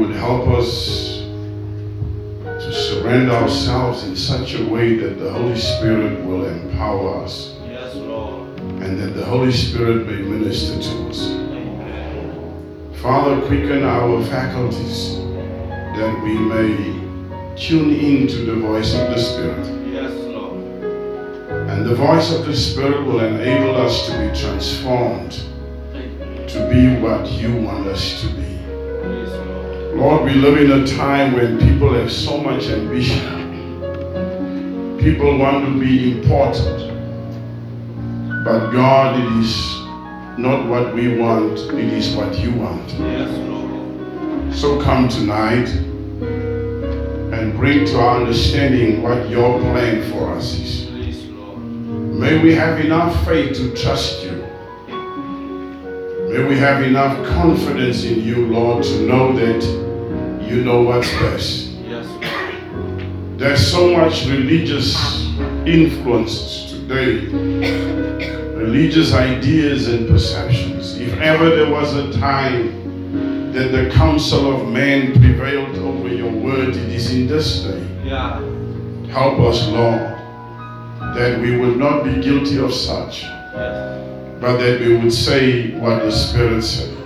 would help us to surrender ourselves in such a way that the Holy Spirit will empower us Yes, Lord. and that the Holy Spirit may minister to us. Amen. Father, quicken our faculties that we may tune in to the voice of the Spirit. Yes, Lord. And the voice of the Spirit will enable us to be transformed to be what you want us to be. Lord. We live in a time when people have so much ambition. People want to be important. But God, it is not what we want, it is what you want. Yes, Lord. So come tonight and bring to our understanding what your plan for us is. Please, Lord. May we have enough faith to trust you. May we have enough confidence in you, Lord, to know that you know what's best. Yes, There's so much religious influences today, religious ideas and perceptions. If ever there was a time that the counsel of man prevailed over your word, it is in this day. Yeah. Help us, Lord, that we would not be guilty of such, Yes. But that we would say what the Spirit said.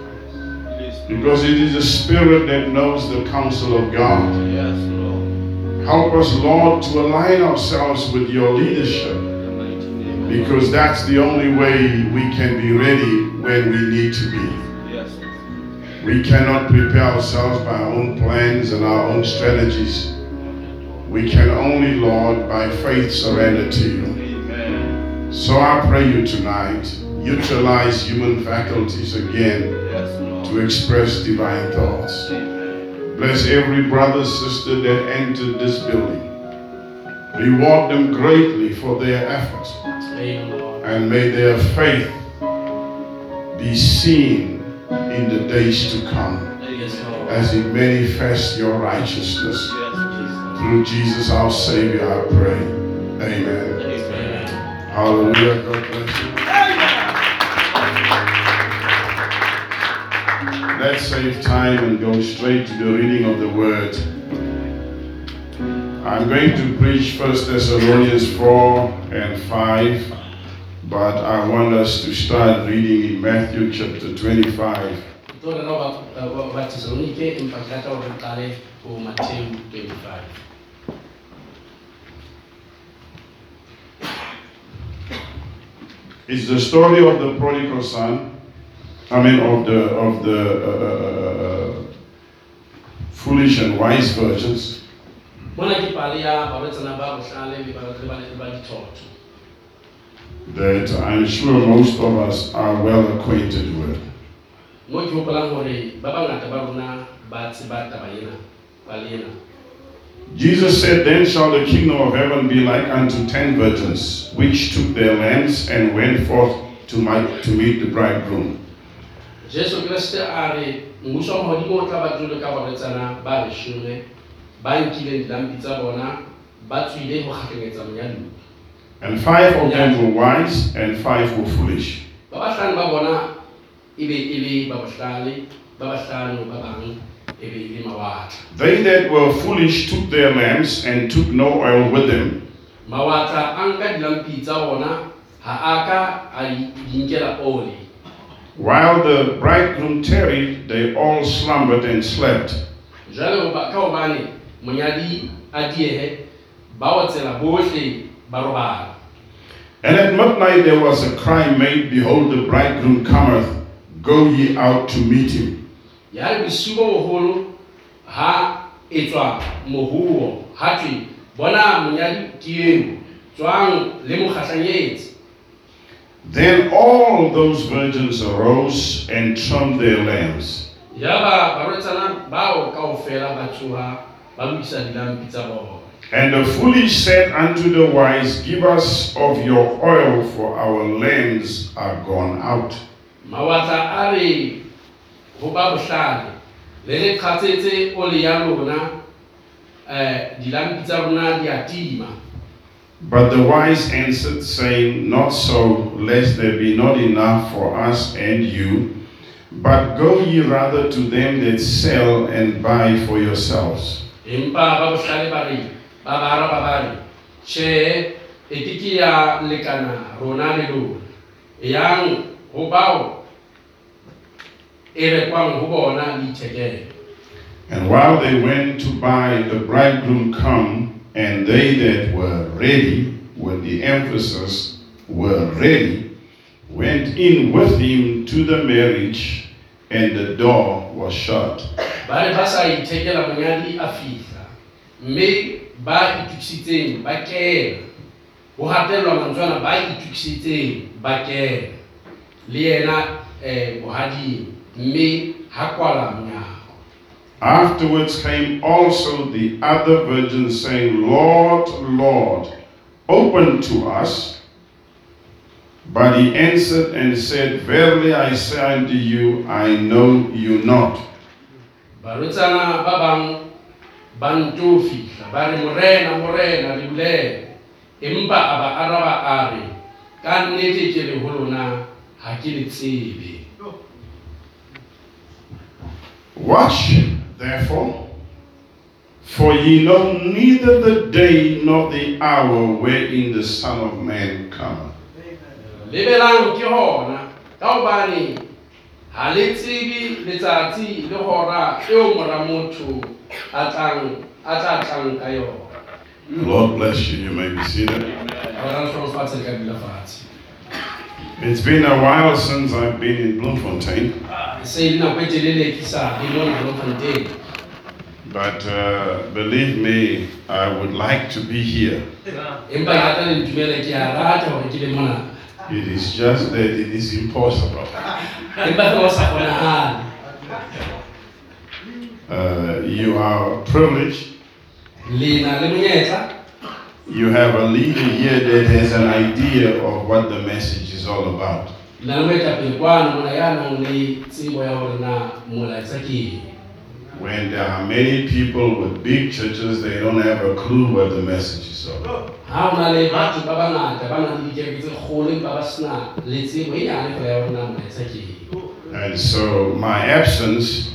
Because it is the Spirit that knows the counsel of God. Yes, Lord. Help us, Lord, to align ourselves with your leadership. In the mighty name of Because that's the only way we can be ready when we need to be. Yes. We cannot prepare ourselves by our own plans and our own strategies. We can only, Lord, by faith surrender to you. Amen. So I pray you tonight, utilize human faculties again Yes, to express divine thoughts. Amen. Bless every brother, sister that entered this building. Reward them greatly for their efforts. And may their faith be seen in the days to come Yes, as it manifests your righteousness. Yes, Through Jesus our Savior, I pray. Amen. Amen. Hallelujah. God bless you. Let's save time and go straight to the reading of the word. I'm going to preach 1 Thessalonians 4 and 5, but I want us to start reading in Matthew chapter 25. Tona na ba ba- ba Thessalonike empa ke rata hore re qale ho Matthew 25. It's the story of the prodigal son. I mean, of the of the uh, uh, uh, foolish and wise virgins. That I'm sure most of us are well acquainted with. Mo ke hopolang hore ba bangata ba rona ba tseba taba ena, pale ena. Jesus said, Then shall the kingdom of heaven be like unto ten virgins, which took their lamps and went forth to, my, to meet the bridegroom. Jesu a re mmuso wa Modimo o tla ba jwalo ka ba leshome ba nkileng dilampi tsa bona ba tswile ho kgahlanyetsa monyaduwa. And five of them were wise, and five were foolish. ba bahlano ba bona e be e le ba bohlale ba bahlano ba bang e be e le mawatla They that were foolish took their lamps and took no oil with them. mawatla a nka dilampi tsa bona ha a ka a di nkela ole While the bridegroom tarried, they all slumbered and slept. jwale hoba- ka hobane monyadi a diehe ba otsela bohle ba robala And at midnight there was a cry made, Behold, the bridegroom cometh, go ye out to meet him. ya re bosiu bo boholo ha etswa mohuo ha thwe bona monyadi ke eo tswang le mokgahlanyetsi Then all those virgins arose and trimmed their lamps. yaba barwetsana bao kaofela ba tsoha ba lokisa dilampi tsa bona And the foolish said unto the wise, Give us of your oil, for our lamps are gone out. But the wise answered, saying, Not so, lest there be not enough for us and you. But go ye rather to them that sell and buy for yourselves. empa ba bohlale ba re ba ba araba ba re tjhe ke ke ya lekana rona le lona yang ho bao rekwang ho bona le ithekele And while they went to buy, the bridegroom come, and they that were ready, with the emphasis were ready, went in with him to the marriage, and the door was shut. le ha kwala Afterwards came also the other virgins, saying, Lord, Lord, open to us. But he answered and said, Verily I say unto you, I know you not. barwetsana ba bang ba nto fihla ba re morena morena le bolele empa a ba araba a re ka nnete ke le ho lona ha ke le tsebe Watch, therefore, for ye know neither the day nor the hour wherein the Son of Man cometh. lebelang ke hona ka hobane ha le tsebe letsatsi le hora eo mora motho a tlang a tla tlang ka yona The Lord bless you. You may be seated. Ora re fatshe le ka dula fatshe It's been a while since I've been in Bloemfontein, se le nako telele ke sa le but uh, believe me, I would like to be here. empa ke rata le ntumele ke a rata hore ke le mona It is just that it is impossible. empa fela ho sa kgonahale Uh, you are privileged. you have a leader here that has an idea of what the message is all about. When there are many people with big churches, they don't have a clue what the message is all about. And so my absence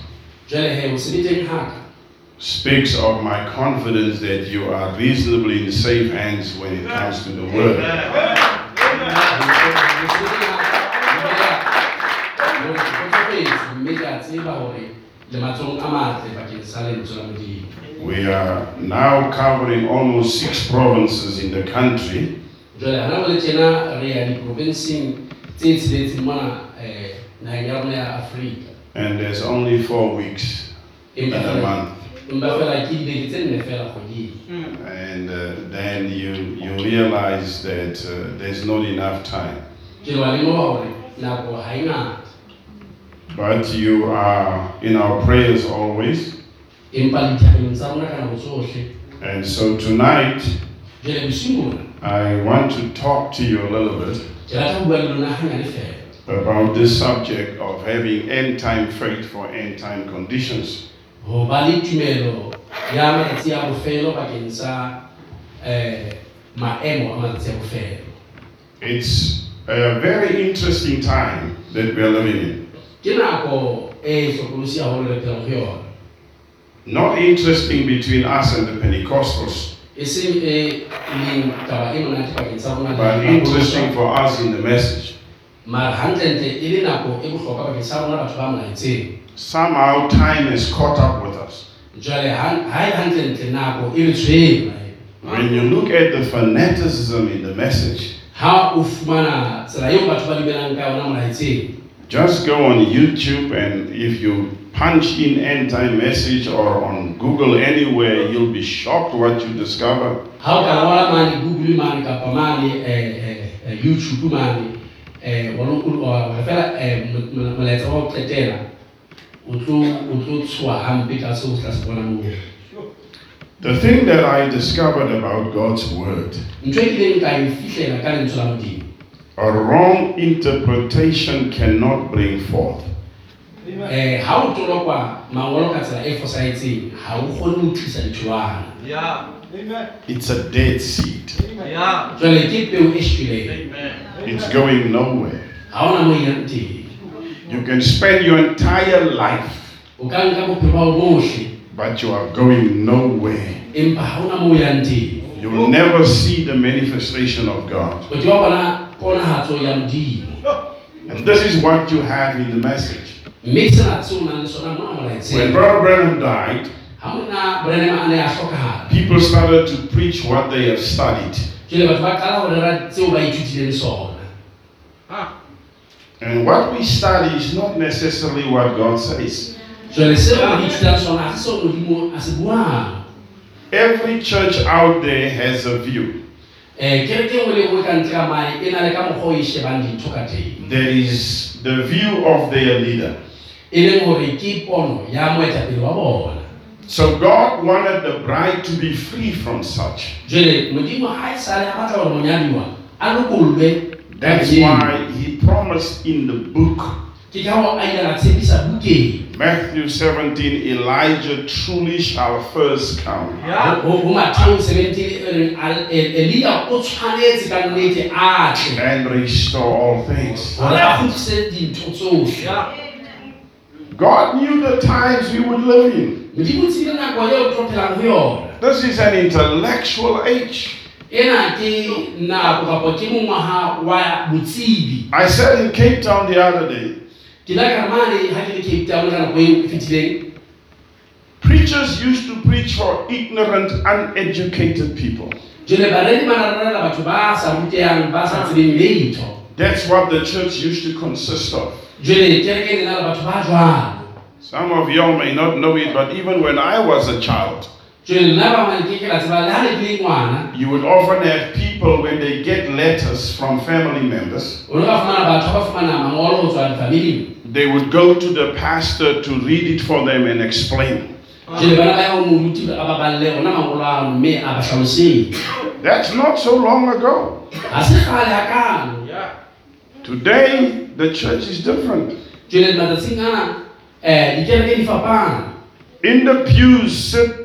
speaks of my confidence that you are reasonably in safe hands when it comes to the word. mme ke a tseba hore le matsohong a matle bakeng sa lentswe la modimo We are now covering almost six provinces in the country, jwale hana jwale tjena re ya diprovinseng tse tsheletseng mona naheng ya rona ya afrika and there's only four weeks in a month. Empa fela ke dibeke tse nne fela kgweding And uh, then you, you realize that uh, there's not enough time. ke le wa lemoha hore nako ha ngata But you are in our prayers always. empa dithabelong tsa rona ka nako tsohle And so tonight, jwale bosiung bona I want to talk to you a little bit ke rata ho bua le lona hanyane fela about this subject of having end time faith for end time conditions. Ho ba le tumelo ya matsatsi a bofelo bakeng sa um maemo a matsatsi a bofelo. It's a very interesting time that we are living in. ke nako e hlokolosi haholo re phelang go yona. Not interesting between us and the Pentecostals, e e e but interesting for us in the message. Mara hantlentle e le nako e bohlokwa bakeng sa rona batho ba molaetseng Somehow time has caught up with us. jwale ha ha e hantlentle nako e re tshwere When you look at the fanaticism in the message, ha o fumana tsela eo batho ba dumelang ka yona molaetseng just go on YouTube and if you punch in end time message or on Google anywhere, you'll be shocked what you discover. ha o ka ngola mane google mane kapa mane eh, eh, eh, youtube mane The thing that I discovered about God's word, a wrong interpretation cannot bring forth. Yeah. It's a dead seed. Yeah. It's going nowhere. You can spend your entire life, o ka nka bophelo ba hao bohle but you are going nowhere. empa ha ona moo o yang teng You will never see the manifestation of God. o ke wa bona ponahatso ya modimo And this is what you have in the message. mme ke sena seo o nang le sona mona When molaetseng Brother Branham died, ha mona brenema a ne a hlokahala people started to preach what they have studied. jwale batho ba qala ho rera tseo ba ithutileng sona Ah. And what we study is not necessarily what God says. jwale seo re ithutang sona ha se seo modimo a se buang Every church out there has a view. um kereke e nngwe le nngwe ka ntle ka mae e na le ka mokgwa o e shebang dintho ka teng There is the view of their leader. leng hore ke pono ya moetapele wa bona So God wanted the bride to be free from such. jwale modimo ha sale a batla hore monyadiwa a lokollwe ka That's why He promised in the book, ke ka hoo a ile a tshepisa bukeng Matthew 17, Elijah truly shall first come. Yeah. ho ho 17 reng, "Al- Elia o tshwanetse ka nnete a tle and restore all things. hore a kgutlise dintho tsohle Yeah. God knew the times we would live in. modimo o tsebile nako eo o tlo phelang ho yona This is an intellectual age. Ena ke nako kapo ke mongwaha wa botsebi I said in Cape Town the other day, ke la ka mane ha ke le cape town ka nako e preachers used to preach for ignorant, uneducated people. jwale baredi ba na batho ba sa rutehang ba sa tsebeng letho That's what the church used to consist of. jwale kereke e ne na le batho ba jwalo Some of y'all may not know it, but even when I was a child, jwale nna ba mane ke ke la tseba le ha ne ke le ngwana you would often have people when they get letters from family members, o ne ka fumana batho ba fumana mangolo ho tswa difamiling they would go to the pastor to read it for them and explain. jwale bana ba ya ho moruti a ba balle ona mangolo ano mme a ba hlalosetse That's not so long ago. ha se kgale hakalo Yeah. Today, the church is different. jwale matsatsing ana dikereke di fapana In the pews sit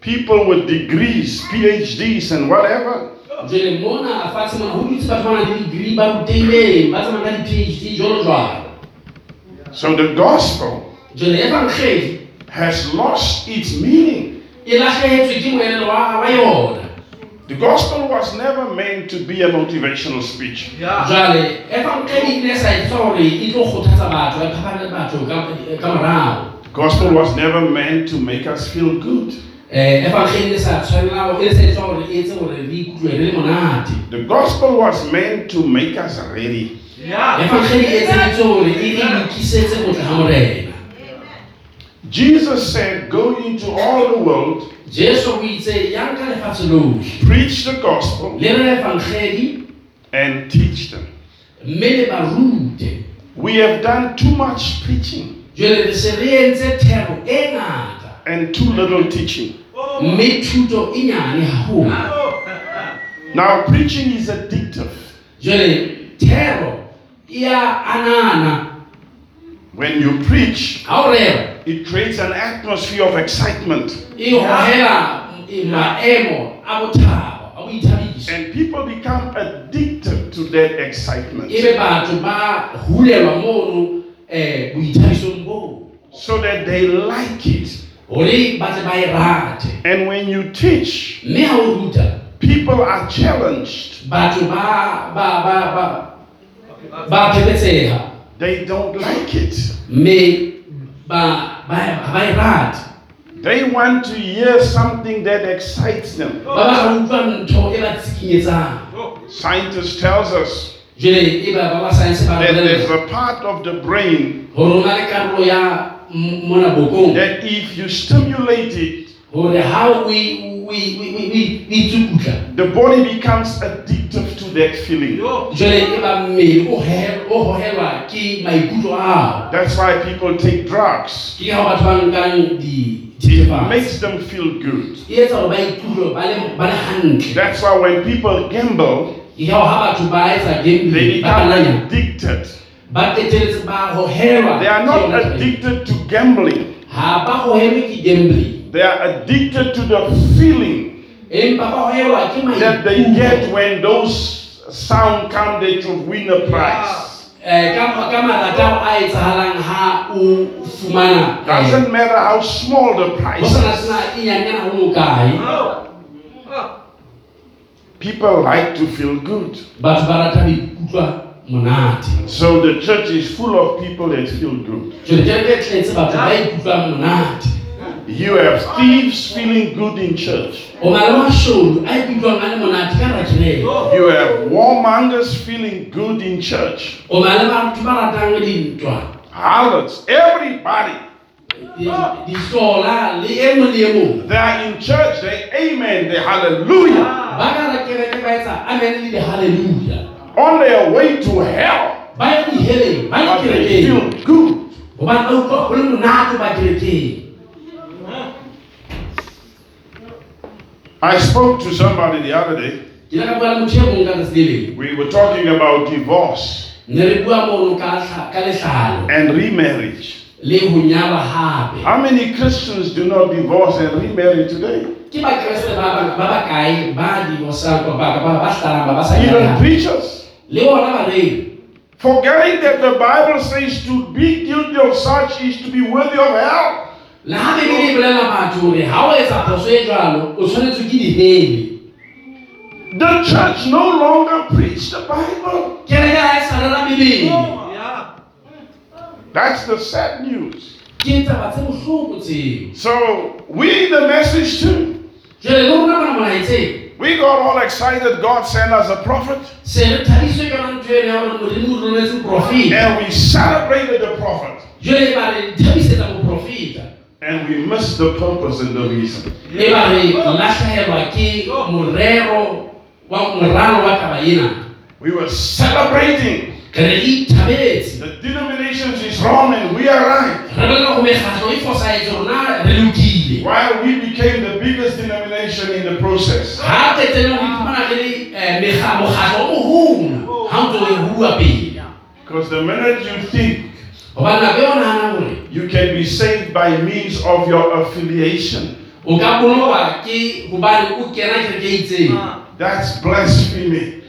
people with degrees, PhDs, and whatever. jwale mona fatshe mona ho dutse batho ba nang le degree ba rutehileng ba tsamayang ka di-phd jwalo jwalo So the gospel has lost its meaning. lahlehetswe ke moelelo wa wa yona The gospel was never meant to be a motivational speech. Yeah. jwale evangelii ne sa etswa hore tlo kgothatsa batho phapane batho ka- ka morao Gospel was never meant to make us feel good. Eh, evangelii ne sa tshwanela ne sa etswa hore etse hore re ikutlwe re le monate The gospel was meant to make us ready. Yeah. evangelii etseditswe hore re lokisetse go tla ga morena Jesus said, Go into all the world, jesu o itse yang ka lefatshe lohle preach the gospel, and teach them. mme le ba rute We have done too much preaching and too little teaching. Now, preaching is addictive. When you preach, it creates an atmosphere of excitement. And people become addicted to that excitement. So that they like it. Hore ba tle ba rate And when you teach, mme ha o ruta people are challenged. batho ba ba ba ba ba phephetseha They don't like it. They want to hear something that excites them. ba batla ho utlwa ntho e ba tsikinyetsang Scientist tells us that there's a part of the brain hore o na le karolo ya m- mona bokong that if you stimulate it, hore ha o e- o e- o e- o e- o e tsukutla the body becomes addictive to that feeling. jwale e ba mmele o he- o hohelwa ke maikutlo ao That's why people take drugs. ke ka batho ba nkang di It dithethefatsi makes them feel good. e etsa gore ba ikutlwe ba le ba le hantle That's why when people gamble, ke ka gore ha batho ba etsa they gambling ba become kananya addicted. Ba qeteletse ba hohelwa They are not yona addicted to gambling. ha ba hohelwe ke gambling They are addicted to the feeling empa ba hohelwa ke that they get when those sound come that you win a prize. Eh, ka ka maratao a etsahalang ha o fumana eh, Doesn't matter how small the ho prize is. sena nyanyana ho mo kae People like to feel good. Batho ba rata ho ikutlwa monate So the church is full of people that feel good. jwale kereke tletse batho ba ikutlwang monate You have thieves feeling good in church. o na le mashodu a ikutlwang a le monate ka hara kereke You have warmongers feeling good in church. o na le batho ba ratang dintwa Harlots, everybody. di- disola le mong le mong They are in church, they amen, they hallelujah. hallelujah. Ba ka hara kereke ba etsa amen le di-halleluja On their way to hell, ba ya diheleng ba le but they feel good. gobane ba utlwa go le monate ba kerekeng I spoke to somebody the other day. ke la ka bua le motho e mong ka letsatsi le leng We were talking about divorce ne re bua mono ka tlha- ka letlalo and remarriage. le ho nyalwa How many Christians do not divorce and remarry today? Even preachers. Le bona bareki Forgetting that the Bible says to be guilty of such is to be worthy of hell. le ha bebele e bolela batho hore ha o etsa phoso e jwalo o tshwanetse ke dihele The church no longer preach the Bible. kereke ha sa rera That's the sad news. ke taba tse bohloko So we the message too. Jwale le rona bona molaetseng We got all excited. God sent us a prophet, se re thabiswe ke yona ntho eno ya gore modimo o rometse moprofeta and we celebrated the prophet, jwale ba re thabisetsa moprofeta and we missed the purpose and the reason. le ba re lahlahelwa ke morero wa moralo wa taba ena We were celebrating. re re ithabetse The denominations is wrong and we are right. re bolela go mekgatlho fosaetse rona re lokile While we became the biggest denomination mentioned in the process. Because the minute you think you can be saved by means of your affiliation. Ah. That's blasphemy.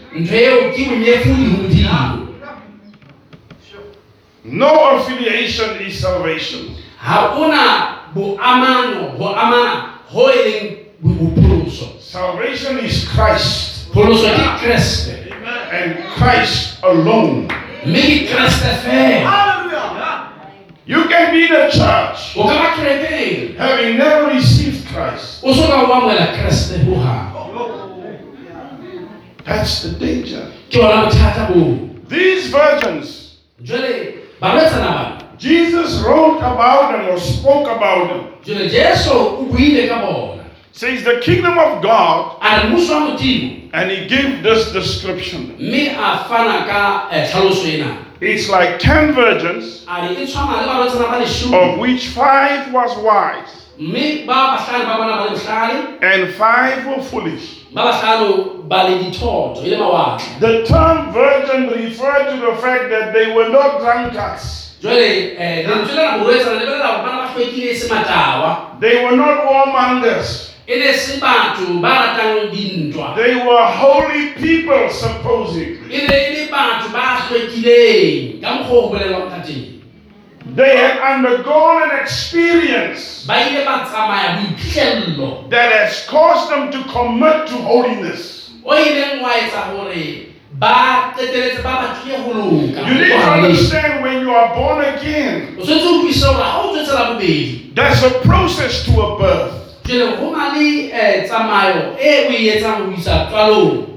No affiliation is salvation. Hakuna buamano, buamana, hoiling amana ho leng bo- bopholoso Salvation is Christ. Kreste and Christ alone. ke kreste fela You can be the church. O ka ba kerekeng having never received Christ. o so ka o amoela kreste hohang That's the danger. ke ona bothata boo These virgins, jwale balwetsana bana. Jesus wrote about them or spoke about them. Jwale jesu o buile ka bona Says the kingdom of God, a re moso wa modimo and he gave this description. mme a fana ka eh, It's like ten virgins, a re tshwana le balwetsana ba leshome of which five was wise mme ba bahlano ba bona ba le bohlale and five were foolish. ba bahlano ba le dithotho le mawatle The term virgin referred to the fact that they were not drunkards. eh, lentswe lena bolwetsana le bolela gore bana ba hlwekile se matawa They were not warmongers. Ne se batho ba ratang dintwa They were holy people, supposedly. ne le batho ba hlwekileng ka mokgwa o go bolelwang ka teng They had undergone an experience ba ile ba tsamaya boiphihlello that has caused them to commit to holiness. o ileng wa etsa gore ba qeteletse ba batlile ho loka You need to understand when you are born again, o tshwanetse o utlwisise gore ha o tswetsela bobedi there's a process to a birth.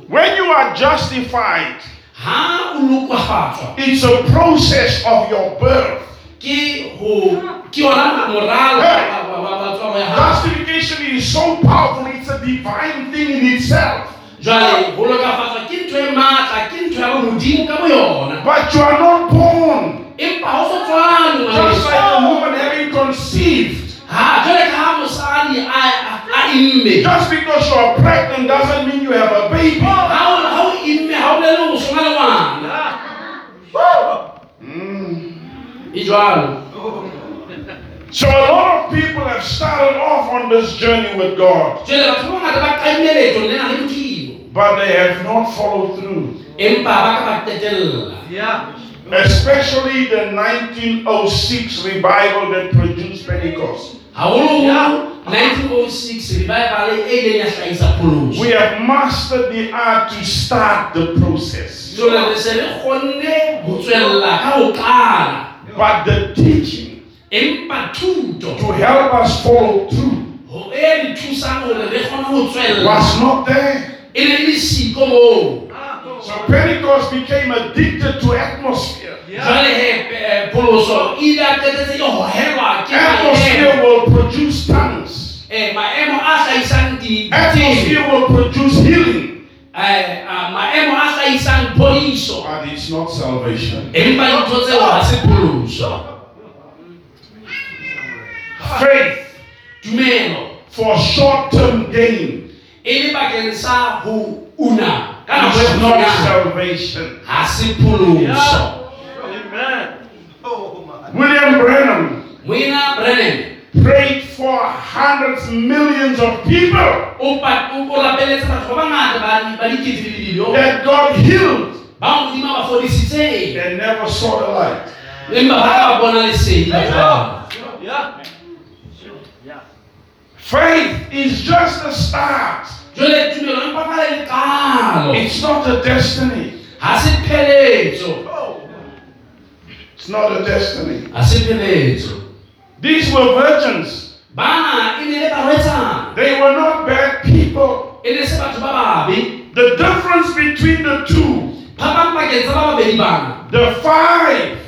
When you are justified, it's a process of your birth. Justification is so powerful, it's a divine thing in itself. But you are not born. Just like a woman having conceived. Just because you are pregnant doesn't mean you have a baby. ha o ha o imme ha o le le go soma le Mm. So a lot of people have started off on this journey with God, jwale batho ba bangata ba qadile leetong le na le modimo but they have not followed through. empa ba ka ba qetella Especially the 1906 revival that produced Pentecost. Haholoholo 1906 revival ileng ya hlahisa pholoso We have mastered the art to start the process. jwale re se re kgonne ho tswella ka ho qala. But the teaching to help us follow through ho e re thusang hore re kgone ho tswella. was not there. So Pentecost became addicted to atmosphere. eh, pholoso e ile a qetetse e hohelwa ke maemo Atmosphere will produce tongues. Eh, maemo a hlahisang di Atmosphere will produce healing. eh, ah, maemo a hlahisang phodiso But it's not salvation. empa dintho tseo ha se pholoso Faith for short-term gain le bakeng sa ho una. ka nako e is not kgutshwanyane salvation. ha se pholoso William Branham moena brennan. Prayed for hundreds, millions of people. O pa- o o rapeletse batho ba bangata ba ba dikete le dilio oh. that God healed. Ba modimo a ba fodisitseng and never saw the light. empa ba ka ba bona lesedi batho bao. Faith is just a start. Jwale tumelo empa fela le qalo It's not a destiny. pheletso It's not a destiny. ha se pheletso These were virgins. bana le barwetsana They were not bad people. se batho ba The difference between the two, phapang pakeng ba babedi bana the five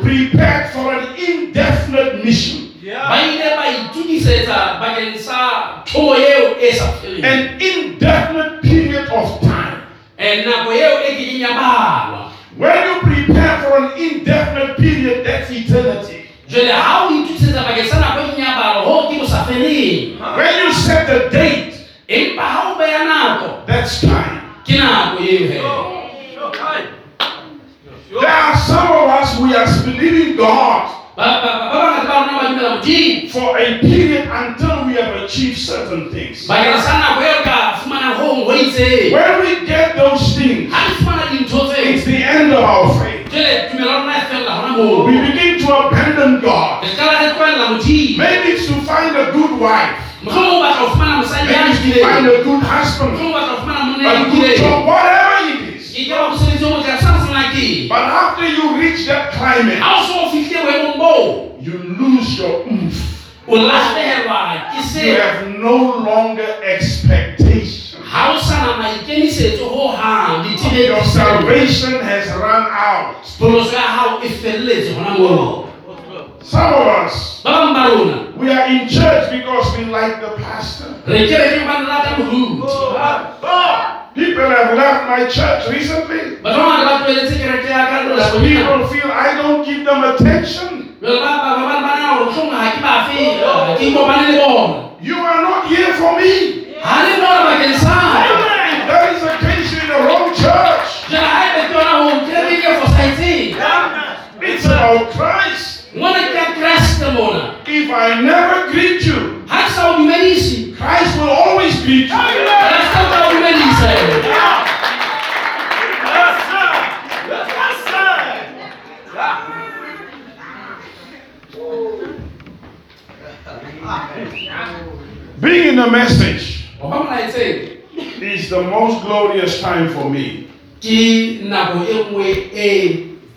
prepared for an indefinite mission. Ba ile ba itukisetsa bakeng sa thobo eo sa feleng. An indefinite period of time. Nako eo kekeng ya balwa. When you prepare for an indefinite period, that's eternity. jwale ha o itukisetsa bakeng sa nako kekeng ya balwa ho ke bo sa feleng. When you set the date, empa ha o beya nako that's time. ke nako eo he There are some of us, we are believing God ba ba- ba- ba bangata ba rona ba dumela modimo for a period until we have achieved certain things. bakeng sa nako eo ka fumanang ho ho itseng. When we get those things, ha re fumana dintho it's the end of our faith. jwale tumelo ya rona fella hona moo. We begin to abandon God. re qala re tlohella modimo Maybe it's to find a good wife, mohlomong o batla ho fumana maybe it's to find a good husband, mohlomong o batla ho fumana monna a good job, whatever it is. Sa But after you reach that climate, ha o so o fihlile boemong boo you lose your oomph. o lahlehelwa ke You have no longer expectation. ha o sa na maikemisetso ho hang Your salvation has run out. pholoso ya hao e felletse hona moo Some of us, we are in church because we like the pastor. re kerekeng ba rata moruti People have left my church recently batho ba bangata ba tlohelletse kereke ya ka because people feel I don't give them attention. You are not here for me. If I never greet you, ha ke sa o dumedise Christ will always greet you. kreste o dumedisa Being in the message. O ba molaetseng is the most glorious time for me.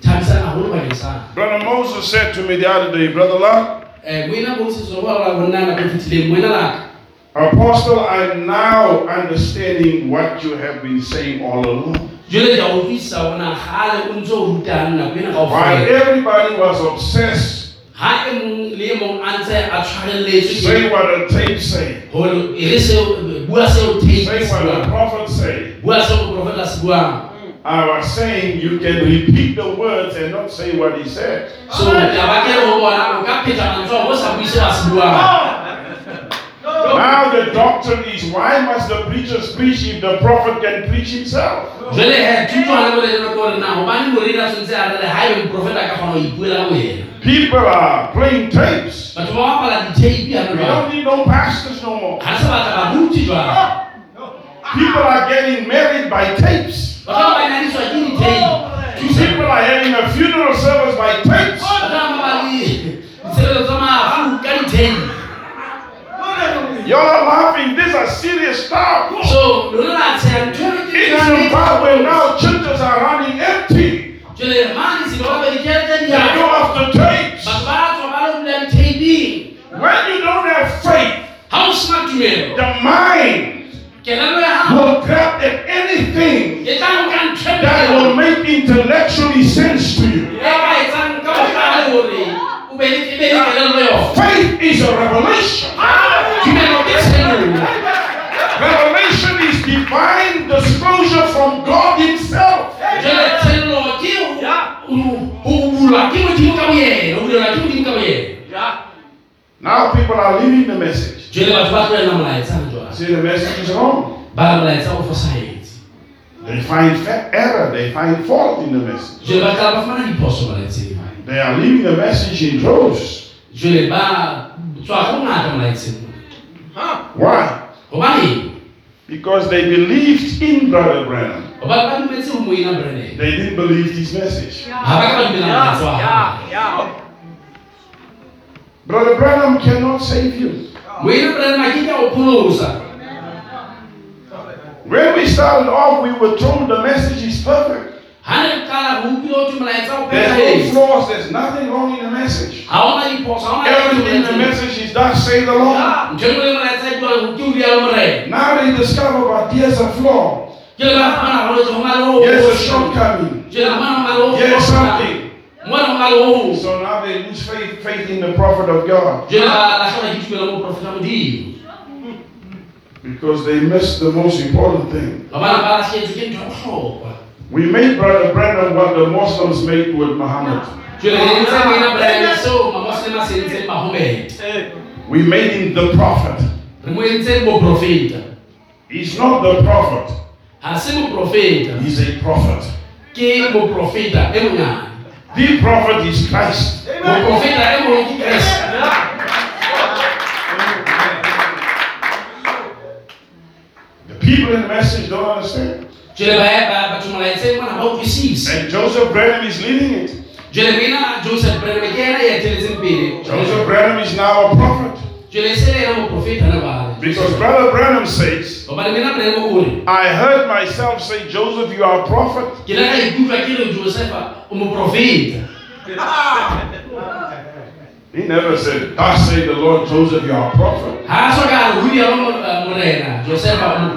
Ke nako nngwe thabisang haholo bakeng sa Brother Moses said to me the other day, Brother Love, um moena bosiso ba ra bonna nako e fetileng moena laka Apostle, I'm now understanding what you have been saying all along. jwale ke a utlwisisa ona gale o ntse o rutang nako ena Why everybody was obsessed. ha mong le mong a ntse a tshwarelletswe Say what the tape say. hore re seo bua seo tape Say what the prophet say. Bua seo moprofeta se buang I was saying you can repeat the words and not say what he said. so oh. taba ke re ho bona o ka pheta mantswe o sa bue seo a se buang Now the doctrine is why must the preachers preach if the prophet can preach himself? jwale he thuto hane bolelelo ke gore na gobane moredi a tshwanetse a rele ga ebe moprofeta a ka kgona go ipuela ka boyena People are playing tapes. batho ba bapala diteipi ane We don't need no pastors no more. ga se batla baruti jwale People are getting married by tapes. Batho ba ba nyadiswa ke diteipi People are having a funeral service by tapes. batho ba ba le ditshebeletso tsa mafu ka diteipi Y'all are laughing. These are serious stuff. so lona la tsheya ntho In Zimbabwe now, churches are running empty. jwale mane selo ba bedikelete They go after tapes. batho ba tswa ba lo When you don't have faith, ga o sena the mind kelelo ya gago will grab at anything tla go ka ntho that will make intellectually sense to you. ka etsang ka bogale gore o be le be le kelelo yone Faith is a revelation. tumelo ke tshenolo Revelation is divine disclosure from God Himself. jwale tshenolo ke go- go bulwa ke modimo ka boyena o bulelwa ke modimo ka boyena Now people are leaving the message. Jwale batho ba tloelela molaetsa jwa See, the message is wrong. ba re molaetsa o fosagetse They find fa- error, they find fault in the message. jwale ba tla ba fumana diphoso molaetseng They are leaving the message in droves. jwale ba tswa go ngata molaetseng Why? Because they believed in Brother Branham. gobane ba dumetse go moina branden They didn't believe his message. ga ba ka ba dumela molaetsa wa gago Brother Branham cannot save you. moina When we started off, we were told the message is perfect. ga ne kala go utlwile go twe molaetsa o There's no flaws, there's nothing wrong in the message. ga ona diphoso ga ona Everything in the message is thus say the Lord. ntho engwe le molaetsa buang ke o rialo morena Now they discover, but here's a flaw. ke le ba fumana goletse go na le go Here's a shortcoming. jwale go na go na le go Here's something. mona go na le go So now they lose faith, faith in the prophet of God jwale ba latlhelwa ke tumelo mo profeta modimo because they missed the most important thing. ba bana ba latlhetse ke ntho ya botlhokwa We made Brother Branham what the Muslims made with Muhammad. jwale re ntse moina branden seo mamoslema a se entseng mahomete We made him the prophet. He's not the prophet, ga se moprofeta he's a prophet. The prophet is Christ. moprofeta people in the message don't understand. jwale ba- ba- batho molaetseng mona ba utlwisise And Joseph Branham is leading it. jwale moina joseph branden ke ena e eteletseng pele Joseph Branham is now a prophet. jwale e se le ena moprofeta ne bale Because Brother Branham says, gobane mina branden mo ore I heard myself say, Joseph, you are a prophet. He never said, Thus say the Lord Joseph, you are a prophet. ga a soka eh, a re go dialo morena josefa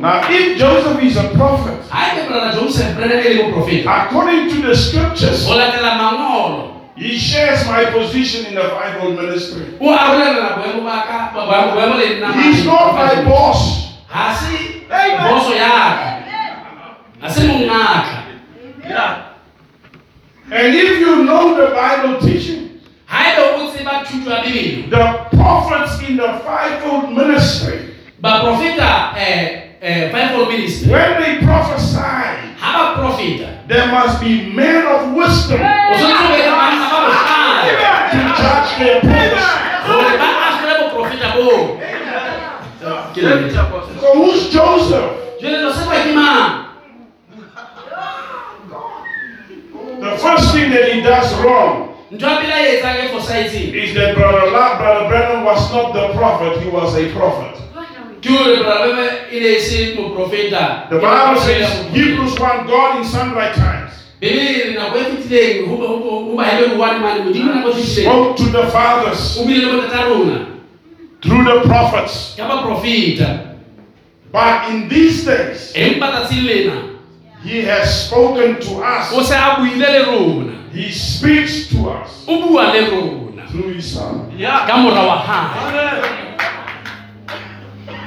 Now, if Joseph is a prophet, ga brother joseph branden le moprofeta according to the scriptures, go latela mangolo. he shares my position in the fivefold ministry. He's not my boss. ga se boso yaka ga se mongaka. And if you know the Bible teaching, ga ebe o tseba thuto ya bebele the prophets in the fivefold ministry, baprofeta um fivefold ministry. when they prophesy, ga ba profeta. there must be men of wisdom. O tshwanetse o be le banna ba botlhale to judge their prophecy. gore ba agile boprofeta boo. Ke lebetse. So who's Joseph? jwale josefa ke mang? The first thing that he does wrong Is that Brother, Brother Brennan was not the prophet, he was a prophet. The Bible says, Hebrews 1, God in sunlight times. Ah. Spoke to the fathers. Through the prophets. But in these days, he has spoken to us. se a buile le rona. He speaks to us. O bua le rona. Through his son. ka mora wa gae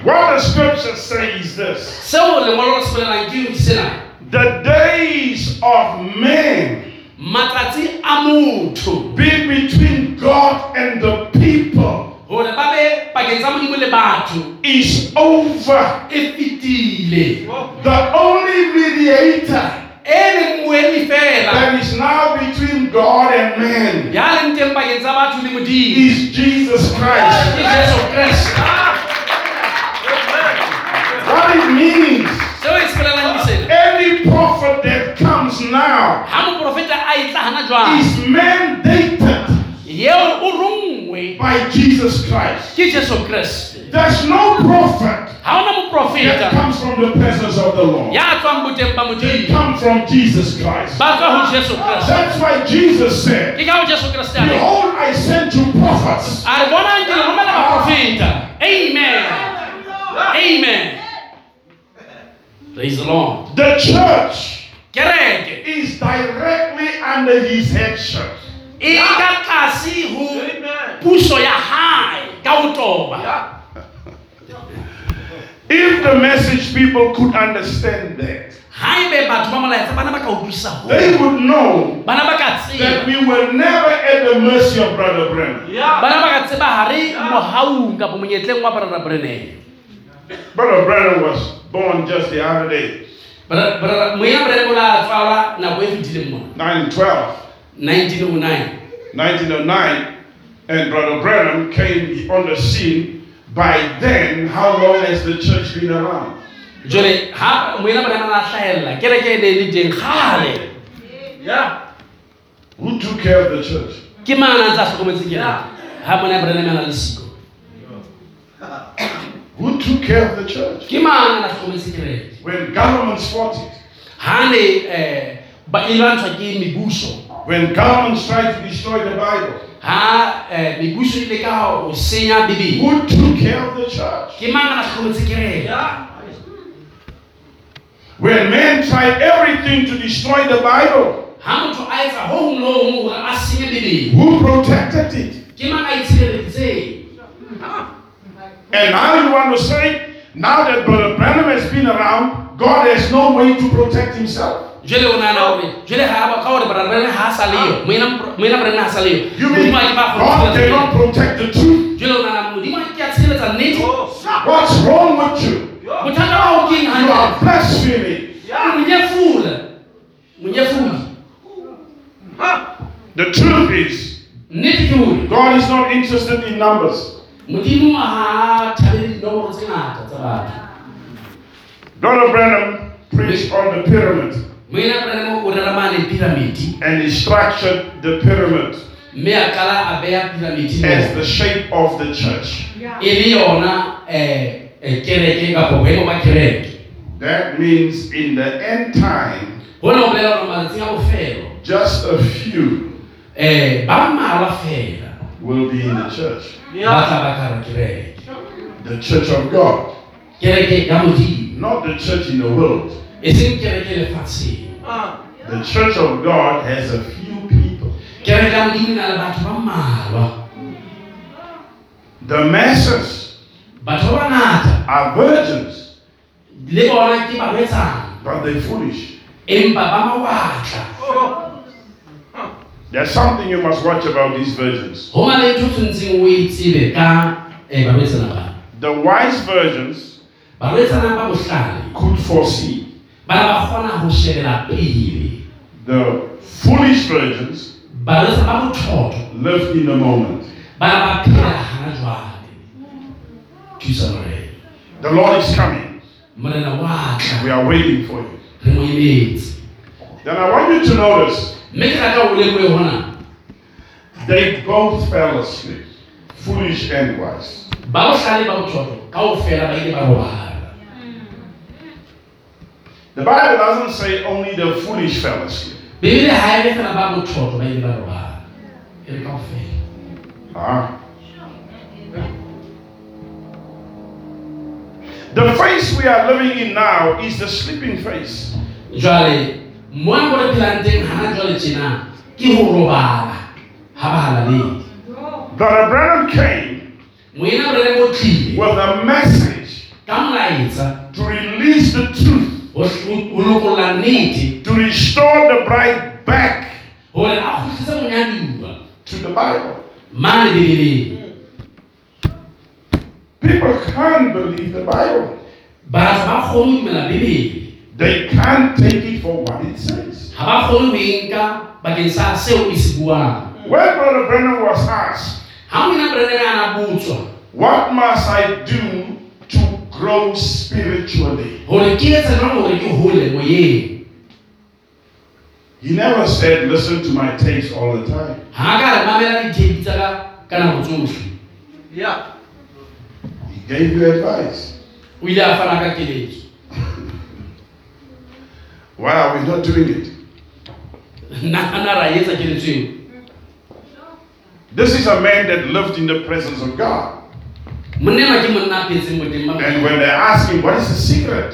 What the scriptures say is this. Seo lengwalo le se bolelang ke sena. The days of men matsatsi a motho. be between God and the people is over. Oh. The only mediator e is now between God and man is Jesus Christ. Jesus Christ. Ah. What it means, any prophet that comes now is mandated by Jesus Christ. ke jesu kreste There's no prophet that comes from the presence of the Lord. ya tswang boteng They come from Jesus Christ. ba tswa jesu kreste That's why Jesus said, ke ka ho jesu kreste a reng Behold, I send you prophets. a re bonang ke le amen. Amen. Praise the lord. The church kereke. is directly under his headship. ingakasi hu. Puso ya hayi kautoba. If the message people could understand that, they would know that we were never at the mercy of Brother Brennan. Yeah. Brother Brennan. Was born just the other day. 1912. 1909 1909, and Brother Branham came on the scene. By then, how long has the church been around? jole ha moena brennan a hlahella kereke e ne e le teng kgale Who took care of the church? ke mang a ntse a hlokometse kereke ha mona brennan a na le siko. Who took care of the church? ke mang a na hlokometse kereke When governments fought it, ha ne um ba e lwantshwa ke mebuso when governments try to destroy the Bible, ha um mebuso e leka ho senya bebele who took care of the church? ke mang a na hlokometse kereke When men tried everything to destroy the Bible, ha motho a etsa ho hong le ho hong a senye bebele who protected it? ke mang a itshireleditseng And now you want to say, now that Brother Branham has been around, God has no way to protect himself. Jwale o nana hore jwale ha ba ka hore brana ha a sa leyo. Moena brana ha a sa leyo. You mean modimo a ke ba God cannot protect the truth? jwale o nana modimo a ke a tshireletsa nnete. Oh, What's wrong with you? ba ho keng You are blaspheming. monyefula. Monyefudi The truth is, God is not interested in numbers. modimo ha a thabele dinomoro tse ngata tsa batho. Brother Branham preached on the pyramid moena brana o rera mane piramidi and he structured the pyramid mme a qala a beha piramidi as moo the shape of the church. e le yona um kereke kapo boemo ba kereke. That means in the end time, hona ho bolela hore malatsing a bofelo just a few um ba mmalwa fela. will be in the church. ba tla ba ka hara kereke. The church of God, kereke ya modimo. Not the church in the world. Seng kereke lefatsheng The church of God has a few people. kereke ya modimo na le batho ba mmalwa The masses batho ba bangata are virgins, le bona ke barwetsana but they're foolish. empa ba mawatla There's something you must watch about these virgins. ho na le ntho tshwantseng o e tsebe ka um barwetsana ba The wise virgins barwetsana ba bohlale could foresee. Ba ne ba kgona ho shebela pele The foolish virgins barwetsana ba bothotho lived in the moment. ba ne ba phela hana jwale thusa morena The Lord is coming. morena wa tla We are waiting for you. re mo emetse Then I want you to notice mme ke rata o lemoe hona they both fell asleep, foolish and wise. ba bohlale ba bothotho kaofela ba ile ba robala The Bible doesn't say only the foolish fell asleep. bebele ha ele fela ba bothotho ba ile ba robala. Re kaofela. Ah. The face we are living in now is the sleeping face. jwale mona mo re phelang teng hana jwale tjena ke ho robala. Ha ba halaledi Brother Branham came moena borele mo tlile. with a message to release the truth, ho ho lokolla nnete to restore the bride back hore a kgutlise monyaduwa to the Bible. mane People can't believe the Bible. batho ba kgone dumela bebele They can't take it for what it says. ha ba kgone ho e nka bakeng sa seo e se buang When Brother Branham was asked, ha mona brenene a na botswa What must I do grow spiritually? hore ke etse jwang hore ke hole moyeng He never said, Listen to my tapes all the time. ha ka re mamela dithepi tsa ka ka nako Yeah. He gave you advice. o ile a fana ka keletso Why are we not doing it? nagana ra etsa keletso eo This is a man that lived in the presence of God. And when they asked him, What is the secret?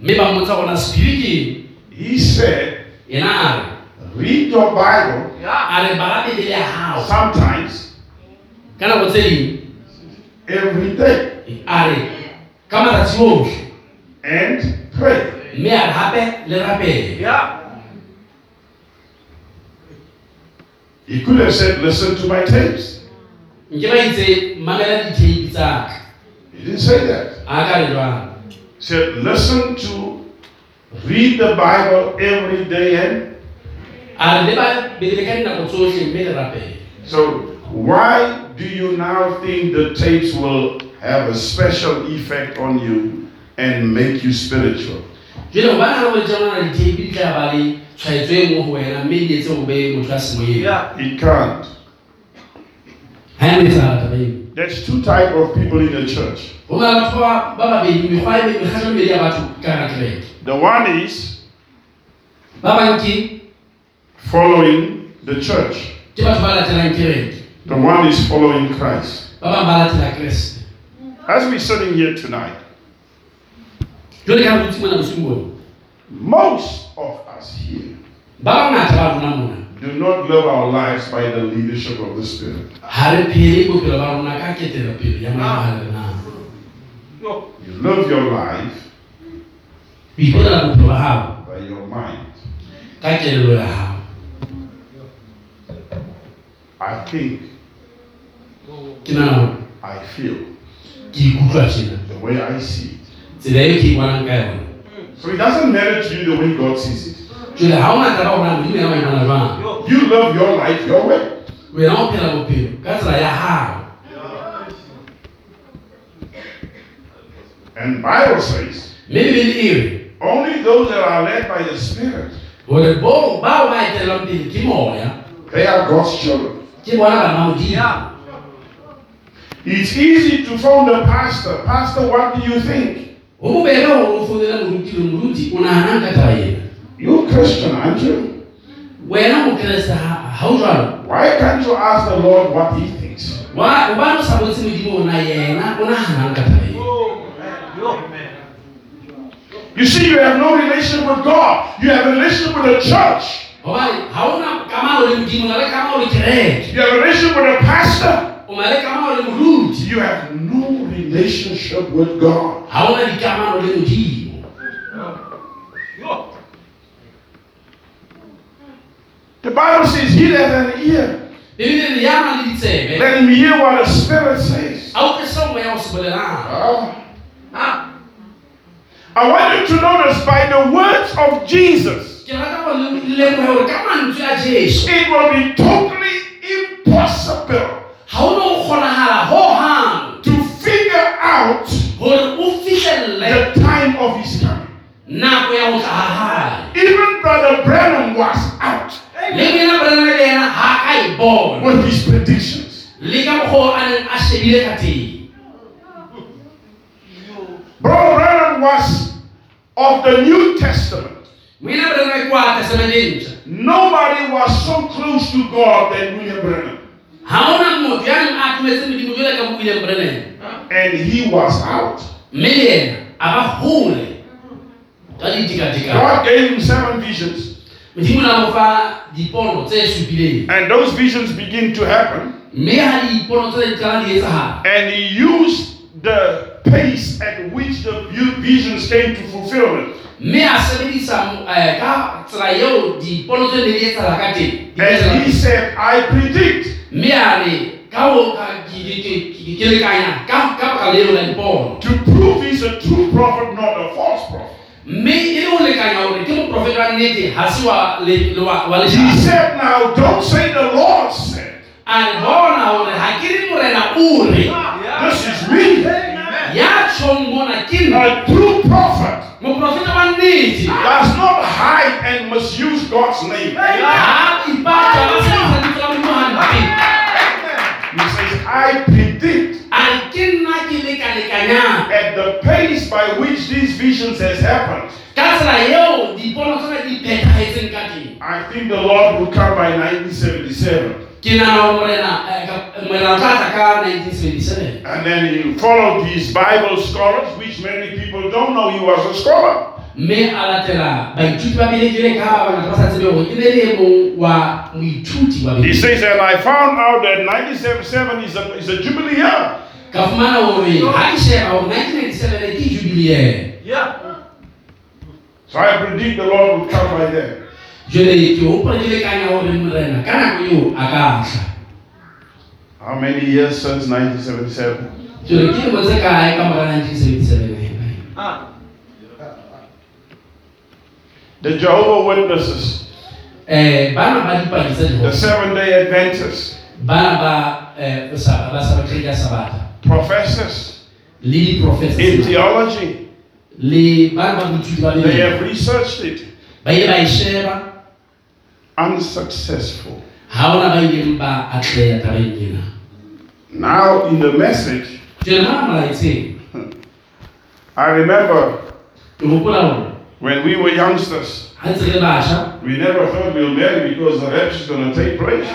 mme ba mmotsa gona sephiri ke eng He said, ena a re Read your Bible Yeah. a re bala bebele ya gago sometimes, ka nako tse ding every day, a re ka matsatsi and pray. mme a re gape le rapele Yeah. He could have said, Listen to my tapes. Nke ba itse mamela ditheipi tsaka He didn't say that. a ka re jwang said, Listen to, read the Bible every day and a re le ba ka dinako tsotlhe mme le rapele So why do you now think the tapes will have a special effect on you and make you spiritual? jale gobane ga re boletse gona di tla ba le tshwaetso e nngwe go wena mme di etse go be motho a semoyeng Yeah. It can't. ga e mo etsagala taba eo There's two type of people in the church. The one is ba bang ke following the church. ke batho ba latelang kereke The one is following Christ. ba bang ba latela keresete As we're sitting here tonight, jale ka botsi mona bosigo bone most of us here ba bangata ba rona mona do not live our lives by the leadership of the Spirit. ga re phele bophelo ba rona ka ketelopele ya moagalena Yo. You live your life o ipotela bophelo ba by your mind. I think, ke nana gore I feel, ke ikutlwa tjena the way I see it. tsela ke bonang ka yone So it doesn't matter to you the way God sees it. Jale ga o ngata ba gorana modimo ena ba imana jwang Yo. You live your life your way. wena o phela bophelo ka tsela ya gago And Bible says, mme bebele e only those that are led by the Spirit, gore bo bao ba etelelwang pele ke moya they are God's children. ke bona bana Yeah. It's easy to phone the pastor. Pastor, what do you think? Go bobebe gore o founela moruti le moruti o naganang ka taba ena You Christian, aren't you? wena mokeresete ga ga o jalo Why can't you ask the Lord what he thinks? wa obane o sa botse modimo ona yena o naganang ka taba ena man. Yo. Man. You see, you have no relationship with God. You have a relationship with the church. gobane ga o na kamano le modimo o na le kamano le You have a relationship with a pastor. o na le kamano le moruti You have no relationship with God. ga o na dikamano le modimo Yo. The Bible says, He that has an ear, bebile re ya na le ditsebe let him hear what the Spirit says. a o se moya o se bolelang. Ah. I want you to notice by the words of Jesus, ke rata go le- lemoge gore ka mantswe a jesu it will be totally impossible ga o ne go kgonagala gogang to figure out gore o fitlhelele the time of his coming. nako ya go tla ga gale Even Brother Branham was out le mena le ena ga ka bona his predictions. le ka mokgwa o a neng a shebile ka teng Brother Branham was of the New Testament. moena bolena ke wa testamente ntšha Nobody was so close to God than William Branham. ga ona motho ya neng a atumetse modimo jole ka mo william brennan And he was out. mme le ena a ba gole ka ditekatekano God gave him seven visions. And those visions begin to happen. mme ga dipono tse di tlang di etsagala And he used the pace at which the visions came to fulfillment. mme a sebedisa eh, ka tsela eo dipono tse ne di etsagala ka teng di And he said, I predict to prove he's a true prophet, not a false prophet. Mme le ho lekanya hore ke moprofeta wa nnete ha se wa le le wa wa He said, Now don't say the Lord said. a re bona hore ha ke re morena o re This is me, ya tjhong mona a true prophet. moprofeta wa nnete Does not hide and misuse God's name. ha ipatsa ba sebedisa lebitso la modimo hampe He says, I at the pace by which these visions has happened. ka tsela eo dipono tsena di phethahetseng ka teng I think the Lord will come by 1977. ke nana hore morena eh, ka- morena o tla tla ka 1977 And then he followed these Bible scholars, which many people don't know he was a scholar. mme a latela baithuti ba ka ba bangata ba sa tsebe hore e ne le mong wa moithuti wa He says, and I found out that 1977 is a, is a jubilee year. Ka fumana hore ha ke sheba hore 1997 ke jubiliere Yeah. So I predict the Lord will come by then. jwale ke hopola ke lekanya hore morena ka nako eo a ka tla How many years since 1977? jwale ke lemo tse kae ka mora 1977 Ah. The Jehovah Witnesses, bana ba dipaki tsa the Jehova, Seventh day Adventists, bana ba eh, sa- ba sa bakgedi ya sabata professors le in theology, le bana ba boithuti ba they have researched it. ba ile ba e Unsuccessful. ha ona ba ileng tabeng ena Now, in the message, jwale mona molaetseng I remember ke hopola hore when we were youngsters, ha ntse re le batjha we never thought we'll marry because the rapture is going to take place.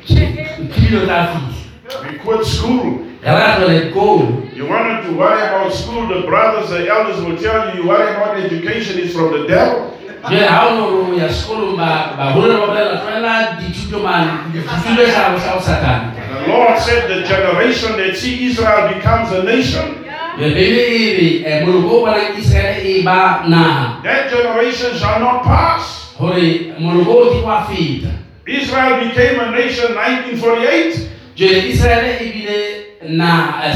ne ke nana mohloma ha ke monyana bane dilo tsa fihla We quit school. re ra tlohela dikolo You wanted to worry about school, the brothers, the elders will tell you, you worry about education is from the devil. jwale ha o ne hore o ya sekolong ba baholo ba bolela tlohela dithuto mane dithuto sa sa ho satane The Lord said the generation that see Israel becomes a nation, jwale bebe e re eh, moloko o e ba naha. That generation shall not pass. hore moloko o ke wa feta Israel became a nation 1948. jwale israele e na eh,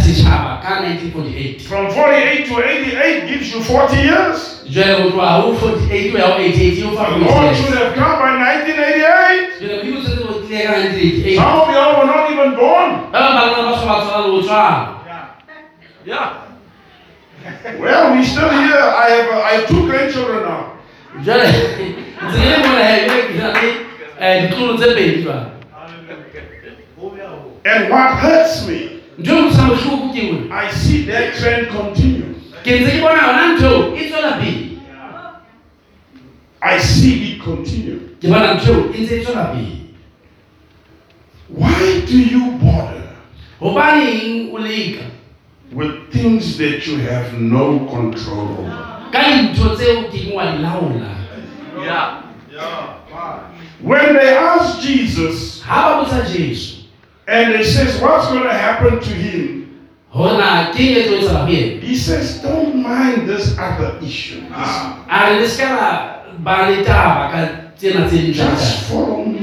ka 1948 From 48 to 88 gives you 40 years. jwale ho tloha ho 48 ho ya ho 88 ho fa The Lord should have come by 1988. jwale modimo setse ho tlile ka 1988 Some of y'all were not even born. ba bang ba so ba tswala ho tswala Yeah. Well, we're still here. I have, I have two grandchildren now. jwale ntse le mona he jwale ke na le ditlolo tse pedi jwale And what hurts me, ntho utlwisang bohloko ke hore I see that trend continue. ke ntse ke bona yona ntho eo tswela pele I see it continue. ke bona ntho eo ntse tswela pele Why do you bother hobaneng o leka with things that you have no control over? ka dintho tseo ke wa di laola Yeah. When they asked Jesus ha ba botsa jesu and they says, what's going to happen to him? hona ke eng tlo etsahala ho yena He says, don't mind this other issue. This- a re le seka la ba le taba ka tsena tse Just follow me.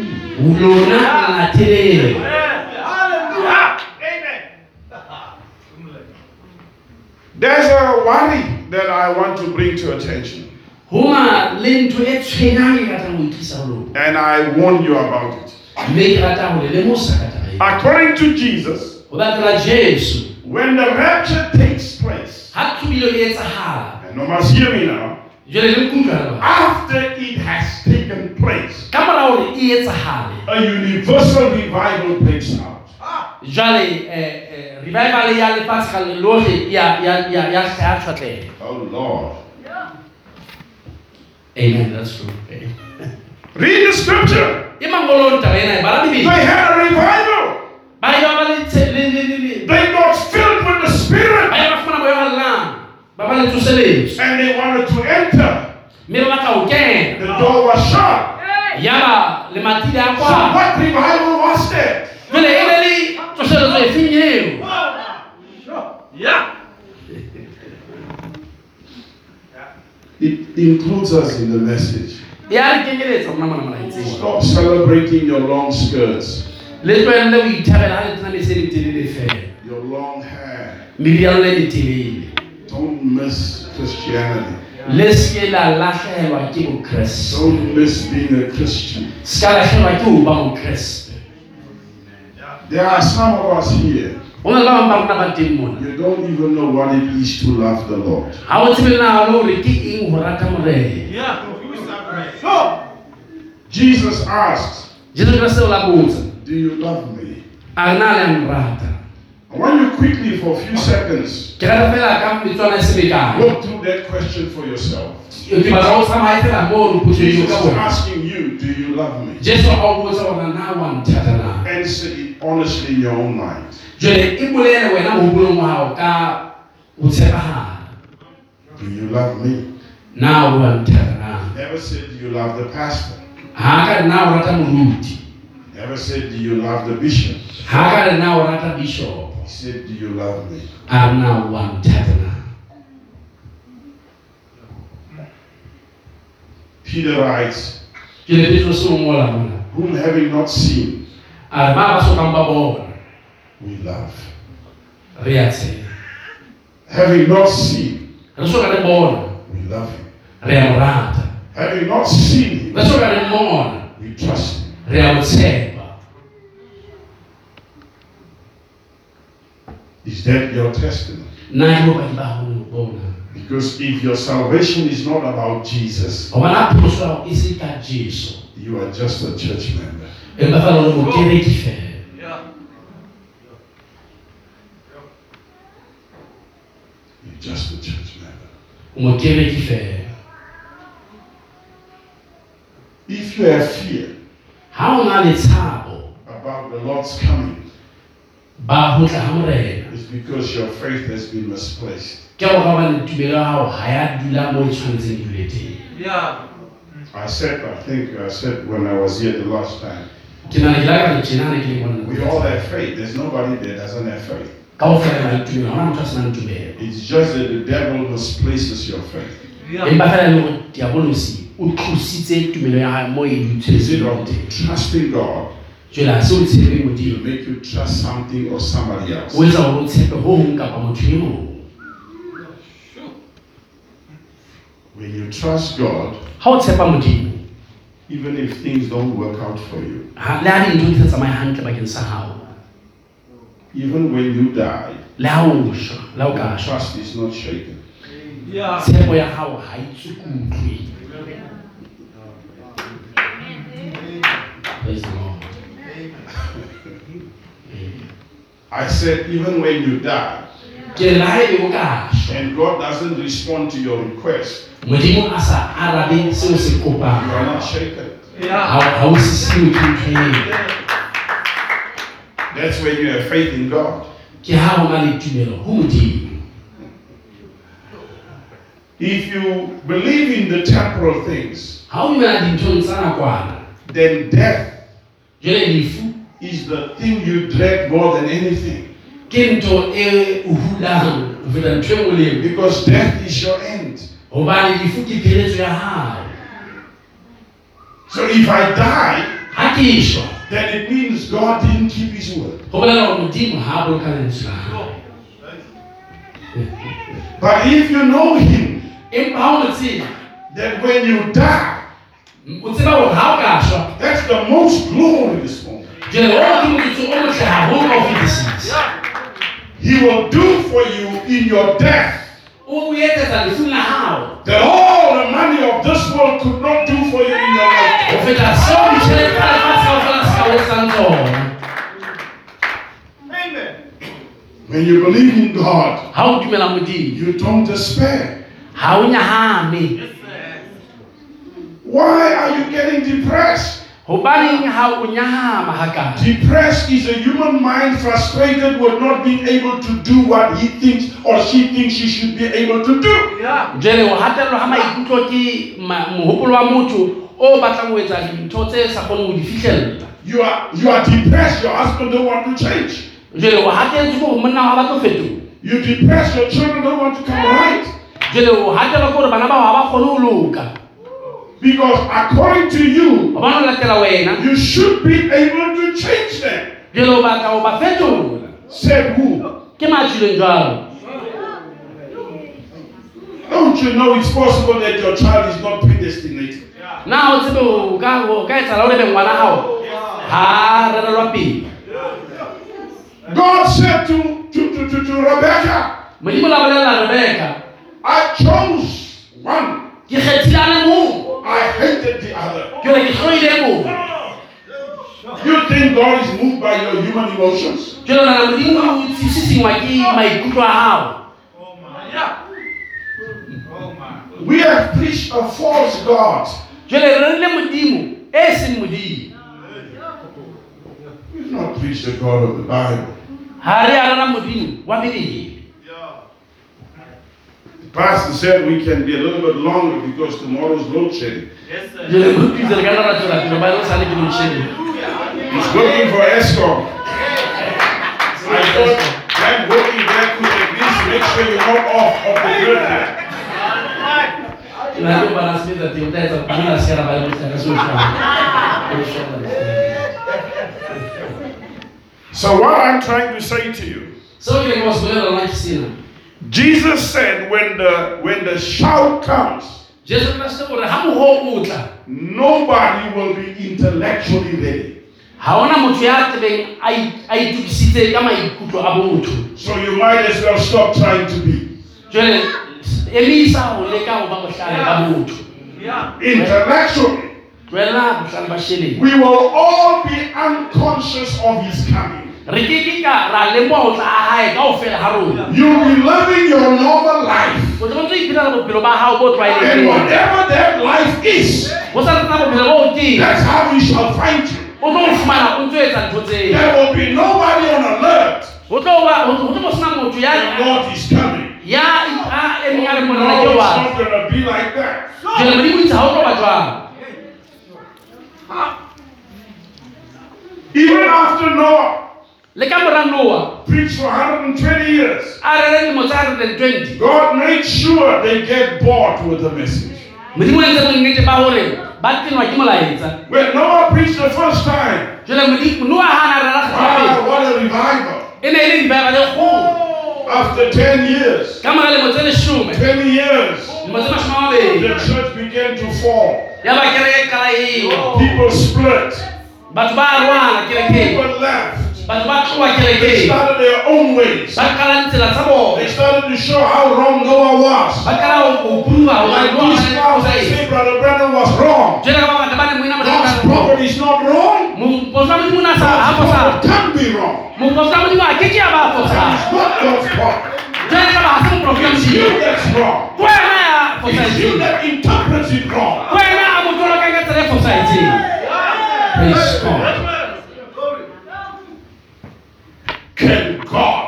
There's a worry that I want to bring to attention. Hona le ntho tshwenyang ratang ho itlisa ho lona. And I warn you about it. mme ke rata ho le lemosa ka taba eo According to Jesus, ho latela jesu. when the rapture takes place, ha tlhobilo etsahala. and you must hear me now, jwale le nkutlwa le ba after it has taken place, ka mora hore etsahale a universal revival breaks out. jwale eh, Amen. That's true. Amen. Read the scripture. They had a revival. They got filled with the Spirit. And they wanted to enter. The door was shut. So what revival Includes us in the message. ya re kenyeletsa rona mona molaetseng Stop celebrating your long skirts, le tlohelle ho ithabela ha le tena mese your long hair. mebidi ya lona Don't miss Christianity. le seke la lahlehelwa ke bokreste Don't miss being a Christian. se ka lahlehelwa ke ho ba mokreste There are some of us here, You don't even know what it is to love the Lord. Yeah. Jesus asked, Do you love me? I want you quickly for a few seconds look through that question for yourself asking you, do you love me? Answer it honestly in your own mind. Do you love me? Never said you love the pastor. Never said do you love the bishop. He said do you love me? Peter writes, Whom having not seen, we love. Having not seen, we love him. Having not seen him, we trust him. Is that your testimony? Na ke bopaki ba ho bona Because if your salvation is not about Jesus, hobane ha pholoso ya hao se ka jesu you are just a church member. empa fela o le mokereki fela Yeah. You're just a church member. If you have fear ha o na about the Lord's coming, ba ho tla ha morena it's because your faith has been misplaced. ke go ga bane tumelo ya hao ha ya dula mo tshwanetseng dule teng Yeah. I said, I think I said when I was here the last time, ke nana ke la ka le tjena ne ke le we all have faith. There's nobody that doesn't have faith. fela na le tumelo ha motho a senang tumelo It's just that the devil misplaces your faith. Yeah. empa fela le gore diabolosi o tlositse tumelo ya hae mo e Is of trusting God jwale ha se o tshepeng to modimo make you trust something or somebody else? o etsa gore o tshepe ho hong kapa motho e mong When you trust God, ha o tshepa modimo even if things don't work out for you, ha- le ha dintho di sa tsamaye hantle bakeng sa hao even when you die, le ha o shwa le ha o ka shwa trust is not shaken. Yeah. tshepo ya hao ha e tsukutlwe Praise the Lord. I said, even when you die, and God doesn't respond to your request, you are not shaken. That's when you have faith in God. If you believe in the temporal things, then death is the thing you dread more than anything. ke ntho e o hulang ho feta ntho nngwe le Because death is your end. hobane lefu ke pheletso ya hao So if I die, ha ke shwa then it means God didn't keep his word. ho bolela hore modimo ha a boloka lentswe la hao But if you know him, empa ha o mo tseba that when you die, o tseba hore ha o ka shwa that's the most glorious moment. jwale o ke motso o motle haholo ka ho fetisisa He will do for you in your death o o etsetsa lefung la hao that all the money of this world could not do for you in your life. ho feta seo ditjhelete tsa lefatshe kaofela se ka o etsang tsona Amen. When you believe in God, ha o dumela modimo you don't despair. ha o nyahame Why are you getting depressed? Hobaneng ha o nyahama hakana Depressed is a human mind frustrated with not being able to do what he thinks or she thinks she should be able to do. Jere o hatelo ha maikutlo ke mohopolo wa motho o batlang ho etsa dintho tse sa kgoneng ho di fihlella You are you are depressed, your husband don't want to change. Jere o hatelletswe ke monna wa batlo fetoha You depressed, your children don't want to come right. Jere o hatelo gore bana ha ba kgone ho loka Because according to you, gobane o latela wena you should be able to change them. jale o batla o ba fetola Said who? ke matšhileng jalo Don't you know it's possible that your child is not predestinated? na o tsebe o ka o ka etsala o lebe ngwana gago ga rerelwa pele. God said to, to, to, to, to Rebecca, modimo la bolelela rebeka I chose one, ke kgethile a le mong I hated the other. ke re ke tloile mong You think God is moved by your human emotions? jalo nana modimo o sisiwa ke maikutlo a gago Yeah. We have preached a false God. jale re rile modimo e seng modimo We've not preached the God of the Bible. ga re a rera modimo wa bebele The pastor said we can be a little bit longer because tomorrow's load shedding. Yes, sir. jale morutise re ka nna ra tswela pele ba sale ke loshedi He's looking for Eskom. I thought that working there could at least make sure you're not off of the grid there. na dio bana sebetsa teng o tla etsa pamela sera ba le botlhaka se o So what I'm trying to say to you, So ke ke ba se bolelela ke sena Jesus said when the when the shout comes, jesu kreste o re ga mogo o tla nobody will be intellectually ready. ga ona motho ya tsebeng a i- a itukisitse ka maikutlo a botho So you might as well stop trying to be. jale emisa go leka go ba botlhale ka botho Yeah. Intellectually, tloelela botlhale ba šheleng we will all be unconscious of his coming. Re ke ke ka ra lemoa go tla a gae ka go fela ga rona you be living your normal life. o tlo ntse iphela bophelo ba gago bo And whatever that life is, go sa rena bophelo bo teng that's how we shall find you. o tlo fumana o ntse etsa ntho tseo There will be nobody on alert. o tlo ba- go tlo bo sena motho ya Lord is coming. ya a emeng a re No, morena ke it's wa not going to be like that. jale modimo itse ga o tlo ba jwang Even after Noah le ka mora noa. Preached for 120 years, a rere dilemo tse 120 God made sure they get bored with the message. modimo entse bonnete ba gore ba tenwa ke molaetsa. When Noah preached the first time, jale noa ga na rera kgetapele what a revival. e ne e le dibaba le kgolo. Oh, after 10 years, ka mora lemo tse leshome. 20 years, lemo tse mashome a the church began to fall. ya ba kereke qala ewa People split. batho ba rwana kerekeng. People left. Batho ba tloa They kerekeng started their own ways. ditsela tsa They started to show how wrong Noah was. ba qala go prova Like these guys that say Brother Branham was wrong. jele ka bangata ba ne moina God's prophet is not wrong. moposa sa God's ha fosa prophet can be wrong. moposa a keke a ba fosa It's not God's prophet. jele ka ba ha se moprofeta It's modimo you that's wrong. wena ya It's you fosahetseng that interprets it wrong. wena a motolokang ka tsela e fosahetseng praise god Can God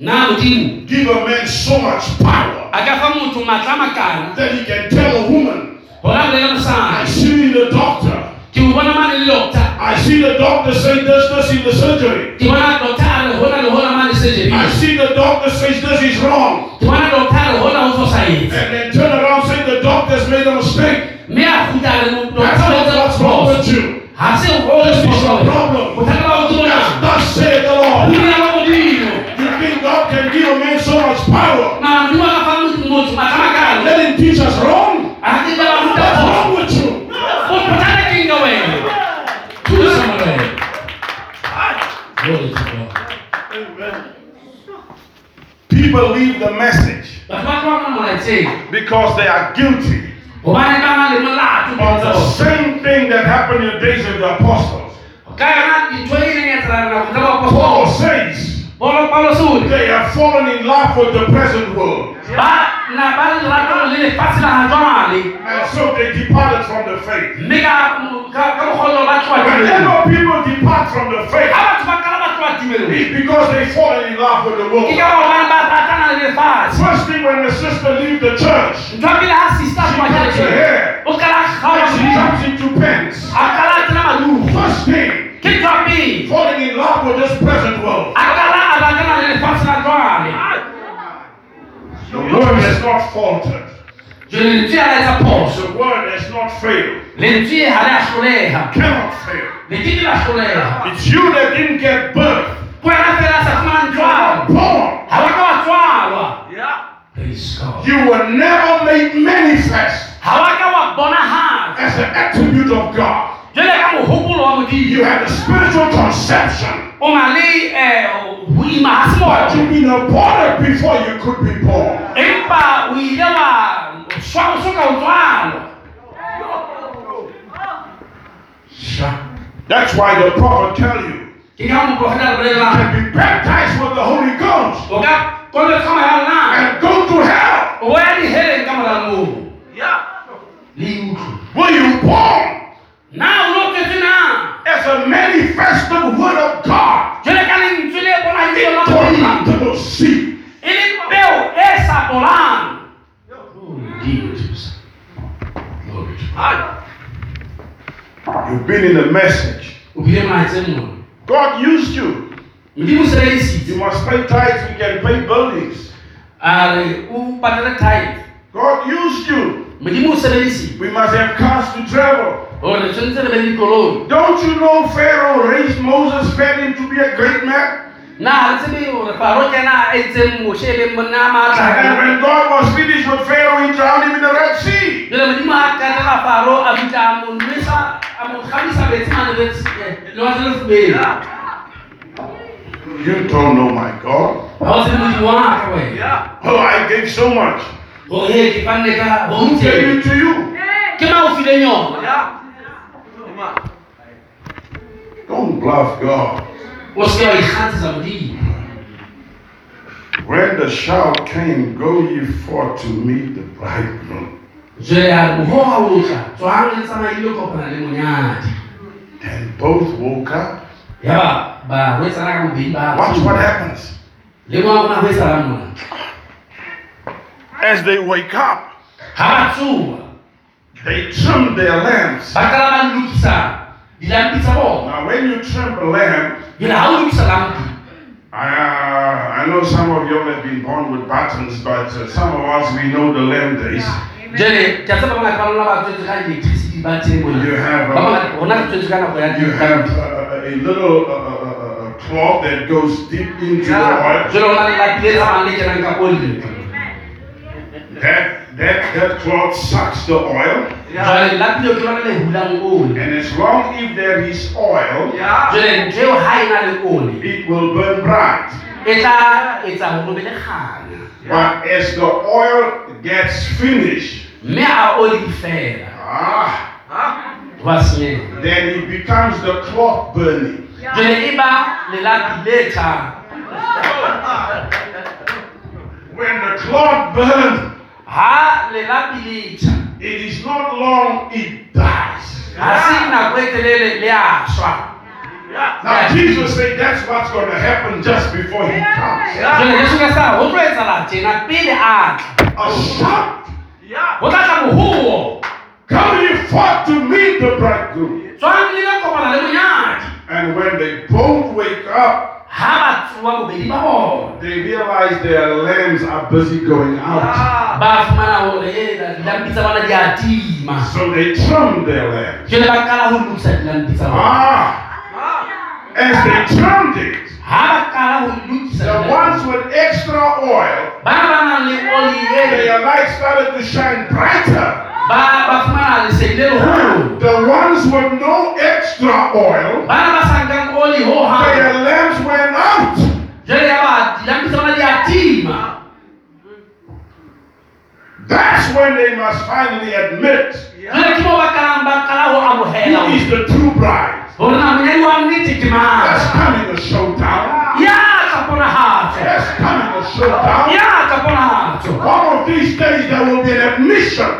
na modimo give a man so much power a ka fa motho maatla a makana that he can tell a woman, gona bolela I see the doctor. ke o bona mane le doctor I see the doctor say this, this in the surgery. ke bona doctor a re hona le hona mane surgery I see the doctor says this is wrong. ke bona doctor a re hona ho fosahetse And then turn around say the doctor's made a mistake. mme a kgutla a re That's not what's wrong phoso. with you. ha se o This is your bothata problem. ba makana Let him teach us wrong? a ke ba ruta What's wrong with you? bothata ke eng ka wena. Thusa morena Glory to God. People leave the message batho ba tloga ka molaetseng because they are guilty gobane ba na le molato of the same thing that happened in the days of the apostles. ka yona ntho neng ya tsela nako tsa Paul says Paulo se they have fallen in love with the present world. ba na ba le lerato le lefatshe la And so they departed from the faith. Whenever people depart from the faith, ga batho ba kala ba tloa tumelong it's because they fallen in love with the world. ka gobane ba ratana le lefatshe First thing when the sister leaves the church, ntho ya pele sister a tloa She cuts her hair. o kala a kgaola and she jumps into pants. a kala a tsena madumo First thing, ke ntho ya falling in love with this present world. A kala a ratana le lefatshe la jwale The word has not faltered. jwale lentswe ha la etsa The word has not failed. le a hloleha Cannot fail. ke ke la hloleha It's you that didn't get birth. ke wena fela a sa fumana tswalo Born. ha wa ka wa Yeah. praise god You were never made manifest ha wa ka as an attribute of God. Jwale ka mohopolo You had a spiritual conception. o na le um ho ima ha But you've been aborted before you could be born. empa o ile wa swa o soka o tswalwa That's why the prophet tell you, ke ka moprofeta le you can be baptized with the Holy Ghost o ka kolwe ka moyalona and go to hell. o ya diheleng ka mora Yeah. le Were you born na o no tswetse na as a manifested word of God? jwale ka lentswe le bonang It lona turned modimo unto the seed. e le peo e sa bolang Glory to Jesus. Glory to God. You've been in the message. o bile monatseng mona God used you. modimo o sebedisitse You must pay tithes. We can pay buildings. a re o patele tithe God used you. Sebedisitse We must have cars to travel. re be le Don't you know Pharaoh raised Moses, fed him to be a great man? na tsebe gore faro ke ena a entseng moshe e leng monna a And maatla when God was finished with Pharaoh, he drowned him in the Red Sea. jale modimo a katela faro a bitla a mo nwesa a mo gamisa metsi mane lewatle le fubeng You don't know my God. ga o tsebe modimo wa ka wena Yeah. Oh, I gave so much. Gore he ke fanne ka Who gave bontse it to you? ke ma o fileng yona Yeah. Amen. Don't bluff God. o seke wa ikgatisa When the shout came, go ye forth to meet the bridegroom. jale a re mogoga o tla tswang le tsamaile kopana le monyadi Then both woke up. ya ba ba rwetsana ka bobedi ba Watch what happens. le moa bona go etsalang mona As they wake up, they trim their lamps. ba kala ba lokisa dilampi tsa bona. Now, when you trim a lamp, jale ga o lokisa lampi. I, uh, I know some of you have been born with buttons, but uh, some of us, we know the lamp days. jale ke a tseba bangata ba lona ba tswetse ka electricity ba teng You have, uh, bangata rona re tswetse ka nako ya you have dilampi. uh, a little uh, cloth that goes deep into the jale oil. gona le lapi le le kenang ka oli That, that, that cloth sucks the oil. jale lapi leo ke lona le hulang oli And as long as there is oil, Yeah. jale ntho eo ga na le oli it will burn bright. tla etsa gore o be le kganya But as the oil gets finished, mme a oli ah, Huh? then it becomes the cloth burning. jale ba lelapi le tlang When the cloth burns, ha le tjha it is not long, it dies. ga se nako le a. Now, Jesus said that's what's going to happen just before he comes. jale jesu ka sa go tlo etsala tjena pele a tla A shout, Yeah. go tla tla mohuo come ye forth to meet the bridegroom. tswang le le kopana le monyadi And when they both wake up, ha ba tsoa bobedi they realize their lamps are busy going out. Yeah. ba fumana gore dilampi tsa bona di a tima So they trim their lamps. jale as they trimmed it, ha ba kala go lokisa the ones with extra oil, bana ba nang le oli their light started to shine brighter. ba ba fumana lesedi le leholo The ones with no extra oil, bana ba sa nkang oli ho oh, hang their lamps went out. jale ya ba dilampi tsa bona di a tima. That's when they must finally admit He is the true bride. That's coming to showdown. That's coming to showdown. One of these days there will be an admission.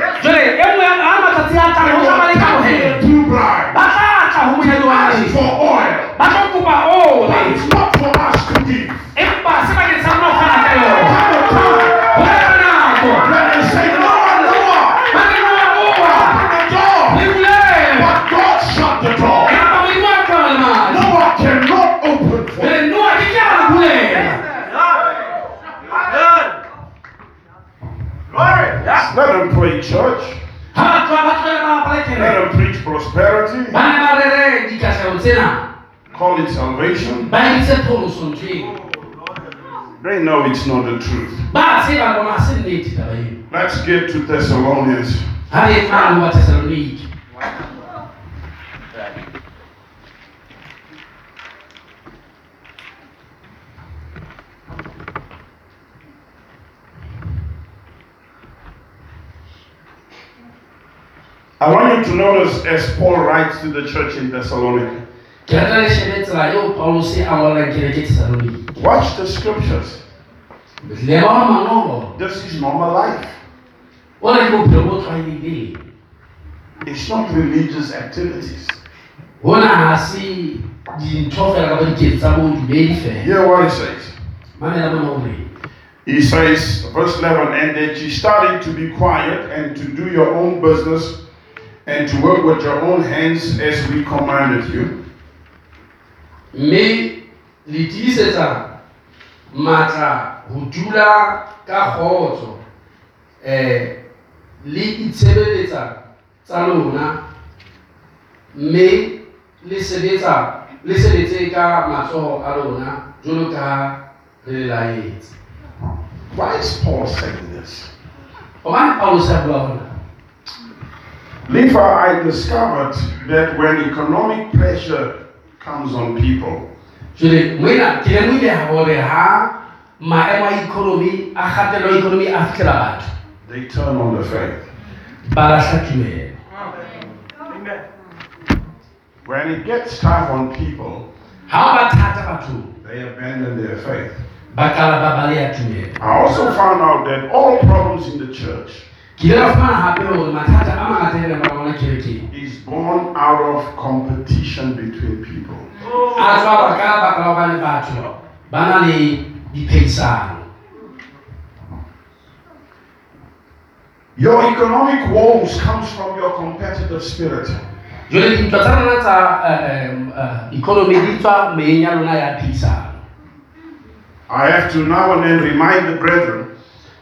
They will true bride. Ask for oil. But it's not for us to give. Yeah. Let them play church. Let them preach prosperity. Call it salvation. They know it's not the truth. Let's get to Thessalonians. ha re mane ho ba thessaloniki I want you to notice as Paul writes to the church in Thessalonica. Watch the scriptures. This is normal life. It's not religious activities. Hear what he says. He says, verse 11, and that you study to be quiet and to do your own business and to work with your own hands as we commanded you. mme le tiisetsa matla ho dula ka kgotso um le itshebeletsa tsa lona mme le sebetsa le sebetse ka matsoho a lona jwalo ka re le laetse Why is Paul saying this? hobane paulose a bua hona Later, I discovered that when economic pressure comes on people, jwale mona ke lemohile hore ha maemo a economy a kgatello ya economy a fitlhela batho they turn on the faith. ba lahla Amen. When it gets tough on people, ha ba thata they abandon their faith. ba kala ba baleya tumelo I also found out that all problems in the church ke ile ka fumana hape hore mathata a mangata leng ba bona kerekeng is born out of competition between people. a tswa ba baka la hobane batho ba na Your economic woes comes from your competitive spirit. jwale dintwa tsa rona tsa eh, em, eh, economy di tswa meeng ya lona I have to now and then remind the brethren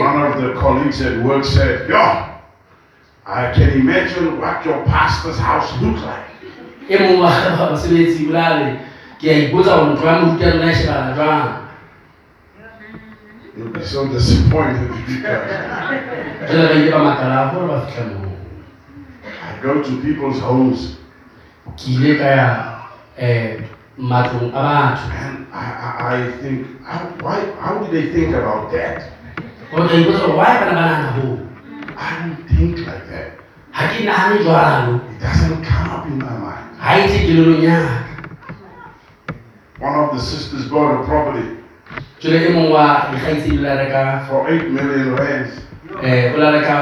one of the colleagues at work said, Yo, I can imagine what your pastor's house looks like. mong wa ba basebetsi o la re ke a ipotsa hore ntlo ya moruti ya lona shebana jwang You'll be so disappointed because jwale ba ile ba makala hore ba fihla moo I go to people's homes ke ile ka ya matlong a batho and I, I, I think, how, why, how did they think about that? gore ka ipotsa hore why bana ba I don't think like that. ha ke nahane jwalo It doesn't come up in my mind. ha e tle kelelong ya One of the sisters bought a property jwale e mong wa dikgaitsedi la reka for 8 million rands um o la reka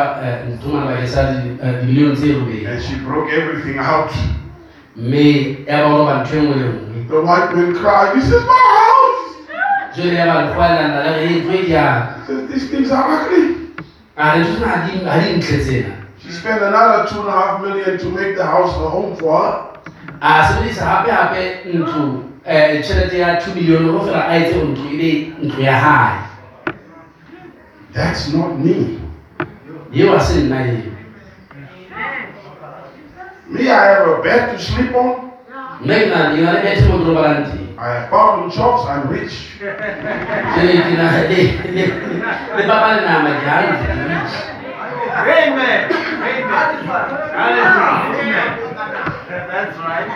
ntho mana bakeng sa di- eh, dimilione tse robedi and she broke everything out. Mme ya ba roba ntho e nngwe le nngwe The white man cried, This is my house! jwale ya ba lekgowa e landa la re e ntho e jang He said, These things are ugly. a re tsena ha di- ha di ntle tsena She spent another two and a half million to make the house a home for her. a sebedisa hape hape ntlo um tjhelete ya two million ho fela a etse ntlo e be ntlo ya hae That's not me. eo ha se nna eo Me, I have a bed to sleep on. mme ke na ke na le bethe mo ke I have bottom jobs. I'm rich. na papa le nama ke hantle ke rich. Amen. Amen. That's right.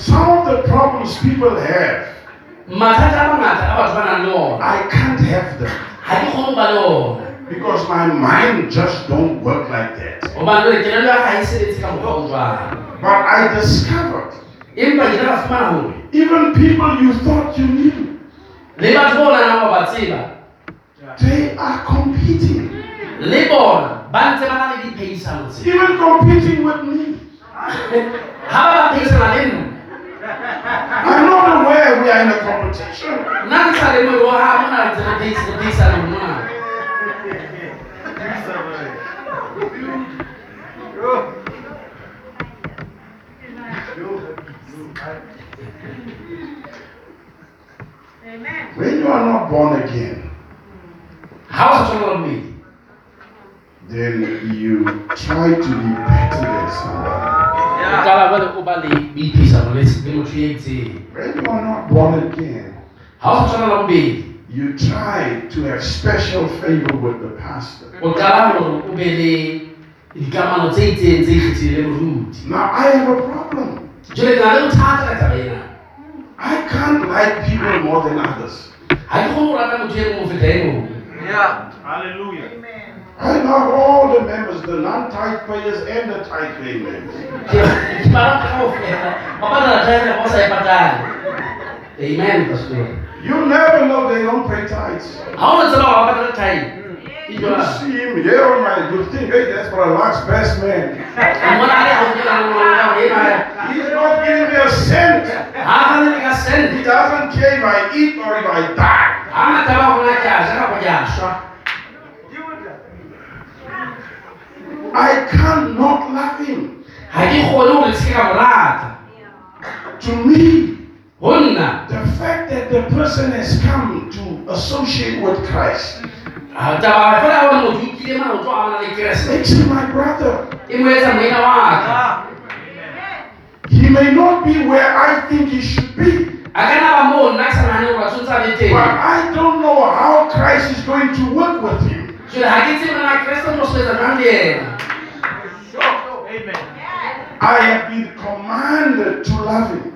Some of the problems people have, mathata a mangata a batho ba nang le ona I can't have them ha ke kgone ho ba le ona because my mind just don't work like that. hobane jwale kelello ya ka ha sebetse ka mokgwa o jwalo But I discovered empa ke ile ka fumana hore even people you thought you knew, le batho bao nanang ba ba tseba they are competing. le bona ba ntse ba na le diphehisano tse even competing with me. ha ba ba phehisana le I'm not aware we are in a competition. nna ke sa lemoe ho ha mona re ntse re phehis- re phehisanong mona When you are not born again, how o sa tshwana le mmedi then you try to be better than somebody. o qala jwale o ba le boiphehisano le le motho ya itseng When you are not born again, how o sa tshwana le bobedi you try to have special favor with the pastor. o qala hore o be le dikamano tse itseng tse ikgethileng le moruti Now I have a problem. jwale ke na le bothata ka taba ena I can't like people more than others. ha ke kgone ho rata motho mong ho feta mong Yeah. Hallelujah. I love all the members, the non-tithe payers and the tithe paying members. ke ke ba rata kaofela ba patala thaere ba sa patale amen pastor You never know they don't pay tithes. How o no tseba ba patala thaere ke You jwang see him here on my good thing. Hey, that's for a large best man. mmona a le haufi le ngwana wa ena He's not giving me a cent. ha a fane le ka He doesn't care if I eat or if I die. ha ngata ba gona ke a ja kapa ke a shwa I can't not love him. ha ke kgone hore ke se ka mo To me, ho the fact that the person has come to associate with Christ ha taba fela hore motho o kile mana o tlo amana le keresete makes him my brother. mo etsa moena wa ka Ah. He may not be where I think he should be, a ka nna ba moo nna ke sa nahane hore a tshwanetse a be but I don't know how Christ is going to work with him. jwale ha ke tsebe na keresete o tlo sebetsa jwang le. I have been commanded to love him.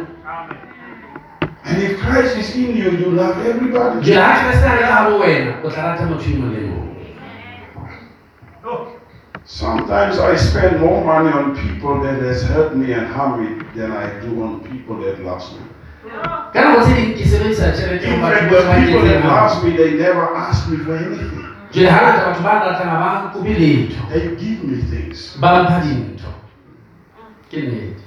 if Christ is in you, you love everybody. jwale ha keresete a le ka hare ho wena o tla rata motho e mong le e mong Oh. Sometimes I spend more money on people that has hurt me and harmed me than I do on people that loves me. ka nako tse ding ke sebedisa tjhelete In ho batho fact, ba the ba people that nketseng hao. loves me, they never ask me for anything. jwale ha ngata batho ba ratang ha ba kope letho They give me things. ba mpha dintho ke nnete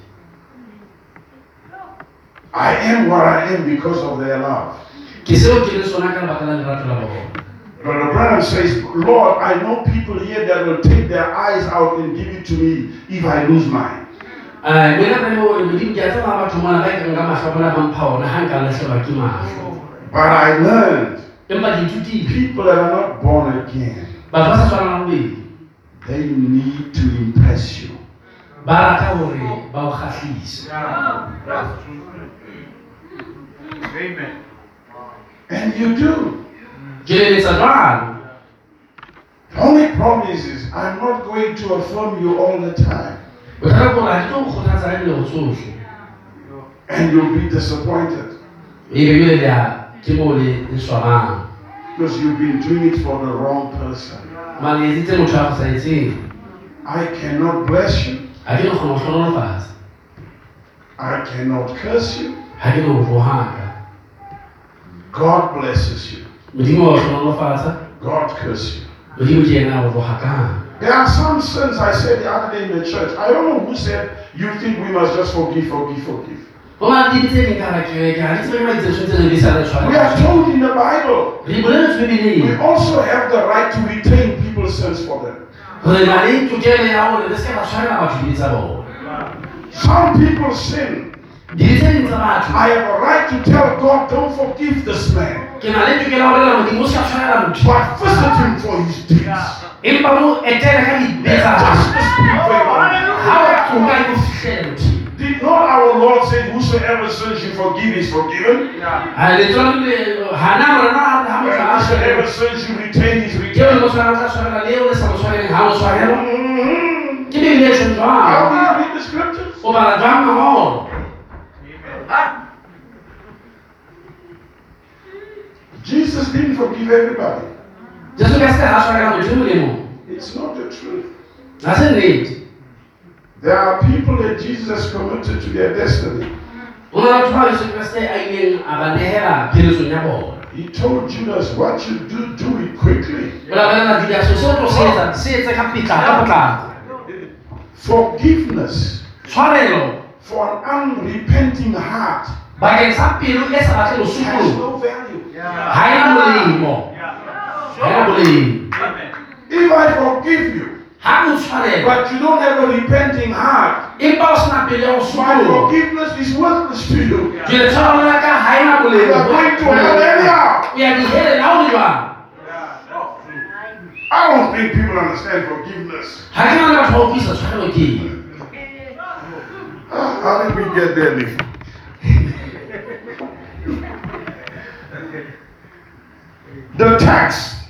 I am what I am because of their love. ke seo ke le sona ka lebaka la lerato la bona Brother Branham says, Lord, I know people here that will take their eyes out and give it to me if I lose mine. Eh, wena ba le hore modimo ke a tseba batho mona ba e nka mahlo a bona ba mpha ona ha nka lahlehelwa ke mahlo But I learned empa ke ithutile people that are not born again, batho ba sa tshwanang bobedi they need to impress you. ba rata hore ba o kgahlise Yeah. That's true. Amen. And you do. jweleletsa jwalo The only problem is, is I'm not going to affirm you all the time. bothata ke hore ha ke tlo o kgothatsa ka dinako tsohle And you'll be disappointed ebe jwale le a ke moo le le swabang because you've been doing it for the wrong person. mare le etsitse motho I cannot bless you. ha ke no kgona I cannot curse you. ha ke no o rohaka God blesses you. God curse you. There are some sins I said the other day in the church. I don't know who said you think we must just forgive, forgive, forgive. We are told in the Bible we also have the right to retain people's sins for them. Some people sin. I have a right to tell God, don't forgive this man. But visit him for his deeds. Yeah. Justice Did not our Lord say, Whosoever sins you forgive is forgiven? Yeah. And whosoever sins you retain is retained. Mm-hmm. How do you read the scriptures? O bala jwang mangolo Amen. Jesus didn't forgive everybody. jesu ka se ga tshwara motho e mo It's not the truth. se nnete There are people that Jesus has committed to their destiny. go na le batho ba jesu kreste a ileng a ba negela pheletsong ya bona He told Judas, What you do, do it quickly. o labelela judaso se o tlo se etsa se etse ka petla ka Forgiveness for an unrepenting heart bakeng sa pelo e sa batle has bosupolo no value. ga e na molemo Yeah. ga e na molemo Amen. If I forgive you, ga o tshwarela but you don't have a repenting heart, empa o sena pelo ya go my forgiveness is worthless to you. jele tshwarelo ya ka ga na You molemo are going to hell anyhow. o ya dihelela ga o di jwang Yeah. That's. I don't think people understand forgiveness. ga ke na le batho ba utlwisa tshwarelo ke eng Ah, How did we get there, Nick? The text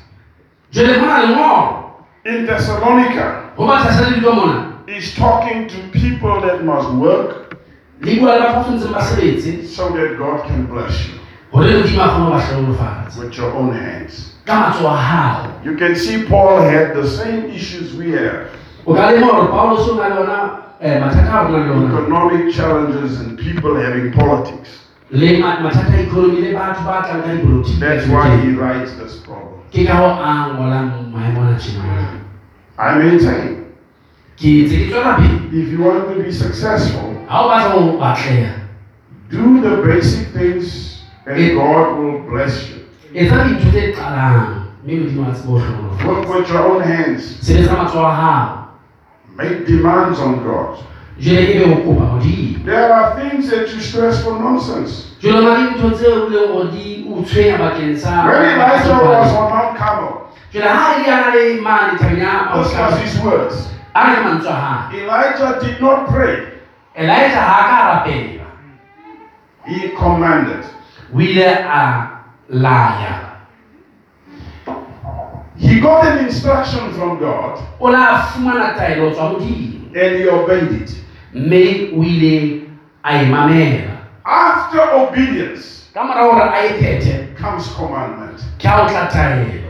jele go na lengolo in Thessalonica go ba tlasa le dilo mona is talking to people that must work le bua le batho ba tshwantseng ba sebetse. so that God can bless you gore modimo a kgone go ba tlhalolofatsa with your own hands. ka matso a You can see Paul had the same issues we have o ka lema gore paulos o na le ona mathata a rona le ona economic challenges and people having politics. le ma- mathata a economy le batho ba tlang ka dipolotiki That's why he writes this problem. ke ka go a ngolang maemo ana tjena I maintain ke tse ke tswela pele if you want to be successful, ga o batla do the basic things and God will bless you. etsa dintho tse qalang mme modimo a tsebe o tlhonolofatsa Work with your own hands. sebetsa matsoho a gago Make demands on God. jele be go kopa modimo There are things that you stress for nonsense. jelo na le dintho tseo o leng gore di o tshwenya bakeng sa When Elijah was on Mount Carmel, jele ga a ile a na le mane tabeng ya this was his words. a na le mantswe a gae Elijah did not pray, elijah ga a he commanded. o ile a ah, laya He got an instruction from God taelo tswa modimo and he obeyed it. mme o ile a e After obedience ka mora gore a e phethe comes commandment. ke a o tla taelo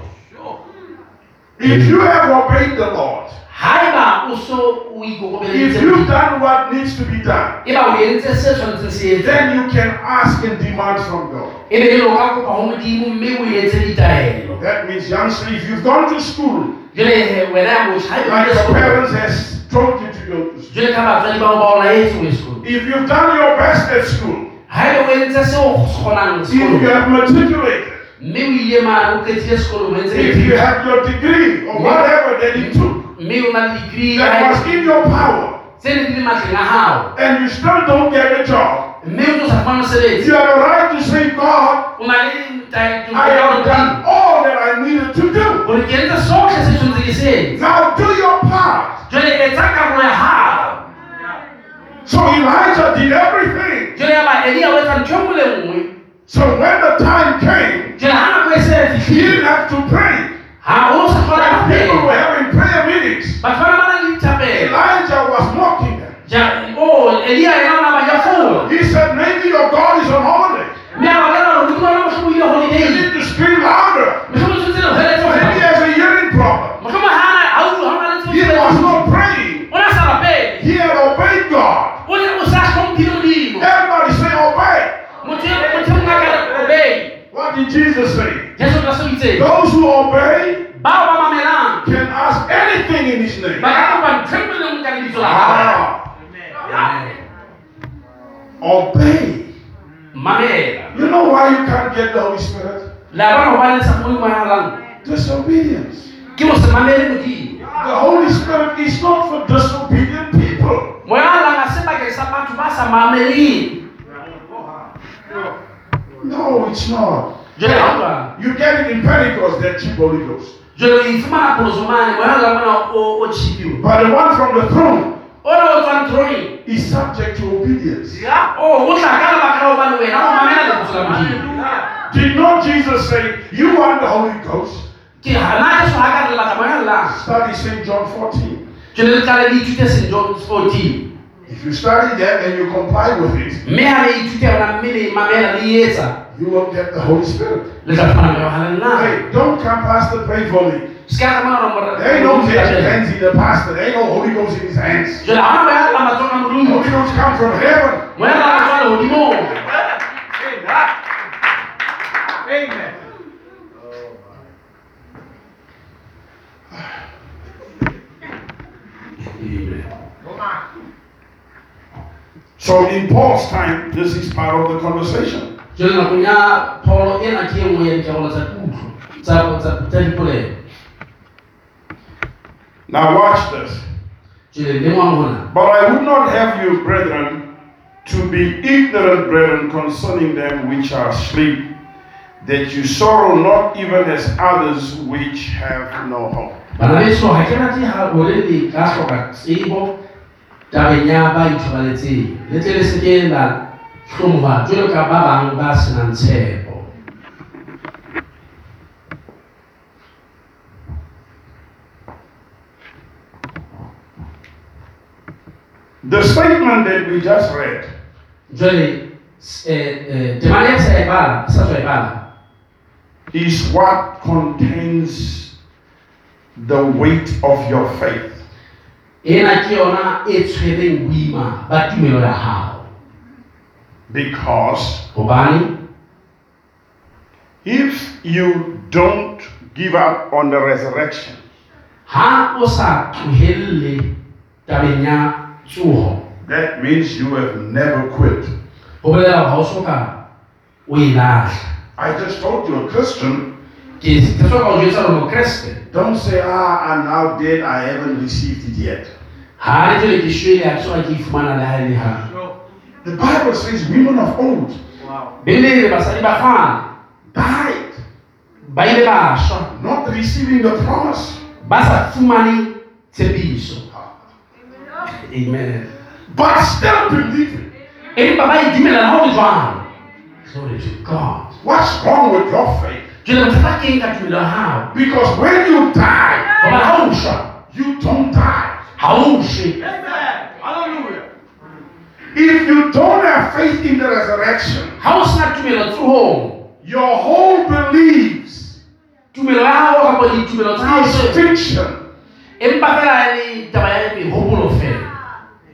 If you have obeyed the Lord, haeba o so o if you've done what needs to be done, o entse se tshwanetseng se etse. then you can ask and demand from God. be o ka kopa go modimo mme o etse ditaelo. That means, youngster, if you've gone to school, jele he, eh, wena ya motjha like your parents has told you to go to school, jwale ka batswadi bao ba o laetse o ye sekolong if you've done your best at school, haeba o entse se o se kgonang if you have matriculated, mme o ile mane o qetile sekolong o entse if you have your degree or whatever that you took, mme o na le degree that was in your power, tse ne di le matleng a gago and you still don't get a job, mme o tlo sa fumana mosebetsi you have a right to say, God, o na le I have done all that I needed to do. ke entse sotlhe se tshwanetse ke se etse Now do your part. jwale etsa karolo ya gago So Elijah did everything. ya ba elia o etsa ntho e nngwe le So when the time came, jwale ga nako he didn't have to pray. ga o sa tlhola And people were kapela having prayer meetings. batho ba na ba na le dithapelo Elijah was mocking them. Ja- o elia ena o na ba ja fola He said, maybe your God is on holiday. mme a bakela gore modimo ona motlhomo ile You need to scream louder. motlhomo tshwanetse le hweletse go Maybe he has a hearing problem. motlhomo ha ana- ha o- ha o na le He was not praying. o ne a sa rapele He had obeyed God. o ne o sa hlomphile modimo Everybody say obey. motho motho mongwe a ka re, obey What did Jesus say? jesu ka se o itseng Those who obey can ask anything in his name. ba ka kopa ntho e nngwe le nngwe ka lebitso la Ah, obey. mamela You know why you can't get the Holy Spirit? la bona gobane sa kgone mo yalang Disobedience. se mamele modimo The Holy Spirit is not for disobedient people. moyalang a se bakeng sa batho ba sa mameleng No, it's not. You get it in Pentecost, that cheap Holy Ghost. Jalo o ifumana polosomane moyalang mona o o chipiwa But the one from the throne ona o tswang throne is subject to obedience. o o tla ka lebaka la gobane wena o mamela lebitso la modimo Did not Jesus say, You want the Holy Ghost? ke gana jesu ga ka re lebaka moyalang Study St. John 14. jwale le qale le ithute st john 14 If you study that and you comply with it, mme ha le ithute yona mme le mamela le etsa you will get the Holy Spirit. le tla fumana moya wa halellana Hey, don't come, Pastor, pray for me. se ka tsamaya hore more- There ain't no magic hands in the pastor. There ain't no Holy Ghost in his hands. jwale ha ona moya a lla matswang a The modimo Holy Ghost come from heaven. moya a lla matswang lehodimong Amen. Come on. So in Paul's time, this is part of the conversation. Jwale nakong ya pholo ena ke nngwe ya dikarolo tsa kutlo tsa- tsa tsa dipolelo Now watch this. jwale le ngwang But I would not have you, brethren, to be ignorant, brethren, concerning them which are asleep, that you sorrow not even as others which have no hope. bana beso ha ke rate ha hore le ka hloka tsebo tabeng ya ba ithobaletseng le tle le seke la hlomoha jwalo ka ba bang ba senang tshepo The statement that we just read. Jwale s- eh, eh, temane ya sa e bala sa tswa e bala is what contains the weight of your faith. ena ke yona e tshwereng boima ba tumelo ya hao Because if you don't give up on the resurrection, ha o sa tlohelle tabeng ya that means you have never quit. ho bolela hore ha o soka o lahla I just told you, a Christian, ke ke soka o jwetsa hore mokreste don't say, ah, I'm now dead, I haven't received it yet. The Bible says women of old wow. belele basadi ba kgale died ba ile ba shwa not receiving the promise. ba sa fumane tshepiso amen but still believing. empa ba e dumela ha ho le jwalo glory to god What's wrong with your faith? jwale bothata ke eng ka tumelo ya hao Because when you die, hoba ha o shwa you don't die. ha o shwe Amen. If you don't have faith in the resurrection, ha o sena tumelo tsohong your whole beliefs tumelo ya hao kapa ditumelo tsa hao is se fiction. empa fela e le taba ya mehopolo fela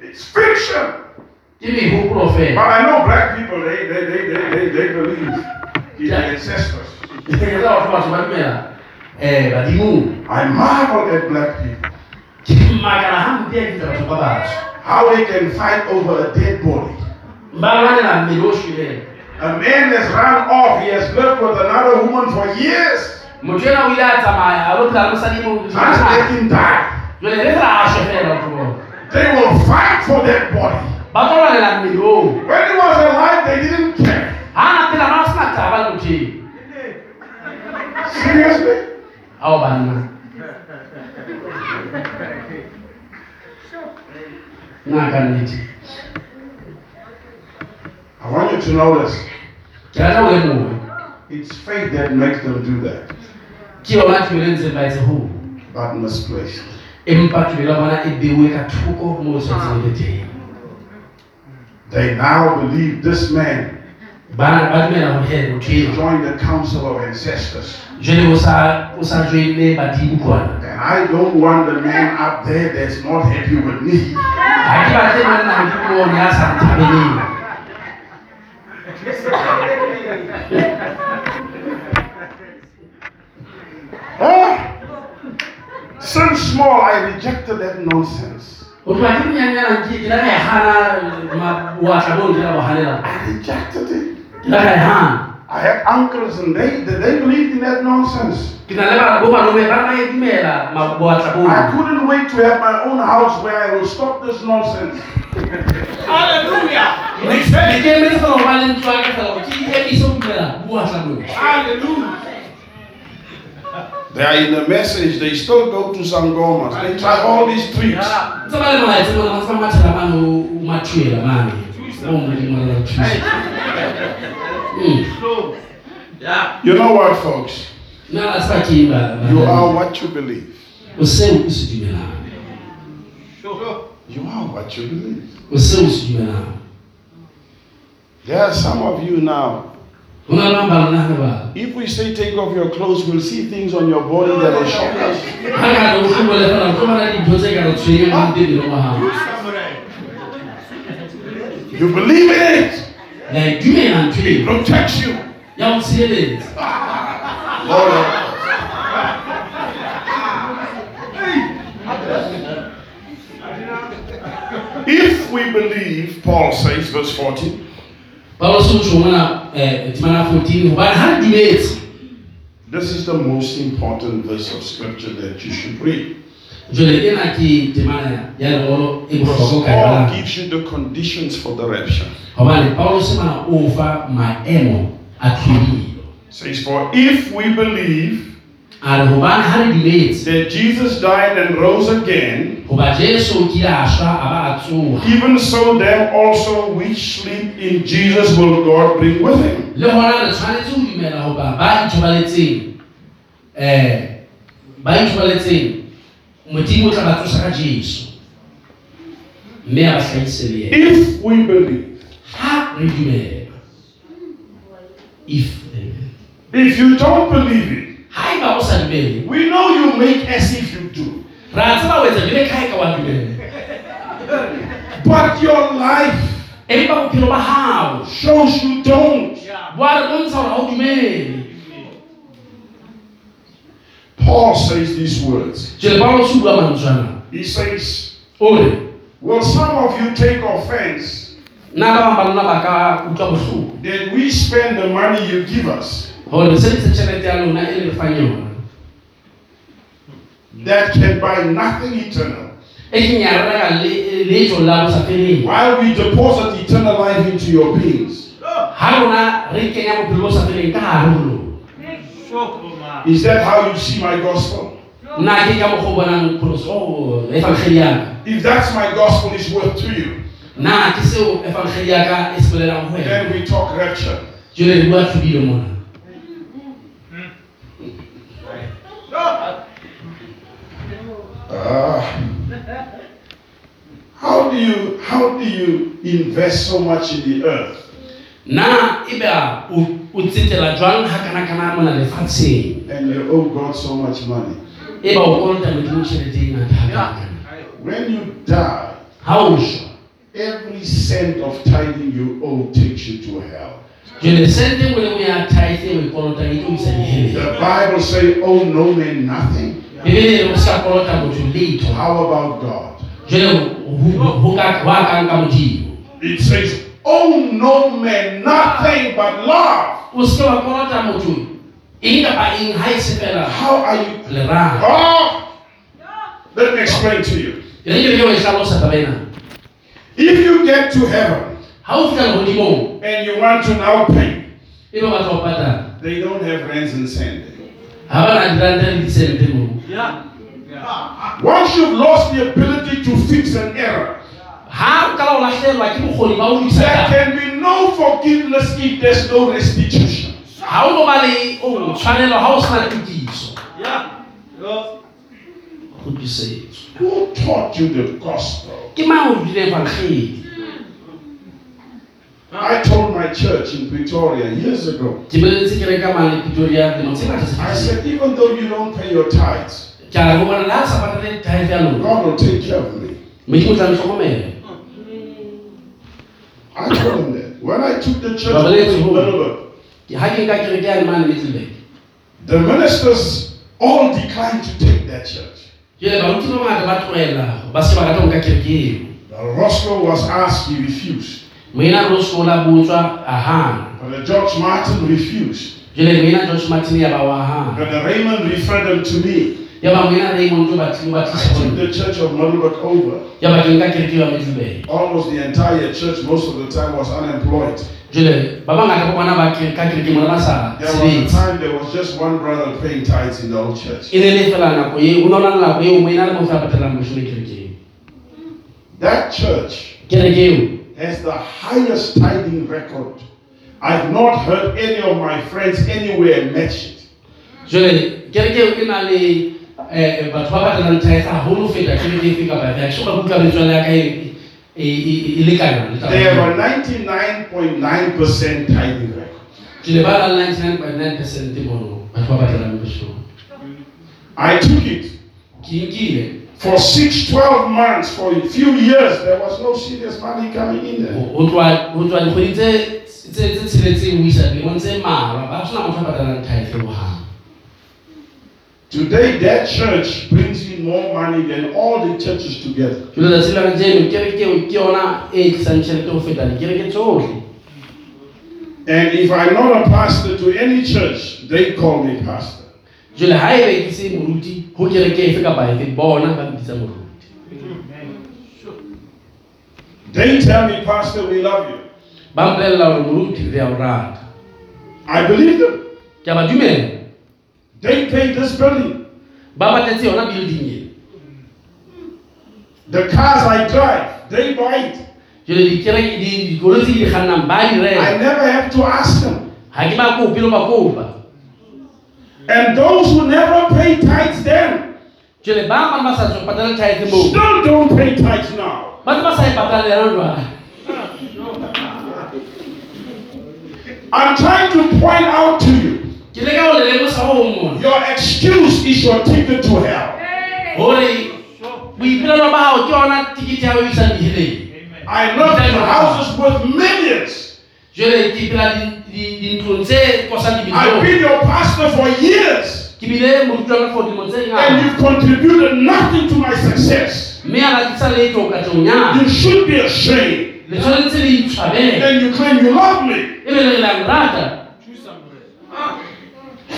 It's fiction. ke mehopolo But I know black people, they, they, they, they, they, they believe in the ancestors. Ke tseba batho batho ba dumela um badimong I marvel at black people. ke makala hampe ya ditaba batho ba batsho How they can fight over a dead body. ba lwanela mmele o shweleng A man has run off, he has lived with another woman for years. motho ena o ile a tsamaya a lo phela le mosadi mo And they can die. jwale le fela a shwe fela batho bao They will fight for that body. ba tlo lwanela mmele oo When he was alive, they didn't care. ha a na phela ma o sena taba le motho eo Seriously? ha o I want you to know this. It's faith that makes them do that, ke yona tumelo ntseng ba etse hoo but misplaced. empa tumelo ya bona beuwe ka thoko moo o tshwanetseng le teng. They now believe this man ba ba dumela hore he joined the council of ancestors. Jwale o sa o sa joinne badimo kwana And I don't want the man up there that's not happy with me. ha ke batle monna modimo ono ya sa nthabeleng Huh? Since small, I rejected that nonsense. ho tloha ke monyanyanang ke ke la ka hana ma- boatla boo ke la bo hanela I rejected it. Ke la ka e hana I had uncles and they they believed in that nonsense. ke na le ba- bo malome ba ba e dumela ma- I couldn't wait to have my own house where I will stop this nonsense. Hallelujah. ne ke emetse fela ho ba le ntlo ya ka fela hore ke emise ho dumela boatla boo Hallelujah. They are in the message, they still go to Sangomas. They try all these tricks. Ntse ba le malaetse mona ba sa mathela mane o o mathuela mane o modimo a la thusa Mm. Yeah. You know what, folks? nna a sa ke You are what you believe. o seo o se. You are what you believe. o seo o se There are some of you now. go na le bang ba rona re ba If we say take off your clothes, we'll see things on your body that will shock us. hangata o tlhobole fela go bana le dintho tse ka re tshwenyang mo tebeleng wa gago Samurai. You believe it. La e dumela ntho It eo protects you. ya go tshireletsa Lord. If we believe, Paul says, verse 14, paulo se o tšho mona um temana 14 gobane ga re dumetse this is the most important verse of scripture that you should read. jale ena ke temana ya Because bohlokwa o ka Paul gives you the conditions for the rapture. Gobane paulo se mana maemo a tlhodilo says, For if we believe a re gobane ga re dumetse that Jesus died and rose again, goba jesu o kile a swa a ba a tsoga even so them also which sleep in Jesus will God bring with him. le gona re tshwanetse go dumela goba ba ithobaletseng um ba ithobaletseng modimo o tla ba tlosa ka jesu mme a ba tlhaise le ena If we believe. Ha re dumela if If you don't believe it, ha eba o we know you make as if you do. ra tseba o etsa jele ka ka wa dumela But your life empa bophelo ba gago shows you don't. bo a re bontsha gore ga o dumele. Paul says these words. jele paulo se bua mantswana He says, Will some of you take offense nna ba bang ba ba ka utlwa bohloko? That we spend the money you give us. Gore re sebedisa tšhelete ya lona le fang yona. That can buy nothing eternal? ke nya re reka le- letso la bo sa feleng? While we deposit eternal life into your beings. ha rona re kenya bophelo bo sa feleng ka gare ho lona. Is that how you see my gospel? nna ke ka mokgwa o bonang pholoso o efangeli If that's my gospel is worth to you, na ke seo efangeli yaka e se bolelang rapture. jele re bua tlhodile mona. Ah. how do you how do you invest so much in the earth? Na ebe a o tsetela jwang ha kana kana mona lefatsheng? And you owe God so much money? eba ba o kolota modimo tšhelete e ngata When you die, ha o shwa every cent of tithing you owe takes you to hell. jele sente ngwe le ngwe ya tithe o kolotang tlo isa diheleng The Bible says, "Owe no man nothing." bebele re o ska kolota motho letho How about God? jele ho ho ka wa kang ka modimo It says, "Owe no man nothing but love." o se wa kolota motho eng kapa eng ha se fela How are you? Oh, let me explain to you. If you get to heaven ha o fihla lehodimong and you want to now pay, ebe o batla ho patala they don't have rands and sand. ha ba na diranta le disente moo Yeah. Yeah. Once you've lost the ability to fix an error, ha o kala o lahlehelwa ke bokgoni ba there can be no forgiveness if there's no restitution. ha o no ba le o tshwanelo ha o sena le tokiso Yeah. Yeah. kgutlisetso Who taught you the gospel? ke mang o rutile evangeli hmm. I told my church in Pretoria years ago. ke boletse ke reka mane pretoria lemo tse ngata I said, even though you don't pay your tithes, ke a re ho bona le ha o sa patale tithe ya lona God will take care of me. modimo o tla ntlhokomela I told him that. When I took the church to let's go. Melbourne, Ke- ha ke nka kereke ya mane middleburg the ministers all declined to take that church. The gospel was asked, he refused. And the George Martin refused. And the Raymond referred them to me. The church of Malubat Almost the entire church most of the time was unemployed. There was a time there was just one brother paying tithes in the whole church. That church has the highest tithing record. I've not heard any of my friends anywhere mention it. Jale kereke eo e na le eh batho ba batelang tithe haholo ho feta kereke efe kapa efe ha ke soka ke utlwa metswalle ya ka e- e- e e lekana le taba They ena. have a 99.9% tithing record. ke le ba la 99.9 percent mono batho ba batelang bosong I took it. ke nkile For six, 12 months, for a few years, there was no serious money coming in there. ho Today, that church brings in more money than all the churches together. jole tsatsi la kajeno kereke eo ke yona e eh, tlisang tjhelete ho feta dikereke tsohle And if I'm not a pastor to any church, they call me pastor. jole ha ebe ke se moruti ho kereke efe kapa efe bona ba mbitsa moruti They tell me, Pastor, we love you. ba mpolella hore moruti re a o rata I believe them. ke a ba dumela They pay this building. ba patetse yona building e The cars I drive, they buy it. dikereke di- dikoloi tse ke di kgannang ba di I reka never have to ask them. ha ke ba kope lo ba kopa And those who never pay tithes then, ba bang ba sa tswa patala tithe moo still don't pay tithes now. ba sa e jwale I'm trying to point out to you, Your excuse is your ticket to hell. I know your house is worth millions. I've been your pastor for years. And you've contributed nothing to my success. You should be ashamed. And you claim you love me.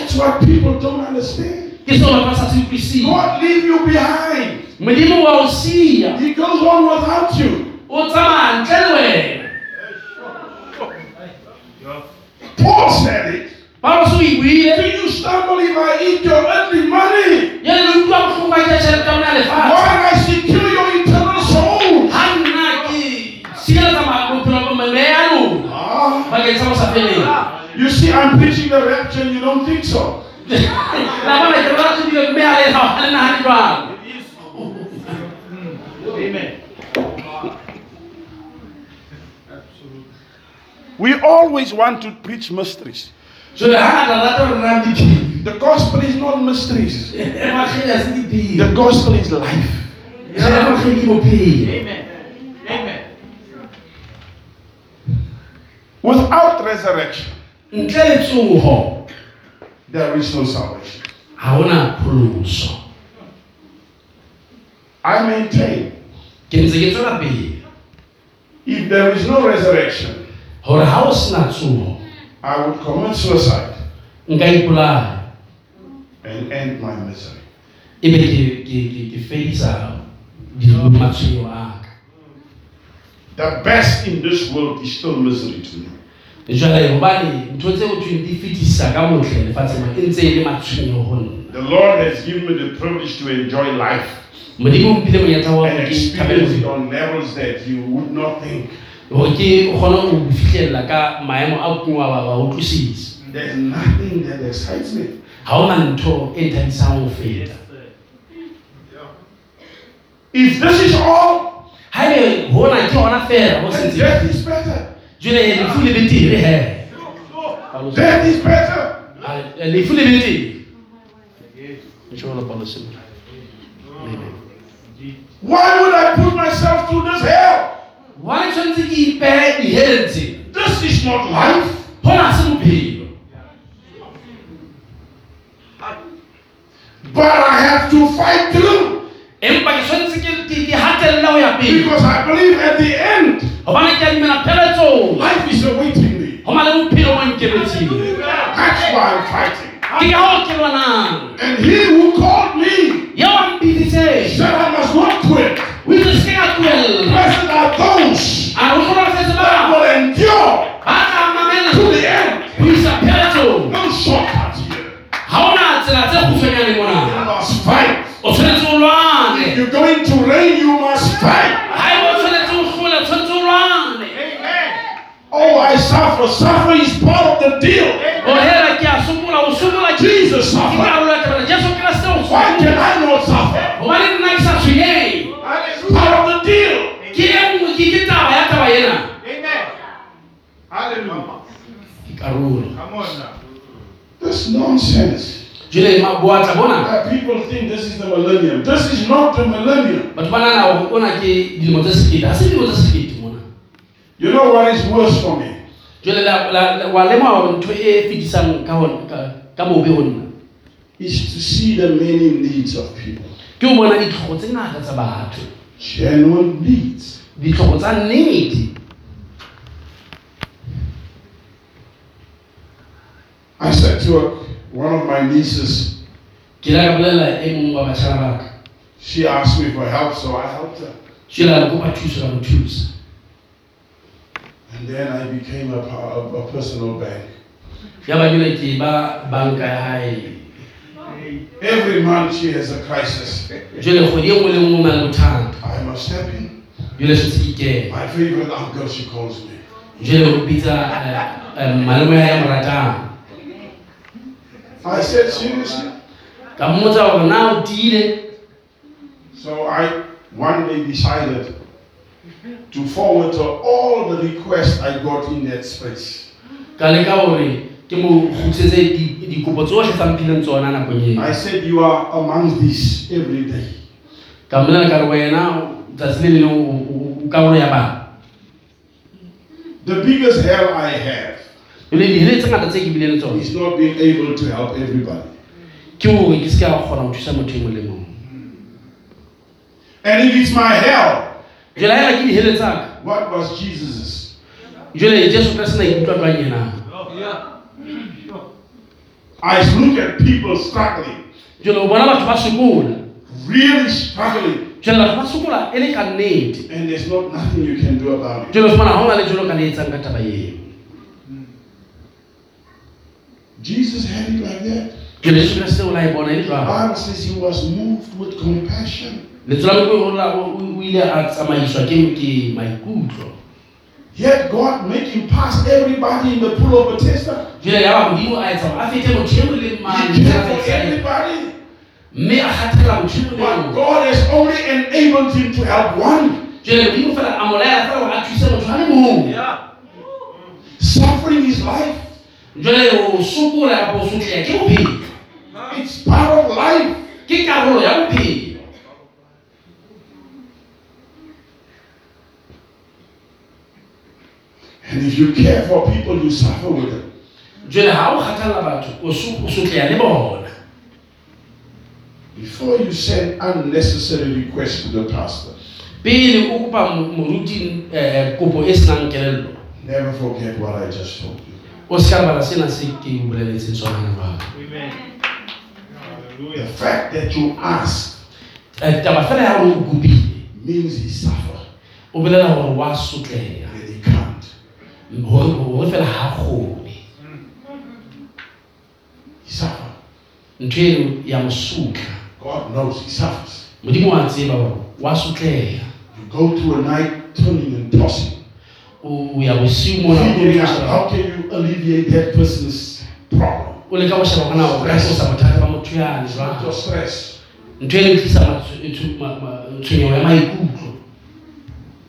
That's what people don't understand. ke seo batho ba sa se utlwising God leave you behind. modimo wa o siya He goes on without you. o tsamaya ntle le wena Paul said it. paulo e buile Do you stumble if I eat your earthly money? ya le utlwa bohloko ba ja tšhelete ya bona ya lefatshe Why I secure you see, I'm preaching the rapture and you don't think so. la bona ke rata dilo mme ha le ha le nahane jwalo Amen. We always want to preach mysteries. jole ha ngata rata gore rang diphiri The gospel is not mysteries. magedi a se diphiri The gospel is life. Amen. Amen. Without resurrection, Mm. ntle le tsoho there is no salvation. ha ona pholoso I maintain ke ntse ke tswela pele if there is no resurrection, hore ha o sena tsoho I would commit suicide nka ipolaya and end my misery. ebe ke ke ke ke fedisa di- matshwenyeho a ka The best in this world is still misery to me. The Lord has given me the privilege to enjoy life modimo o mphile monyetla wa and experience it on levels that you would not think. There's nothing that excites me. ha ona ntho nthabisang ho feta If this is all, ha ebe hona ke hona fela ho then death is better. Jwale lefu le betere he Death is better. Lefu le betere Inshallah, Paulo se- Amen. Why would I put myself through this hell? why tshwanetse ke ipehe the tse This is not life. hona ha se bophelo But I have to fight through hatella ho ya pele because I believe at the end, hobane ke a dumela pheletsong life is awaiting me. ho na le bophelo bo nkemetseng That's why I'm fighting. ke ka hoo ke lwanang. And he who called me ya wa said I must not quit. o itse se ka tlohella Blessed are those a re kgolofetse that ba. will endure ba tla to the end. ho isa pheletsong No shortcuts here. ha ona tsela tse kgutshwanyane You mona you're going to reign, you must fight. Oh, I suffer. Suffering is part of the deal. Jesus suffered. Why can I not suffer? Hallelujah. Come nonsense. Jele mabwata bona people think this is the millennium. This is not the millennium. but bana gore ona ke dilemo tse sekete ga se dilemo tse sekete mona You know what is worse for me? jile la- la- wa lemoga wa ntho e fetisang ka hon- ka- mobe go nna Is to see the many needs of people. ke o bona ditlhogo tse ngata tsa batho Genuine needs. ditlhogo tsa nnete I said to her, one of my nieces, ke la ka bolelela mongwe wa batšhana baka she asked me for help, so I helped her. jele a le kopa thuso ka mo thusa And then I became a, a, a personal bank. ya ba jele ke ba banka ya hae Every month she has a crisis. jele kgwedi nngwe le nngwe o na I must step in. jele setse ke My favorite uncle, she calls me. jele o bitsa eh, eh, malome ya mo ratang I said, seriously? ka mmotsa gore na o tiile So I one day decided to forward her all the requests I got in that space. ka gore ke mo kgutlisetse di- dikopo tsotlhe tsa mphileng tsona nakong eo I said, you are among these every day. ka mmolela ka re wena tsatsi le lengwe o- o- o karolo ya bana The biggest hell I have is not being able to help everybody. e And if it's my hell, what was Jesus's? jole jesu kreste na ikutlwa twang enang Yeah. I look at people struggling, really struggling, e and there's not nothing you can do about it. jole o fumana ga o na le jolo ka le etsang ka taba eo Jesus had it like that. jole jesu kreste la bona le The jwang Bible says he was moved with compassion. lentswe la moko o la- o o ile a tsamaiswa ke ke maikutlo Yet God make him pass everybody in the pool of Bethesda. jole ya ba modimo a etsa gore a fete motho le He cared for everybody. mme a kgathela motho mong But God has only enabled him to help one. jole modimo fela a molaela fela gore a thuse motho a le mong Yeah. Suffering is life. Jole o sokola kapa o sotleya ke bophelo It's part of life. ke karolo ya bophelo And if you care for people, you suffer with them. o kgathalla batho o so- o sotleya le bona Before you send unnecessary requests to the pastor, pele o kopa mo- moruti um kopo e senang kelello never forget what I just told you. O se ka lebala sena se ke o boleletseng sona na jwale Amen. The fact that you ask taba fela ya gore o kopile means he suffered o bolela gore wa sotleya and he can't. gore gore fela ga kgone He suffered. ntho eno ya mo sotla God knows he suffers. modimo wa tseba gore wa sotleya You go through a night turning and tossing. Figuring out sheba- how can you alleviate that person's problem. o leka go sheba gona o ka tlosa bothata ba motho yane It's not jwang your stress. ntho eno tlisa matshwe- tshw- ma- ma- tshwenyeho ya maikutlo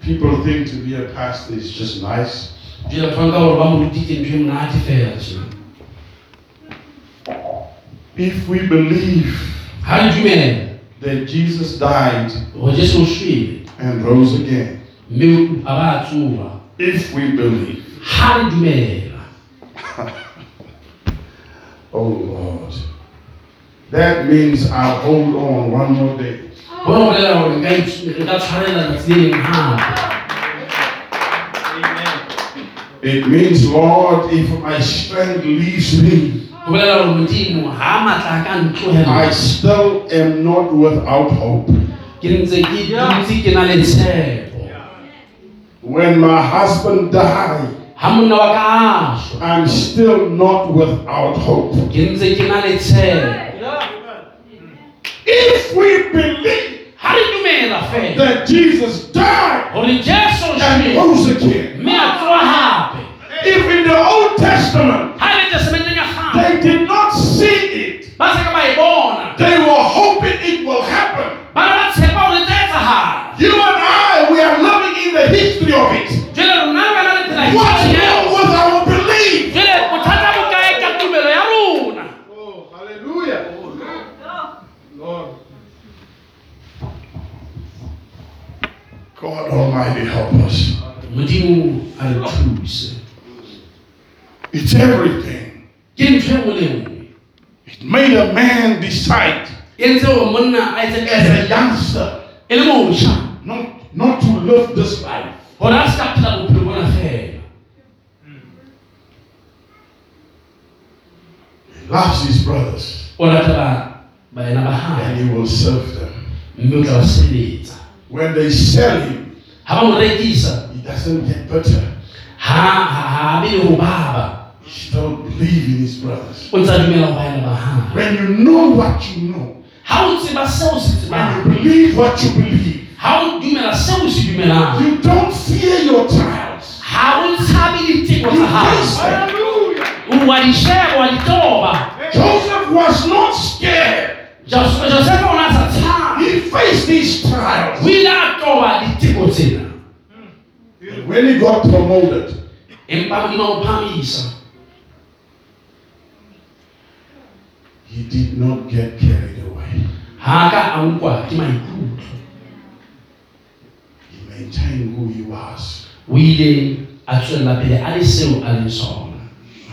People think to be a pastor is just nice. jela batho ba nka gore ba ntho fela tjena If we believe re dumela that Jesus died gore jesu o shwele and rose again, mme a ba a tsoa if we believe, dumela oh Lord, that means I'll hold on one more day. bona go bolela gore nka itsh- nka tshwarela tsatsi le leng gape Amen. It means, Lord, if my strength leaves me, go bolela gore modimo ga maatla a ka I still am not without hope. ke ntse ke dutse ke na le tshepo When my husband died, ga monna wa ka a shwa I'm still not without hope. ke ntse ke na If we believe ga re dumela fela that Jesus died gore jesu o and rose again, mme a tsoa gape if in the Old Testament they did not see it, they did history of it. What more was our belief? Oh, hallelujah. Oh, Lord. Lord. God Almighty help us. It's everything. It made a man decide as a youngster not, not to live this life gore a phela bophelo bona fela He loves his brothers. O latela baena ba and he will serve them. mme o tla ba sebeletsa When they sell him, ga ba mo rekisa he doesn't get better. ha ha ha be le go baba He still believes in his brothers. o ntse a dumela go baena ba gae When you know what you know, ha o tseba seo se when you believe what you believe, ha o dumela seo se dumelang you don't fear your trials. ha o tshabe diteko You tsa face gago them. Hallelujah. wa di sheba wa di toba Joseph was not scared. Jos- josefa o ne a sa tshabe He faced these trials. o ile a toba diteko tsena And when he got promoted, empa modimo o phamisa he did not get carried away. ha ka a nkwa ke maikutlo He maintained who he was. o ile a tswella pele a le seo a leng sona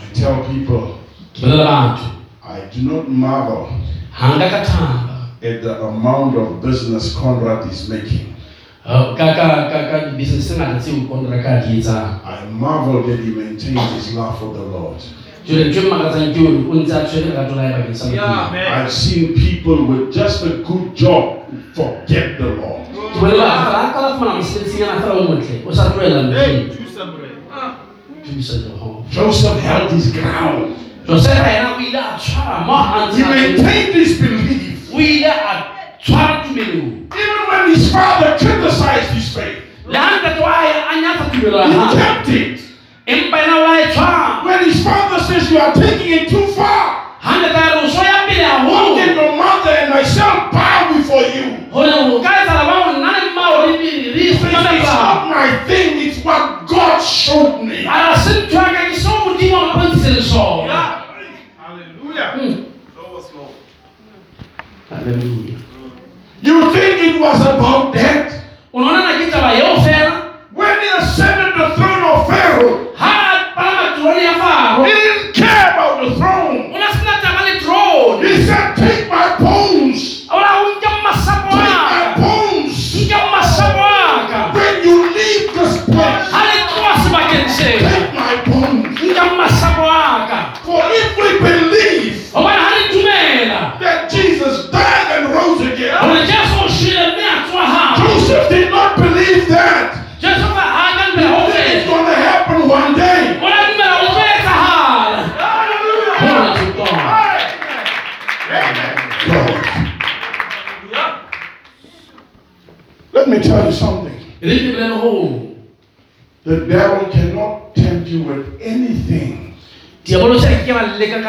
I tell people, bolela batho I do not marvel ha nka ka thaba at the amount of business Conrad is making. Uh, ka ka ka ka di etsang I marvel that he maintains his love for the Lord. jole ntho makatsang ke hore o ntse a tshwere lerato la bakeng sa Yeah. I've seen people with just a good job forget the Lord. ke bolela batho fela ha ka la fumana mosebetsing yana fela o motle o sa tlohela Hey, modimo two samurai. Ah. Thusa Jehova. Joseph held his ground. josefa yena o ile a tshwara He maintained his belief. o ile a tshwara tumelong Even when his father criticized his faith, le ha ntate wa hae a nyatsa tumelo he hae kept it. empa yena o la e tshwara When his father says you are taking it too far, ha ntate a re o so ya pele how haholo can your mother and myself bow before you? It's fumanela not my thing, it's what God showed me. a se ntho ya ka ke seo modimo a mpontseng sona Yeah. Hallelujah. That was Lord. Hallelujah. You think it was about that? unaona na ke taba eo fela When he ascended the throne of Pharaoh, ha a palama trone ya faro he didn't care about the throne. o na sena taba le trone He said, Take my bones,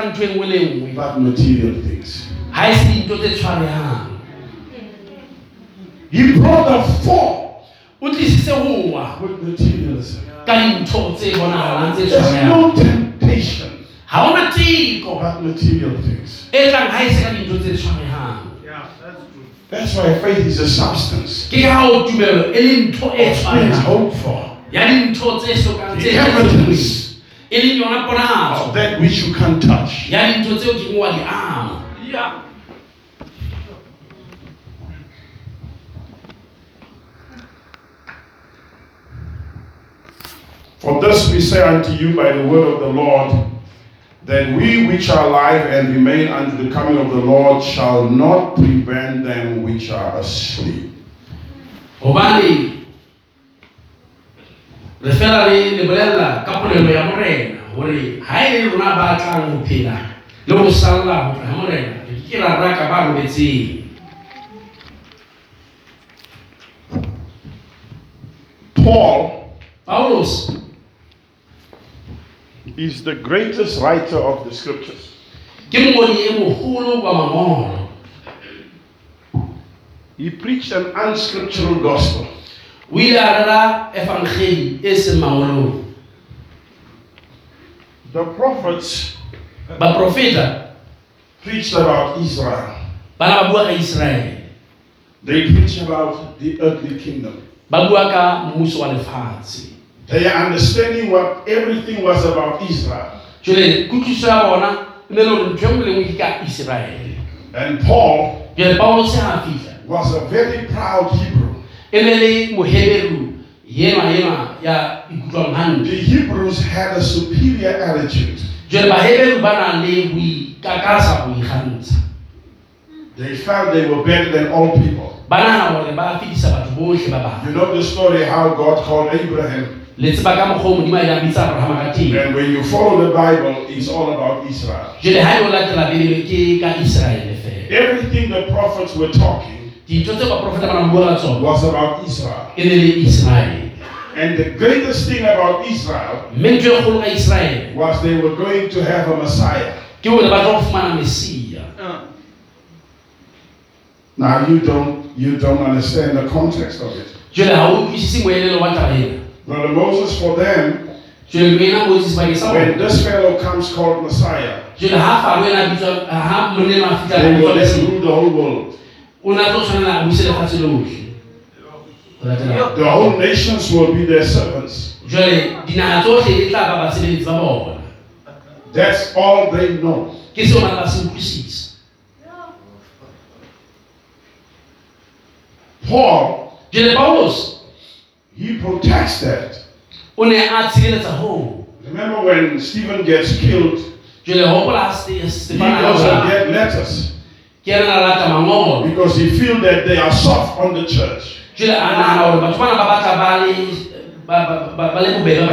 ka ntho e le nngwe but material things. ha e se dintho tse tshwarehang He brought the fall o tlisitse go wa with materialism. ka dintho tse bonagalang tse There's tshwarehang no temptation ga ona teko material things. e tlang ga e se ka dintho tse tshwarehang Yeah, that's true. That's why faith is a substance. ke ka o tumelo e le ntho e Of things tshwarehang hoped for. ya dintho tse sokang The tse evidence e leng yona of that which you can't touch. yani mtoto ke wa di Yeah. For this we say unto you by the word of the Lord, that we which are alive and remain unto the coming of the Lord shall not prevent them which are asleep. gobane re fela re le bolelela ka polelo ya morena gore ga e rona ba tlang go phela le go salla go tla morena re ke ra raka ba robetseng Paul paulos is the greatest writer of the scriptures. ke mongodi e mogolo kwa mangolo He preached an unscriptural gospel. O ile a rera evangeli e seng mangolong The prophets uh, baprofeta preached about Israel. bana ba bua ka israele They preached about the earthly kingdom. ba bua ka mmuso wa lefatshe They are understanding what everything was about Israel. kutlwiso ya bona e ne le gore ntho e nngwe ke ka And Paul jwale paulose ga a fitlha was a very proud Hebrew. E ne le moheberu enwa enwa ya ikutlwang The Hebrews had a superior attitude. jwale ba na le boikakasa go ikgantsha They felt they were better than all people. ba nagana gore ba fetisa batho botlhe ba bangwe You know the story how God called Abraham. le tseba ka mokgwa o modimo a bitsa abrahama ka teng And when you follow the Bible, it's all about Israel. jwale ga e o latela bebele ke ka iseraele fela Everything the prophets were talking dintho tse baprofeta ba na bua was about Israel. e ne le iseraele And the greatest thing about Israel mme ntho kgolo ka iseraele was they were going to have a Messiah. ke gore ba tlo fumana mesia uh. Now you don't you don't understand the context of it. jwale ga o utlwisise moelelo wa taba ena Brother Moses, for them, jwale moena moses bakeng sa when this fellow comes called Messiah, jwale ah, ha faro ena a bitswa ha moneno a fitlha they will then rule the whole world. O na tlo tshwanela a buse lefatshe lotlhe The whole nations will be their servants. jwale dinaga tsotlhe di tla ba basebeletsi ba bona That's all they know. ke seo bana ba Paul, jwale paulos he protects that. o ne a tshireletsa hoo Remember when Stephen gets killed, jwale hopola ha Ste- he stefana doesn't get letters Because he feels that they are soft on the church.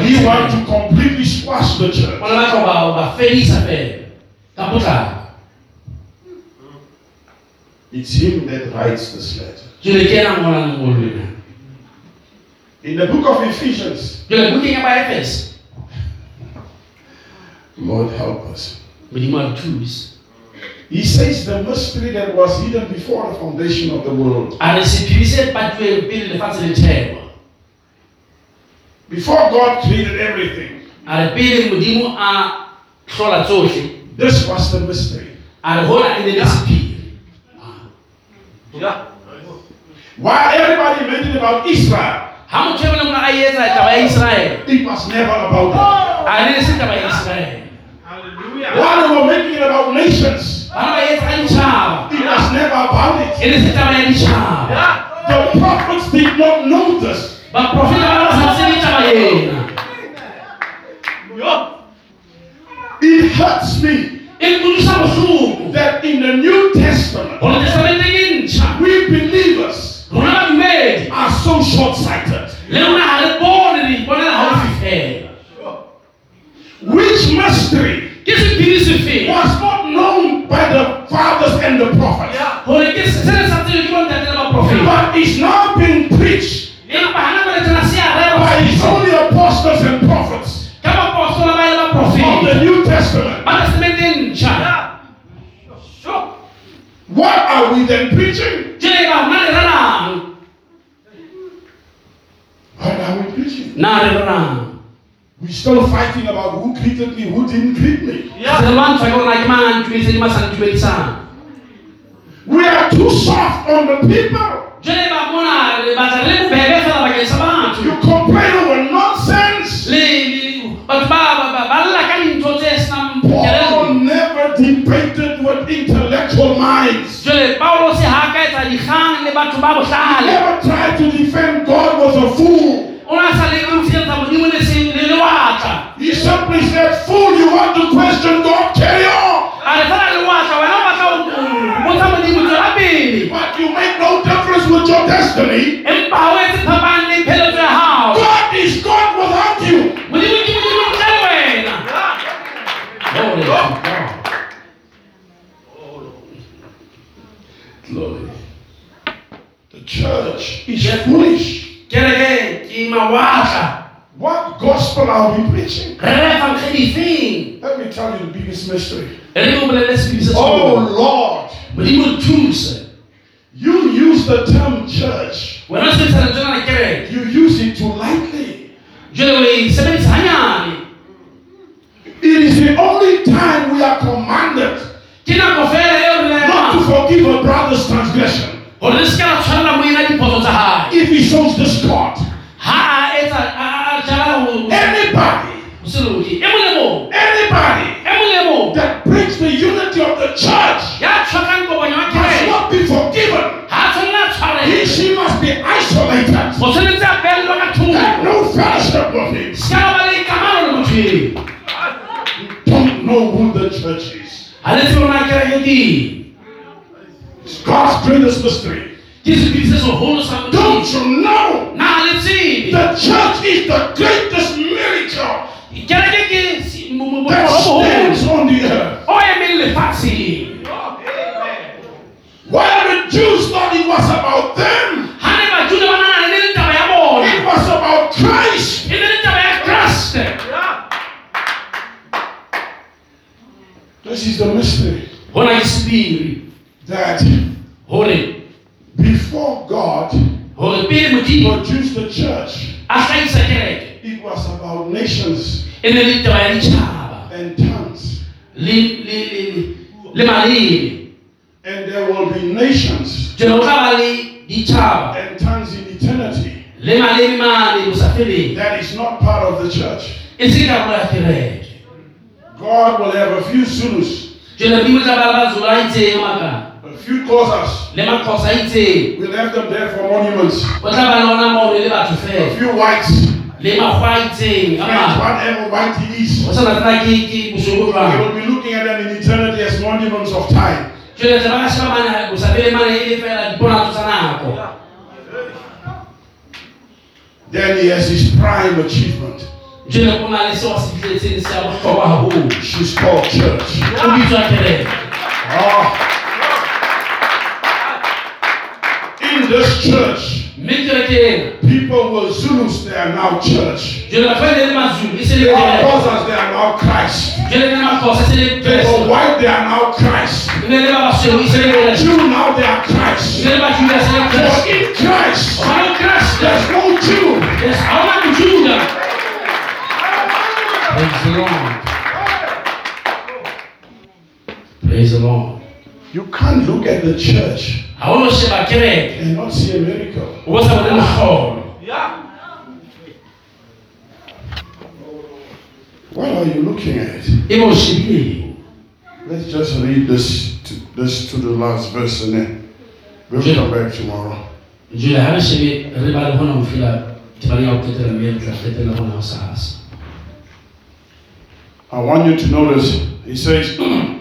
He wants to completely squash the church. It's him that writes this letter. In the book of Ephesians, Lord help us. He says the mystery that was hidden before the foundation of the world. a re sephiri se patuweng pele lefatshe le thewa Before God created everything, a re pele modimo a hlola tsohle this was the mystery. a re hona e ne le sephiri While everybody mentioned about Israel, ha motho e mole mona a etsa taba ya israele it was never about them. a ne le se taba ya israele Hallelujah. While they were making it about nations, bana ba etsa ka ditšhaba it was never about it. le se taba ya The prophets did not know this. baprofeta ba ba sa tsebe It hurts me nkutlwisa bohloko. that in the New Testament, we believers are so short sighted. le rona ga re bone re iponela gaufi fela. Which mystery ke sephiri sefeng was not known by the fathers and the prophets, gore ke se se ne sa tsebe ke bontate le baprofeta but is now being preached empa gana jale tena se a rerwa by his only apostles and prophets ka bapostola ba le of the New Testament. e What are we then preaching? jale ba gona le rerang. What are we preaching? Na re rerang We're still fighting about who greeted me, who didn't greet me. se re lwantshwa ke gorena ke mang a ntumedisang ke mang sa ntumedisang We are too soft on the people. jale ba mona re batla re le bobebe fela bakeng sa batho You complain over nonsense. Paul never debated with intellectual minds. jale paulos ha ka etsa dikgang le batho ba He never tried to defend God was a fool. O na sa leke go fietsa modimo le seng le lewatla He simply said, Fool, you want to question God? Carry on. a re fela lewatla wena o batla go botsa modimo tswela But you make no difference with your destiny. empa ha o etse phapang le pheletso ya hao God is God without you. modimo ke modimo ntle le wena Glory. Glory. The church is foolish. Kereke ke mawatla What gospel are we preaching? re refang ge difeng Let me tell you the biggest mystery. Oh. Lord, modimo re thuse you use the term church. wena o sebedisa lentswe lena kereke You use it too lightly. jale o sebedisa hanyane It is the only time we are commanded ke nako fela eo re not shows this card. Anybody. Anybody that breaks the unity of the church must not be forgiven. He, she must be isolated. Have no fellowship with him. Don't know who the church is. It's God's greatest mystery ke sekiri se segolo sa Don't you know na ga le the church is the greatest miracle kereke ke si- mo- mo- that stands on the earth? o emeng lefatsheng While the Jews thought it was about them, ga ne bajuda ba nagana e ne le taba ya bona it was about Christ. e ne le taba ya kreste This is the mystery na ke sepiri that gore before God gore pele modimo produced the church, a tlhaisa kereke it was about nations ne le taba and tongues. And there will be nations jone go tla ba le ditšhaba and tongues in eternity. le maleme mane bo That is not part of the church. se karolo ya God will have a few Zulus, jone modimo tla ba le bazolo a itseng a makana few Xhosas. le maxhosa a We left them there for monuments. o tla ba le ona mono le batho A fela few whites, le makgwa a itseng a French, mane whatever white he is. o sa natana ke ke bosoko We jwang will be looking at them in eternity as monuments of time. tla ba ka sheba mane bo sa fele mane e le fela diponatso tsa nako Then he has his prime achievement. jone go na le seo se fitlhetseng se ya haholo She's called church. o bitswa kereke Ah. This church, mme kereke ena people were Zulus, they are now church. jone batho ba ne le mazulu e se le They are kereke Xhosas, they are now Christ. jone le maxhosa e se le They white, they are now Christ. e ne le ba basweu e se le kreste Jew, now they are e Christ. ne le bajuda e se le For in Christ, ga le kreste there's no Jew. Yes, ga ona praise the lord praise the lord You can't look at the church ga o no and not see a miracle. o bo sa bone mogolo What are you looking at? bo o shebileng Let's just read this to, this to the last verse and then we'll Sure. come back tomorrow. jule ga re shebe re ba le gona go fela tebang ya go qetela mme re tla qetela gona go sasa I want you to notice, he says,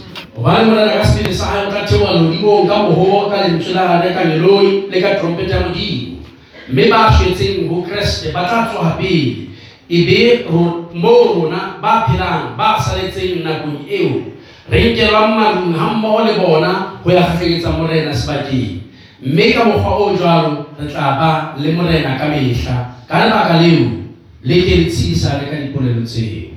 Gobane morena ka sebele sa gae o tla theoa lodimong ka mogo ka lentswe la gane ka leloi le ka trompete ya modimo mme ba swetseng go keresete ba tla tsoga pele e be ro- mo rona ba phelang ba saletseng nakong eo re nkelwang marung ga mmogo le bona go ya gafeletsa morena sebakeng mme ka mokgwa o jalo re tla ba le morena ka mehla ka lebaka leo le ke le tshedisa le ka dipolelo tseo Hallelujah.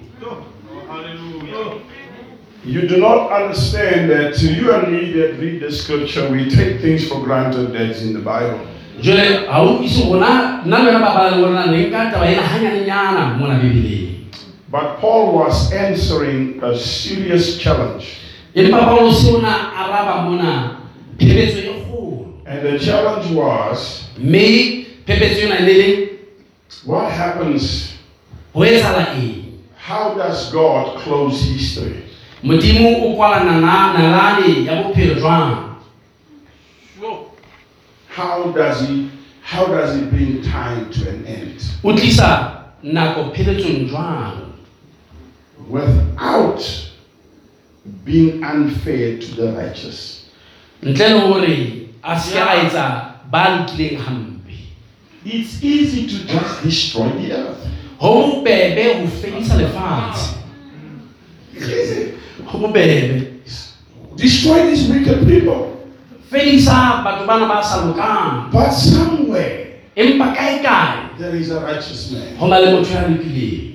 You do not understand that to you and me that read the scripture, we take things for granted that's in the Bible. jole ga o itse gona nna le wena ba bala le gorena re nka taba ena ganyanenyana mona bebeleng But Paul was answering a serious challenge. empa paulose o na araba mona phepetso kgolo And the challenge was mme phepetso ena ne le what happens? go etsala eng How does God close history? Modimo o kwala nalane ya bophelo jwang How does he how does he bring time to an end? o tlisa nako pheletsong jwang Without being unfair to the righteous. ntle le gore a seke a etsa ba lokileng hampe It's easy to just destroy the earth. go bobebe go fedisa lefatshe It's easy. Go Destroy these wicked people. fedisa batho bana ba sa lokang. But somewhere empa kae kae? there is a righteous man. go na le motho ya lokileng.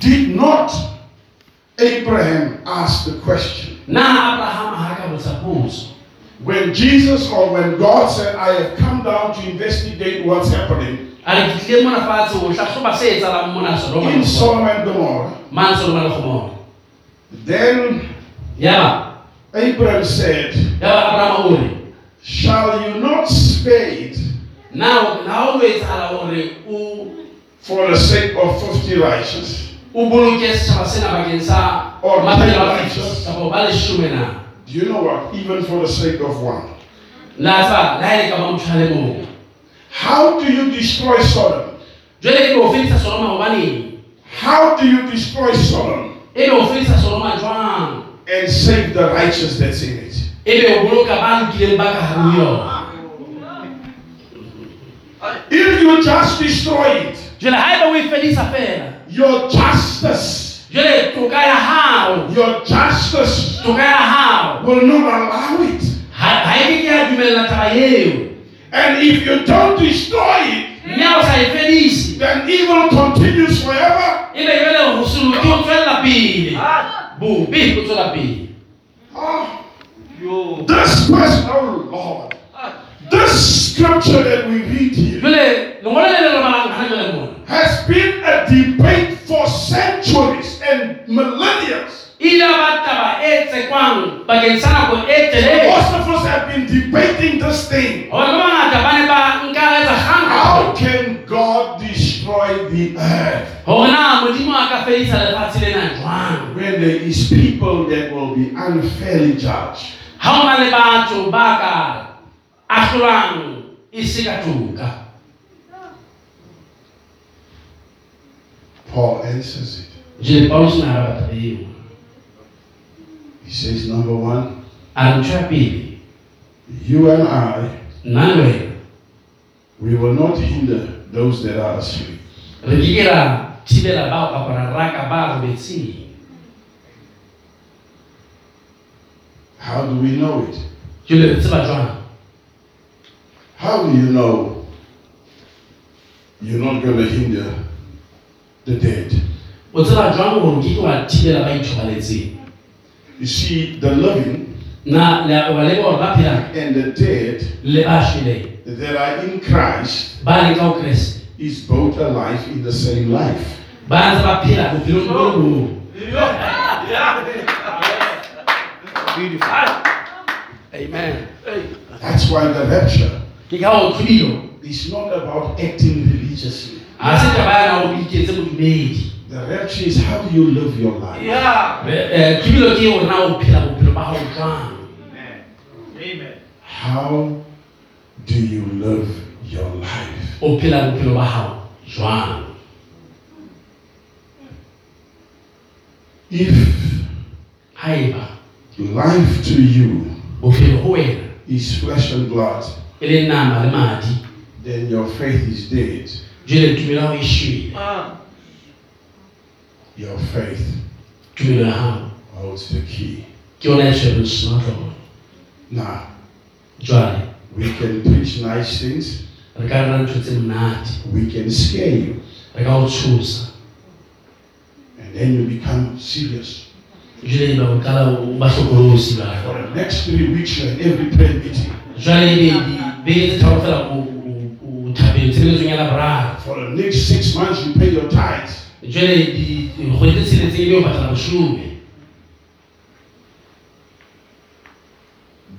Did not Abraham ask the question? Na abrahama ga ka botsa potso when Jesus or when God said, I have come down to investigate what's happening a re tlile mona fatshe tlhatlhoba se etsalang mona in le Gomora. Sodom and Gomorrah? mane sodoma le gomora Then yaba Abraham said, yaba abrahama o re Shall you not spare it na na o lo etsahala hore o for the sake of 50 righteous? o boloke setjhaba sena bakeng sa Or maphelo a righteous. kapa ba leshome na Do you know what? Even for the sake of one. na tseba le e le ka ba motho a le mong How do you destroy Sodom? jwale ebe o fedisa soloma hobaneng How do you destroy Sodom? Ebe o fedisa soloma jwang and save the righteous that's in it? ebe o boloka ba lokileng ba ka hare ho yona If you just destroy it, jwale ha ebe o e fedisa fela. your justice, jwale toka ya hao. your justice toka ya hao. will not allow it. ha ha e ke ke ya dumella taba eo And if you don't destroy it, mme ha o sa fedise. then evil continues forever. ebe jwale ho soloke o tswella pele. Bobe o tswela pele. Ah, Yo. this question, oh Lord, this scripture that we read here jwale lengolo le le re balang hana jwale mona. has been a debate for centuries and millennia. E ile ya ba taba e bakeng sa nako e telele Most of us have been debating this thing. hore ba ba ne ba nka etsa How can God destroy the earth hore modimo a ka fedisa lefatshe lena jwang when there is people that will be unfairly judged? ha o na le batho ba ka ahlolwang e se ka toka Paul answers it. na He says, number one, a re ntho ya pele you and I, nna le we will not hinder those that are asleep. re ke ke ra thibela bao kapa ra raka ba robetseng How do we know it? jele re tseba jwang How do you know you're not going to hinder the dead? o tseba jwang hore ke ke wa thibela ba ithobaletseng You see, the living na le- wa leba hore ba phelang and the dead le that are in Christ ba leng ka is both alive in the same life. ba ntse ba phela bophelong bo le bong Yeah. Beautiful. amen That's why the rapture ke ka is not about acting religiously. ha se taba yana hore o iketse modumedi The rapture is how do you live your life? Yeah. Eh, tlhodilo ke hore na o phela bophelo ba hao jwang Amen. Amen. How do you live your life? o phela bophelo ba hao jwang If haeba life to you bophelo ho wena is flesh and blood, e leng nama le madi then your faith is dead. jwale tumelo ya hao e shwele Ah. Your faith tumelo ya hao holds the key. ke yona e tshwereng senotlolo Now, jwale we can preach nice things, re ka rera ntho tse monate we can scare you, re ka o tshosa and then you become serious. jwale ebe o qala o ba hlokolosi For ba the next three weeks, you're in every prayer meeting. jwale ebe dibeke tse tharo fela o- o- o thabeng tshebeletsong ya laboraro For the next six months, you pay your tithes. Jwale dikgwedi tse ebe o bosome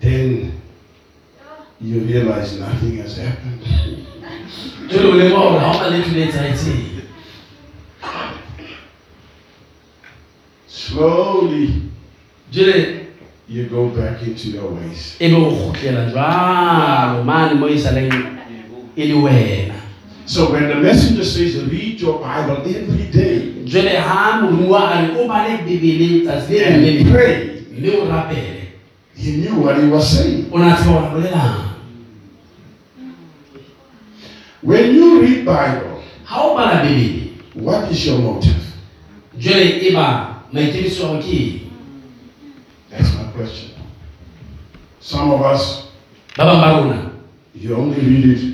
Then you realize nothing has happened. jwale o lemoha hore ha o na letho le etsahetseng Slowly, jwale you go back into your ways. ebe o kgutlela jwalo mane mo e saleng e le wena So when the messenger says, read your Bible every day jwale ha morumuwa a re o bale bebele tsatsi le leng le and pray, mme o rapele he knew what he was saying. o na tseba hore bolelang When you read Bible, o bala bebele what is your motive? jwale ba maikemiso a hao ke eng That's my question. Some of us, ba bang ba rona you only read it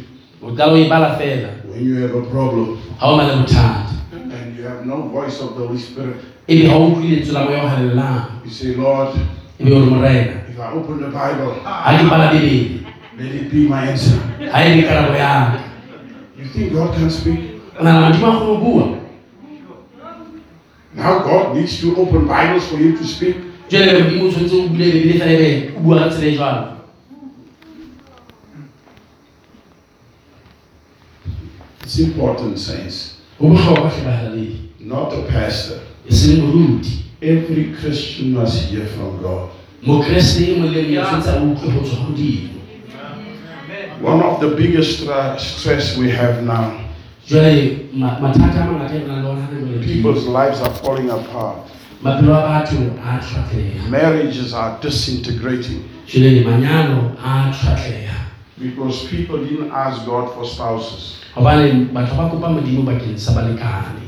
o qala o bala fela when you have a problem ha o na le bothata and you have no voice of the Holy Spirit. ebe ha o lentswe la moya o halellang You say, Lord, ebe o morena if I open the Bible, ha ke bala let it be my answer. ha e le karabo ya You think God can speak? o nahana a kgone bua Now God needs to open Bibles for you to speak. jwale modimo o tshwanetse o bule bebele fela ebe o bua ka tsela e jwalo It's important, saints. Not the pastor. Every Christian must hear from God. One of the biggest stress we have now. People's lives are falling apart. Marriages are disintegrating. Jwale manyalo a tlhwatleha because people didn't ask God for spouses. hobane batho ba kopa modimo bakeng sa balekane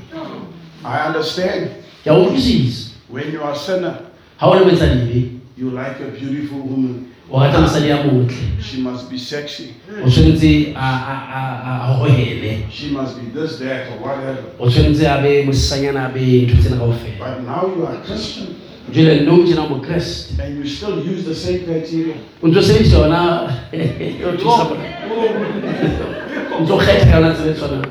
I understand ke a utlwisisa when you are a sinner, ha o le moetsadebe you like a beautiful woman. o rata mosadi ya motle She must be sexy. o tshwanetse a a- a- a hohele She must be this, that, or whatever. o tshwanetse a be mosesanyana a be ntho tsena kaofela But now you are a Christian jwale nou tjena o mokreste and you still use the same criteria. o ntso sebedisa yona eo thusa bona o ntso kgetha ka yona tsela e tshwanang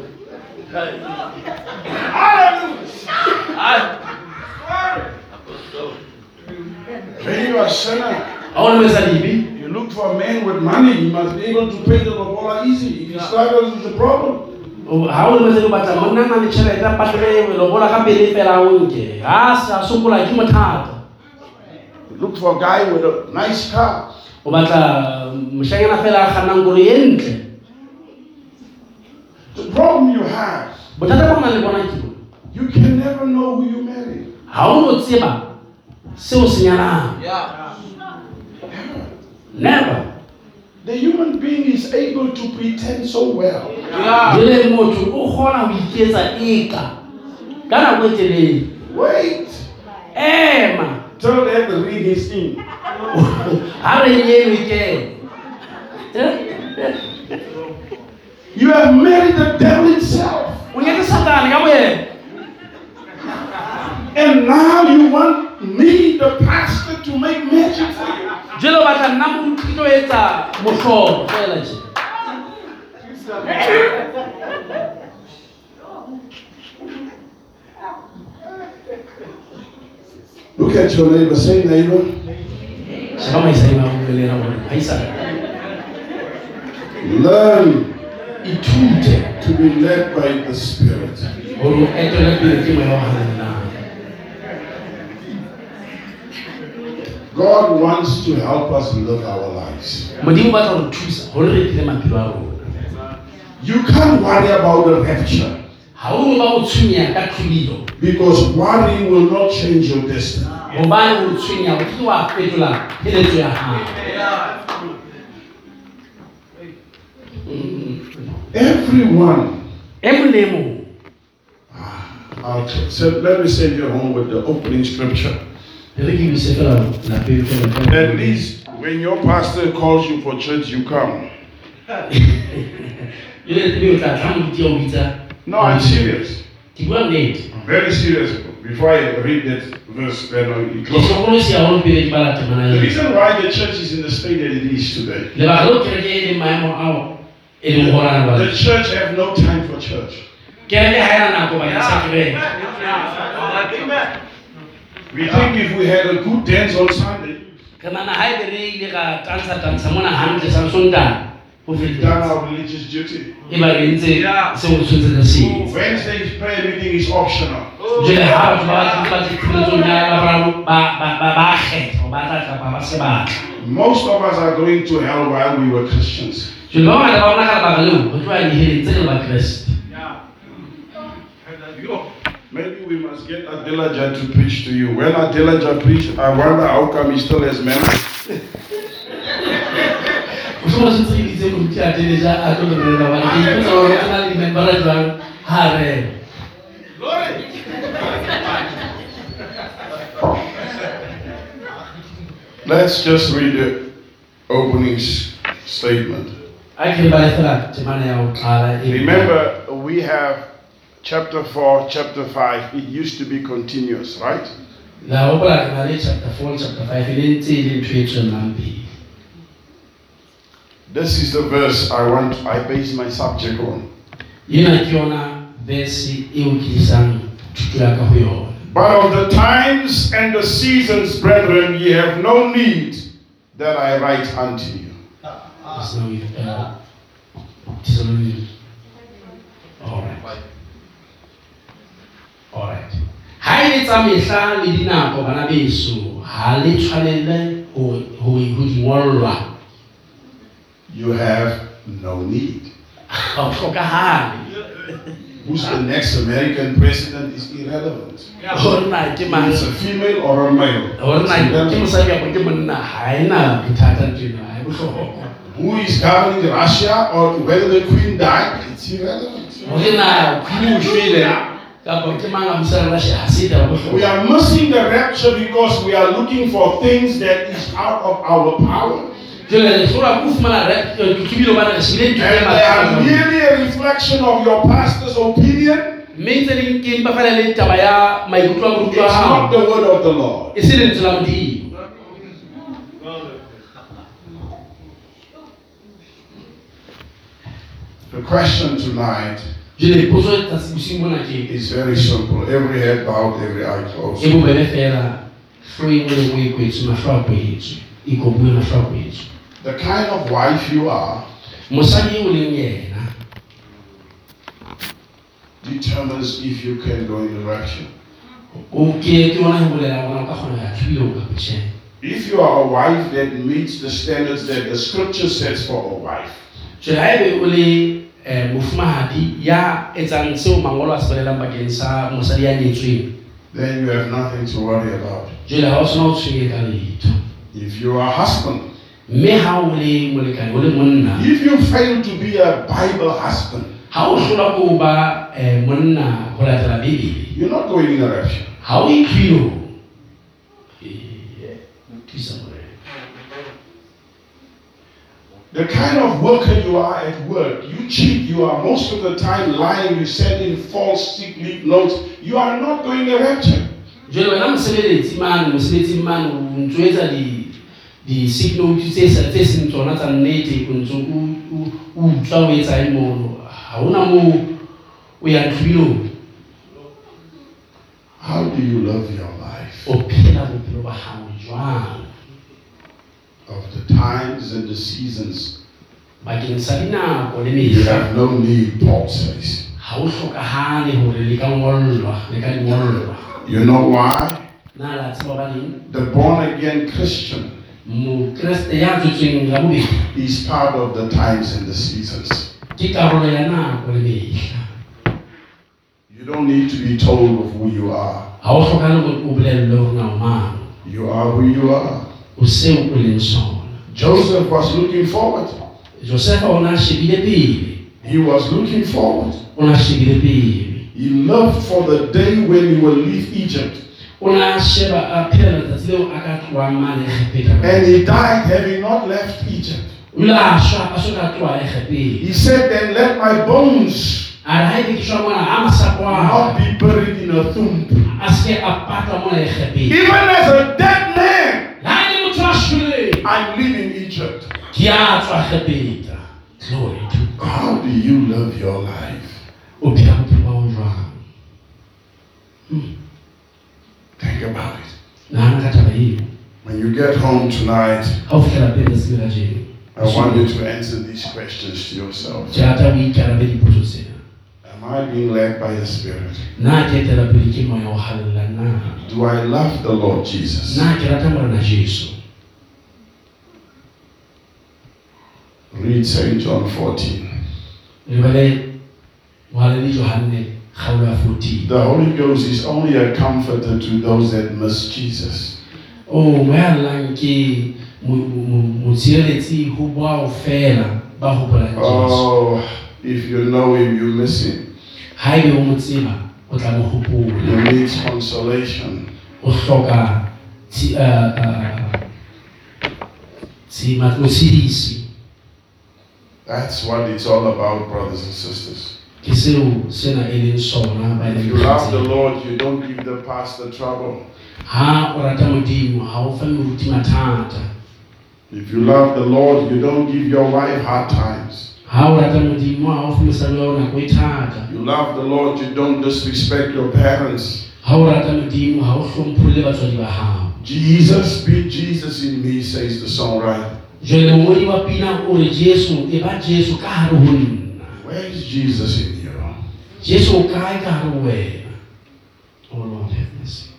When you are a sinner, ha o le moetsadebe you look for a man with money. He must be able to pay the lobola easy. If he struggles, it's a problem. Ha o le moetsadi o batla monna a nang le tšhelete a patlele lobola ka pele fela o nke. Ga se a sokola ke mothata. You look for a guy with a nice car. o batla mošanyana fela a kgannang koloi e ntle. The problem you have, bothata bo o nang le bona ke bo you can never know who you marry. ga o no tseba seo se nyalang. Never The human being is able to pretend so well. jele motho o kgona ho iketsa eka ka nako e telele Wait ema till that ring is in. ha re eno e eh? You have married the devil himself. o nyetse satane ka boyena And now you want me, the pastor, to make magic for you. Jele o batla nna moruti ke tlo etsa mohlolo fela je Look at your neighbor. Say, neighbor, sheba maisane ba bolela gore aisane learn ithute to be led by the Spirit. gore o etele pele ke moya wa God wants to help us live our lives. modimo o batla go thusa gore re phele maphelo a rona You can't worry about the rapture ga o no ba go tshwenya ka tlholilo because worrying will not change your destiny. gobane o tshwenya o ke wa fetola pheletso ya Everyone. mong ah, Okay. So let me send you home with the opening scripture. E re ke bise fela lapeng fela At least when your pastor calls you for church, you come. jele ebe o tla tla moruti ya o bitsa No, I'm serious. ke bua nnete I'm very serious. Before I read that verse, then I'll ke close. sokolosi haholo pele ke bala temana The reason why the church is in the state that it is today, lebaka leo kereke e leng maemo ao e leng the ba church have no time for church. kereke ga ena nako bakeng sa kereke We think if we had a good dance on Sunday, re nana ga ebe re ile ga tansa-tansa mona gantle sa sontane go we've done fetsa our religious duty. e ba re ntse seo o tshwanetse re se. Wednesday's prayer meeting is optional. Oh. jele ga batho ba batho ba tshebeletsong ya laboraro ba ba- ba- ba kgetha go ba tla tla ba ba se batla Most of us are going to hell while we were Christians. jele ba bangata ba rona ka lebaka leo go tloa diheleng tse le bakreste Maybe we must get Adilaja to preach to you. When Adilaja preached, I wonder how come he still has memory. motlhomo se tseditse moruti a teleja a tlo lebelela bane ke ipotsa gore o na le dimembara jwang ga relo Let's just read the opening statement. a ke re bale fela temana ya go qala Remember, we have chapter 4, chapter 5. It used to be continuous, right? la gopola re na le chapter four chapter five e le ntse e le ntho e tswellang pele This is the verse I want, I base my subject on. ena ke yona verse eo ke thuto ya ka go yona But of the times and the seasons, brethren, ye have no need that I write unto you. Uh. All right. All right. Ha e le tsa mehla le dinako bana beso ha le tshwanele ho ho ho di ngollwa You have no need. ha o hlokahale Who's the next American president is irrelevant. hore na ke mang It's a female or a male. hore It's na ke irrelevant. mosadi kapo ke monna ha na bothata tjena ha bohlokwa Who is governing Russia or whether the queen died, it's irrelevant. Hore na queen o shwele kapo ke mang a busang rasha ha se taba We are missing the rapture because we are looking for things that is out of our power. jwale re hlola ke ho fumana re- ke bile hobane re shebile ntho And they are merely a reflection of your pastor's opinion. mme tse ding ke mpa fela le taba ya maikutlo a moruti wa It's not the word of the Lord. se lentswe la modimo The question tonight jwale potso tsa sebosing mona ke is very simple. Every head bowed, every eye closed. bobebe fela hlo nngwe le nngwe kwetswe mahlo a kwetswe kobuwe mahlo a kwetswe The kind of wife you are mosadi eo leng yena determines if you can go in the rapture. o ke ke bona bolela bona o ka kgona ho ya thubilong If you are a wife that meets the standards that the scripture sets for a wife, jwale haebe o le um mofumahadi ya etsang seo mangolo a se bolelang bakeng sa mosadi ya nyetsweng then you have nothing to worry about. jwale ha o sona o tshwenye ka letho If you are a husband, mme ha o le molekane o le monna if you fail to be a Bible husband, ha o hlola ko ba um monna ho latela bebele you're not going in the rapture. ha o itlhilo thusa morena The kind of worker you are at work, you cheat, you are most of the time lying, you send in false sick leave notes, you are not going the rapture. mosebeletsi mane mosebetsing mane o ntso etsa di di-sick note tse sa- tse seng tsona tsa nnete o ntso o o- o utlwa o etsa e mono ha hona moo o yang tlhwilong How do you love your life? o phela bophelo ba hao jwang Of the times and the seasons, bakeng sa dinako le you mehla have no need, Paul says. ha o hlokahale hore le ka ngollwa le ka dingollwa You know why? na la tseba baneng The born again Christian mokreste ya tswetsweng ya bobedi is part of the times and the seasons. ke karolo ya nako le mehla You don't need to be told of who you are. ha o hlokahale hore o bolellwe hore na o mang You are who you are. O leng Joseph was looking forward. josefa o ne a shebile pele He was looking forward. o ne a shebile pele He loved for the day when he will leave Egypt. o ne a sheba a phela letsatsi leo a ka tloang mane egepeta And he died having not left Egypt. o ile a shwa a soka tloa He said, Then let my bones a re ha ebe ke shwa mona a masapo not be buried in a tomb. a seke a patwa mona egepeng Even as a dead man, le ha e le motho a shweleng I'm leaving Egypt. ke a tswa egepeta glory to God. How do you live your life? o phela bophelo ba ho jwang Hmm. Think about it. nahana ka taba eo When you get home tonight, ha o fihlela pele tsebe la jeno I want you to answer these questions to yourself. ke rata o ikarabe dipotso tsena Am I being led by the Spirit? na ke etela pele ke moya o halella na Do I love the Lord Jesus? na ke rata morena jesu Read St. John 14. lebale mohaledi johanne kgaolo ya 14 The Holy Ghost is only a comforter to those that miss Jesus. o moyallang ke mo- mo- motshireletsi ho bao fela ba hopolang jesu Oh, if you know Him, you miss Him. ha ebe o mo tseba o tla mo hopola You need consolation. o hloka tshi- uh, uh, tshima- motshedisi That's what it's all about, brothers and sisters. ke seo sena leng sona ba If you love the Lord, you don't give the pastor trouble. ha o rata modimo ha o fa moruti mathata If you love the Lord, you don't give your wife hard times. ha o rata modimo ha o fe mosadi wa hao nako You love the Lord, you don't disrespect your parents. ha ha o rata modimo ha o hlompholle batswadi ba hao Jesus, be Jesus in me, says the songwriter. Jwale mongodi wa pina o re jesu e ba jesu ka hare ho nna Where is Jesus in you? jesu o kae ka hare ho wena oh lord have mercy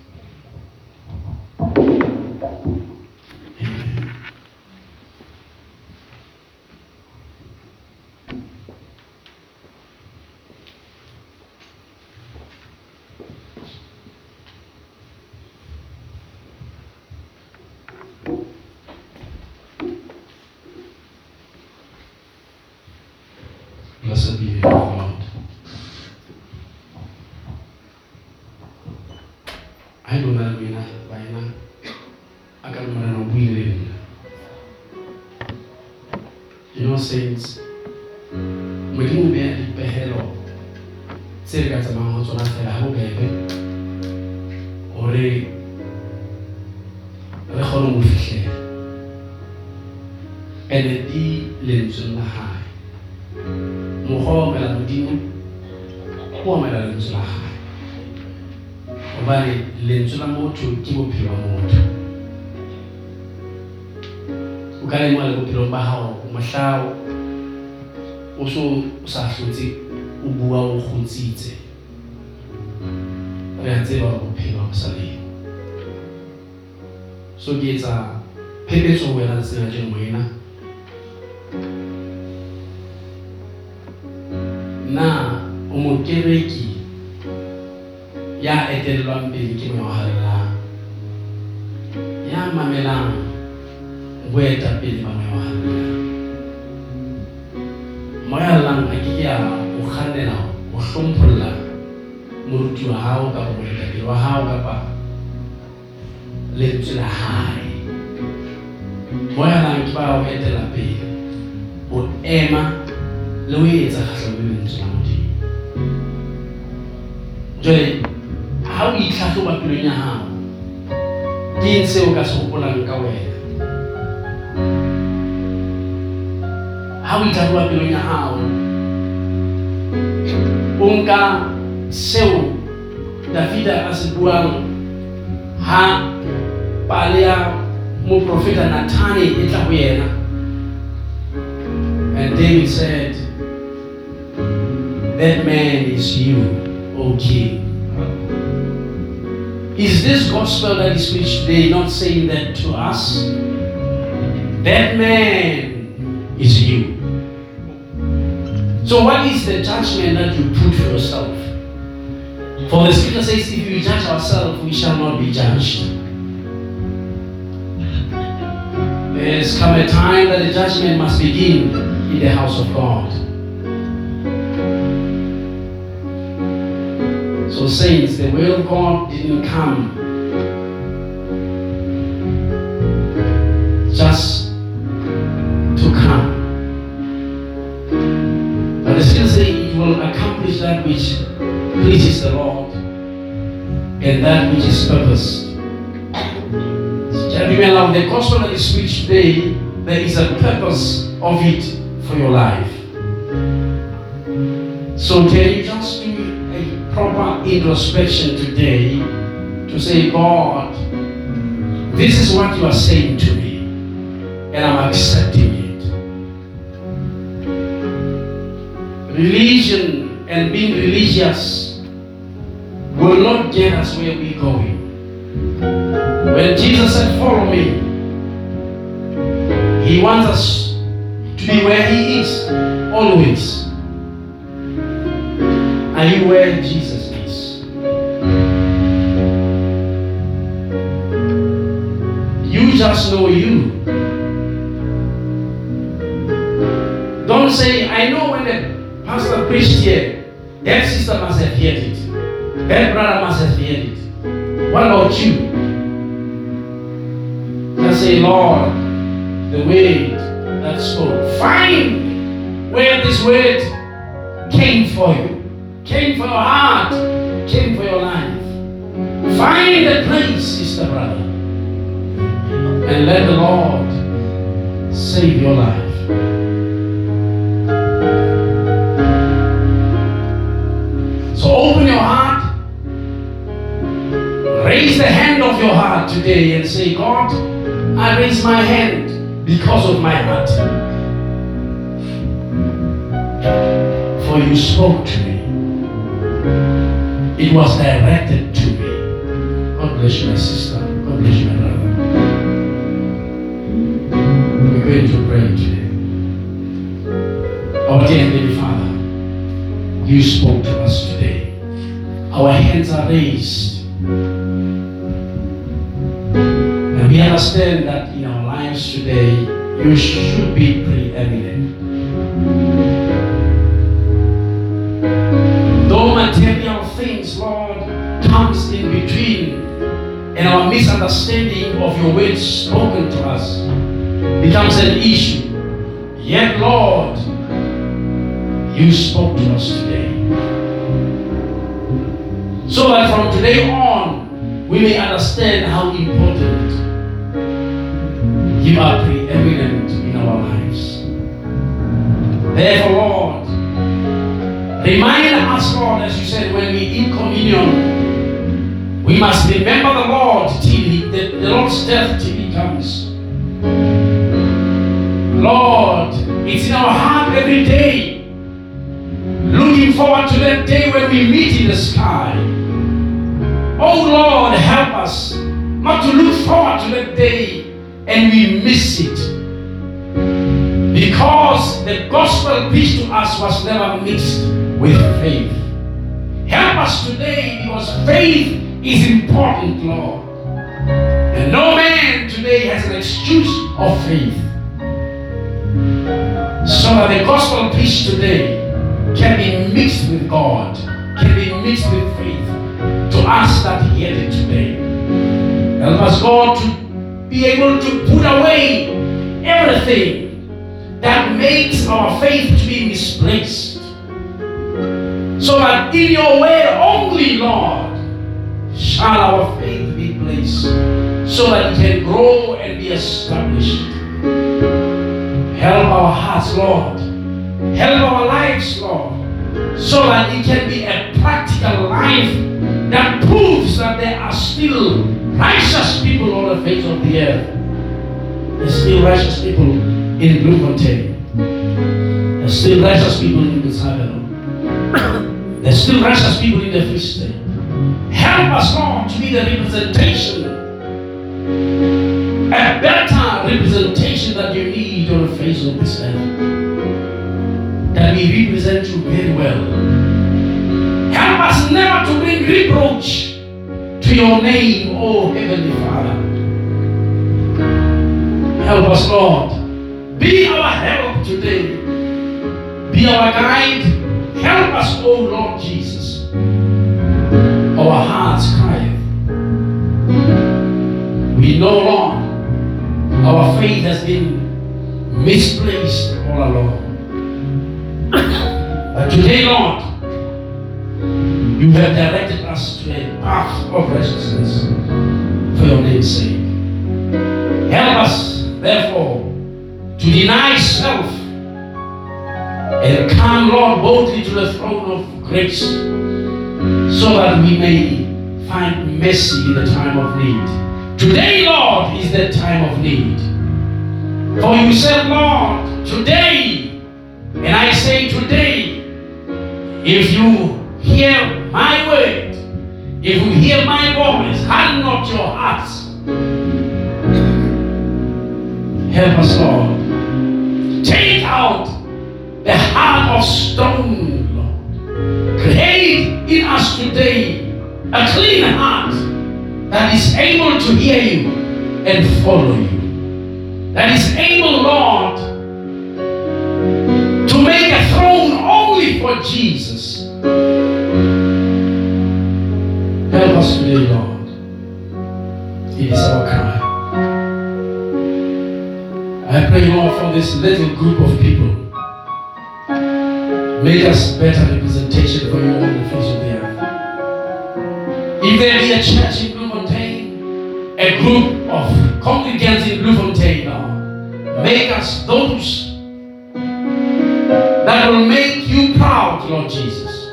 sa hlotse o bua o kgotsitse. Re a tseba bophelo bo sa so ke etsa phepetso ho wena tsena jeng wena. Na o mokereki ya etellwang pele ke moyahallang ya mamelang boetapele ba moyahallang lang a ke a o kgannela o hlompholla moruti wa hao kapa moetapele wa hao kapa lentswe la hae. Lang ke ba o etela pele o ema le o etsa kgahlano le lentswe la modimo. Jwale ha o itlhatlhoba pelong ya hao ke eng se o ka se hopolang ka wena ha o itlhatlhoba pelong ya hao. O nka seo davida a se buang ha pale ya moprofeta nathane e tla ho yena and david said that man is you o king. Is this gospel that is preached today not saying that to us? That man is you so what is the judgment that you put for yourself for the scripture says if we judge ourselves we shall not be judged there's come a time that the judgment must begin in the house of God. So, saints, the will of God didn't come just will accomplish that which pleases the Lord and that which is purpose. Gentlemen, now the gospel that is preached today, there is a purpose of it for your life. So can you just do a proper introspection today to say, God, this is what you are saying to me, and I'm accepting it. Religion and being religious will not get us where we're going. When Jesus said, Follow me, He wants us to be where He is always. Are you where Jesus is? You just know you. Don't say, I know when the pastor preached here, that sister must have heard it, that brother must have heard it. What about you? Just say, Lord, the word that spoke. Find where this word came for you, came for your heart, came for your life. Find the place, sister brother, and let the Lord save your life. So open your heart Raise the hand of your heart today and say, God, I raise my hand because of my heart. For you spoke to me. It was directed to me. God bless you, my sister. God bless you, my brother. We're going to pray today. Our dear you spoke to us today. Our hands are raised. And we understand that in our lives today, you should be preeminent. Though material things, Lord, comes in between and our misunderstanding of your words spoken to us becomes an issue. Yet, Lord, you spoke to us today. So that from today on, we may understand how important you are preeminent in our lives. Therefore, Lord, remind us, Lord, as you said, when we in communion, we must remember the Lord till he, the, the Lord's death till he comes. Lord, it's in our heart every day, looking forward to that day when we meet in the sky. Oh Lord, help us not to look forward to that day and we miss it. Because the gospel preached to us was never mixed with faith. Help us today because faith is important, Lord. And no man today has an excuse of faith. So that the gospel preached today can be mixed with God, can be mixed with faith to us that hear it today. Help us, God, to be able to put away everything that makes our faith to be misplaced. So that in your way only, Lord, shall our faith be placed, so that it can grow and be established. Help our hearts, Lord. Help our lives, Lord, so that it can be a practical life that proves that there are still righteous people on the face of the earth. There's still righteous people in Bloemfontein. There's still righteous people in Gazabelo. There's still righteous people in the Free State. Help us, Lord, to be the representation, a better representation that you need on the face of this earth. That we represent you very well. Help us never to bring reproach to your name, O Heavenly Father. Help us, Lord. Be our help today. Be our guide. Help us, O Lord Jesus. Our hearts cry. We know, Lord, our faith has been misplaced all along. But today, Lord, you have directed us to a path of righteousness for your name's sake. Help us, therefore, to deny self and come, Lord, boldly to the throne of grace so that we may find mercy in the time of need. Today, Lord, is the time of need. For you said, Lord, today, and I say today, if you hear my word, if you hear my voice, harden not your hearts. Help us, Lord. Take out the heart of stone, Lord. Create in us today a clean heart that is able to hear you and follow you. That is able, Lord, to make a throne only for Jesus. Help us today, Lord. It is our cry. I pray, Lord, for this little group of people. Make us better representation for you on the face of the earth. If there be a church in Bloemfontein, a group of congregants in Bloemfontein, Lord, make us those that will make you proud, Lord Jesus.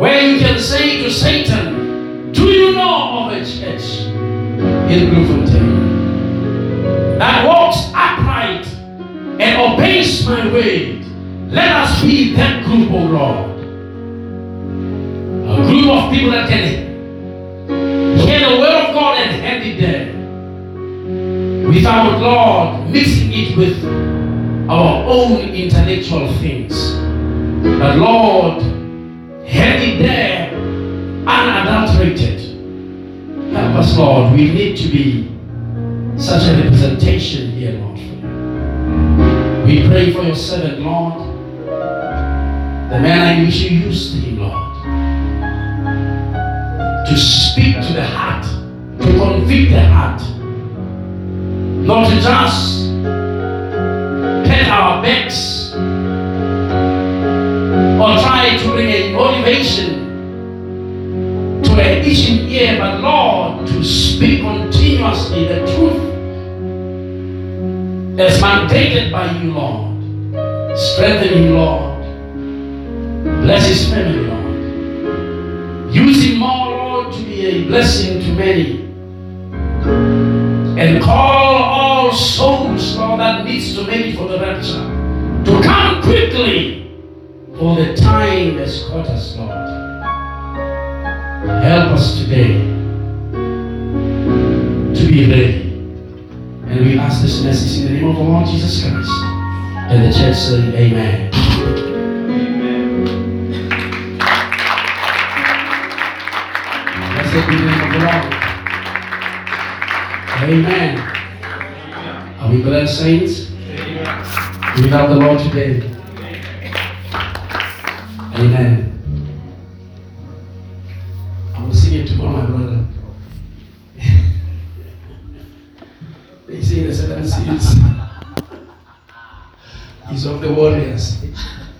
Where you can say to Satan, do you know of a church in Bloemfontein that walks upright and obeys my word? Let us be that group, O Lord. A group of people that can hear the word of God and hand it there without, Lord, mixing it with our own intellectual things. But Lord, hand it there unadulterated. Help us, Lord. We need to be such a representation here, Lord. We pray for your servant, Lord. The man in which you used him, Lord. To speak to the heart, to convict the heart. Not just pat our backs or try to bring a motivation to an itching ear, but Lord, to speak continuously the truth as mandated by you, Lord. Strengthen him, Lord. Bless his family, Lord. Use him more, Lord, to be a blessing to many. And call all souls, Lord, that needs to make for the rapture to come quickly, for the time has caught us, Lord. Help us today to be ready. And we ask this message in the name of the Lord Jesus Christ. And the church say, Amen. Amen. Blessed be the name of the Lord. Amen. Are we blessed, saints? We love the Lord today. Amen.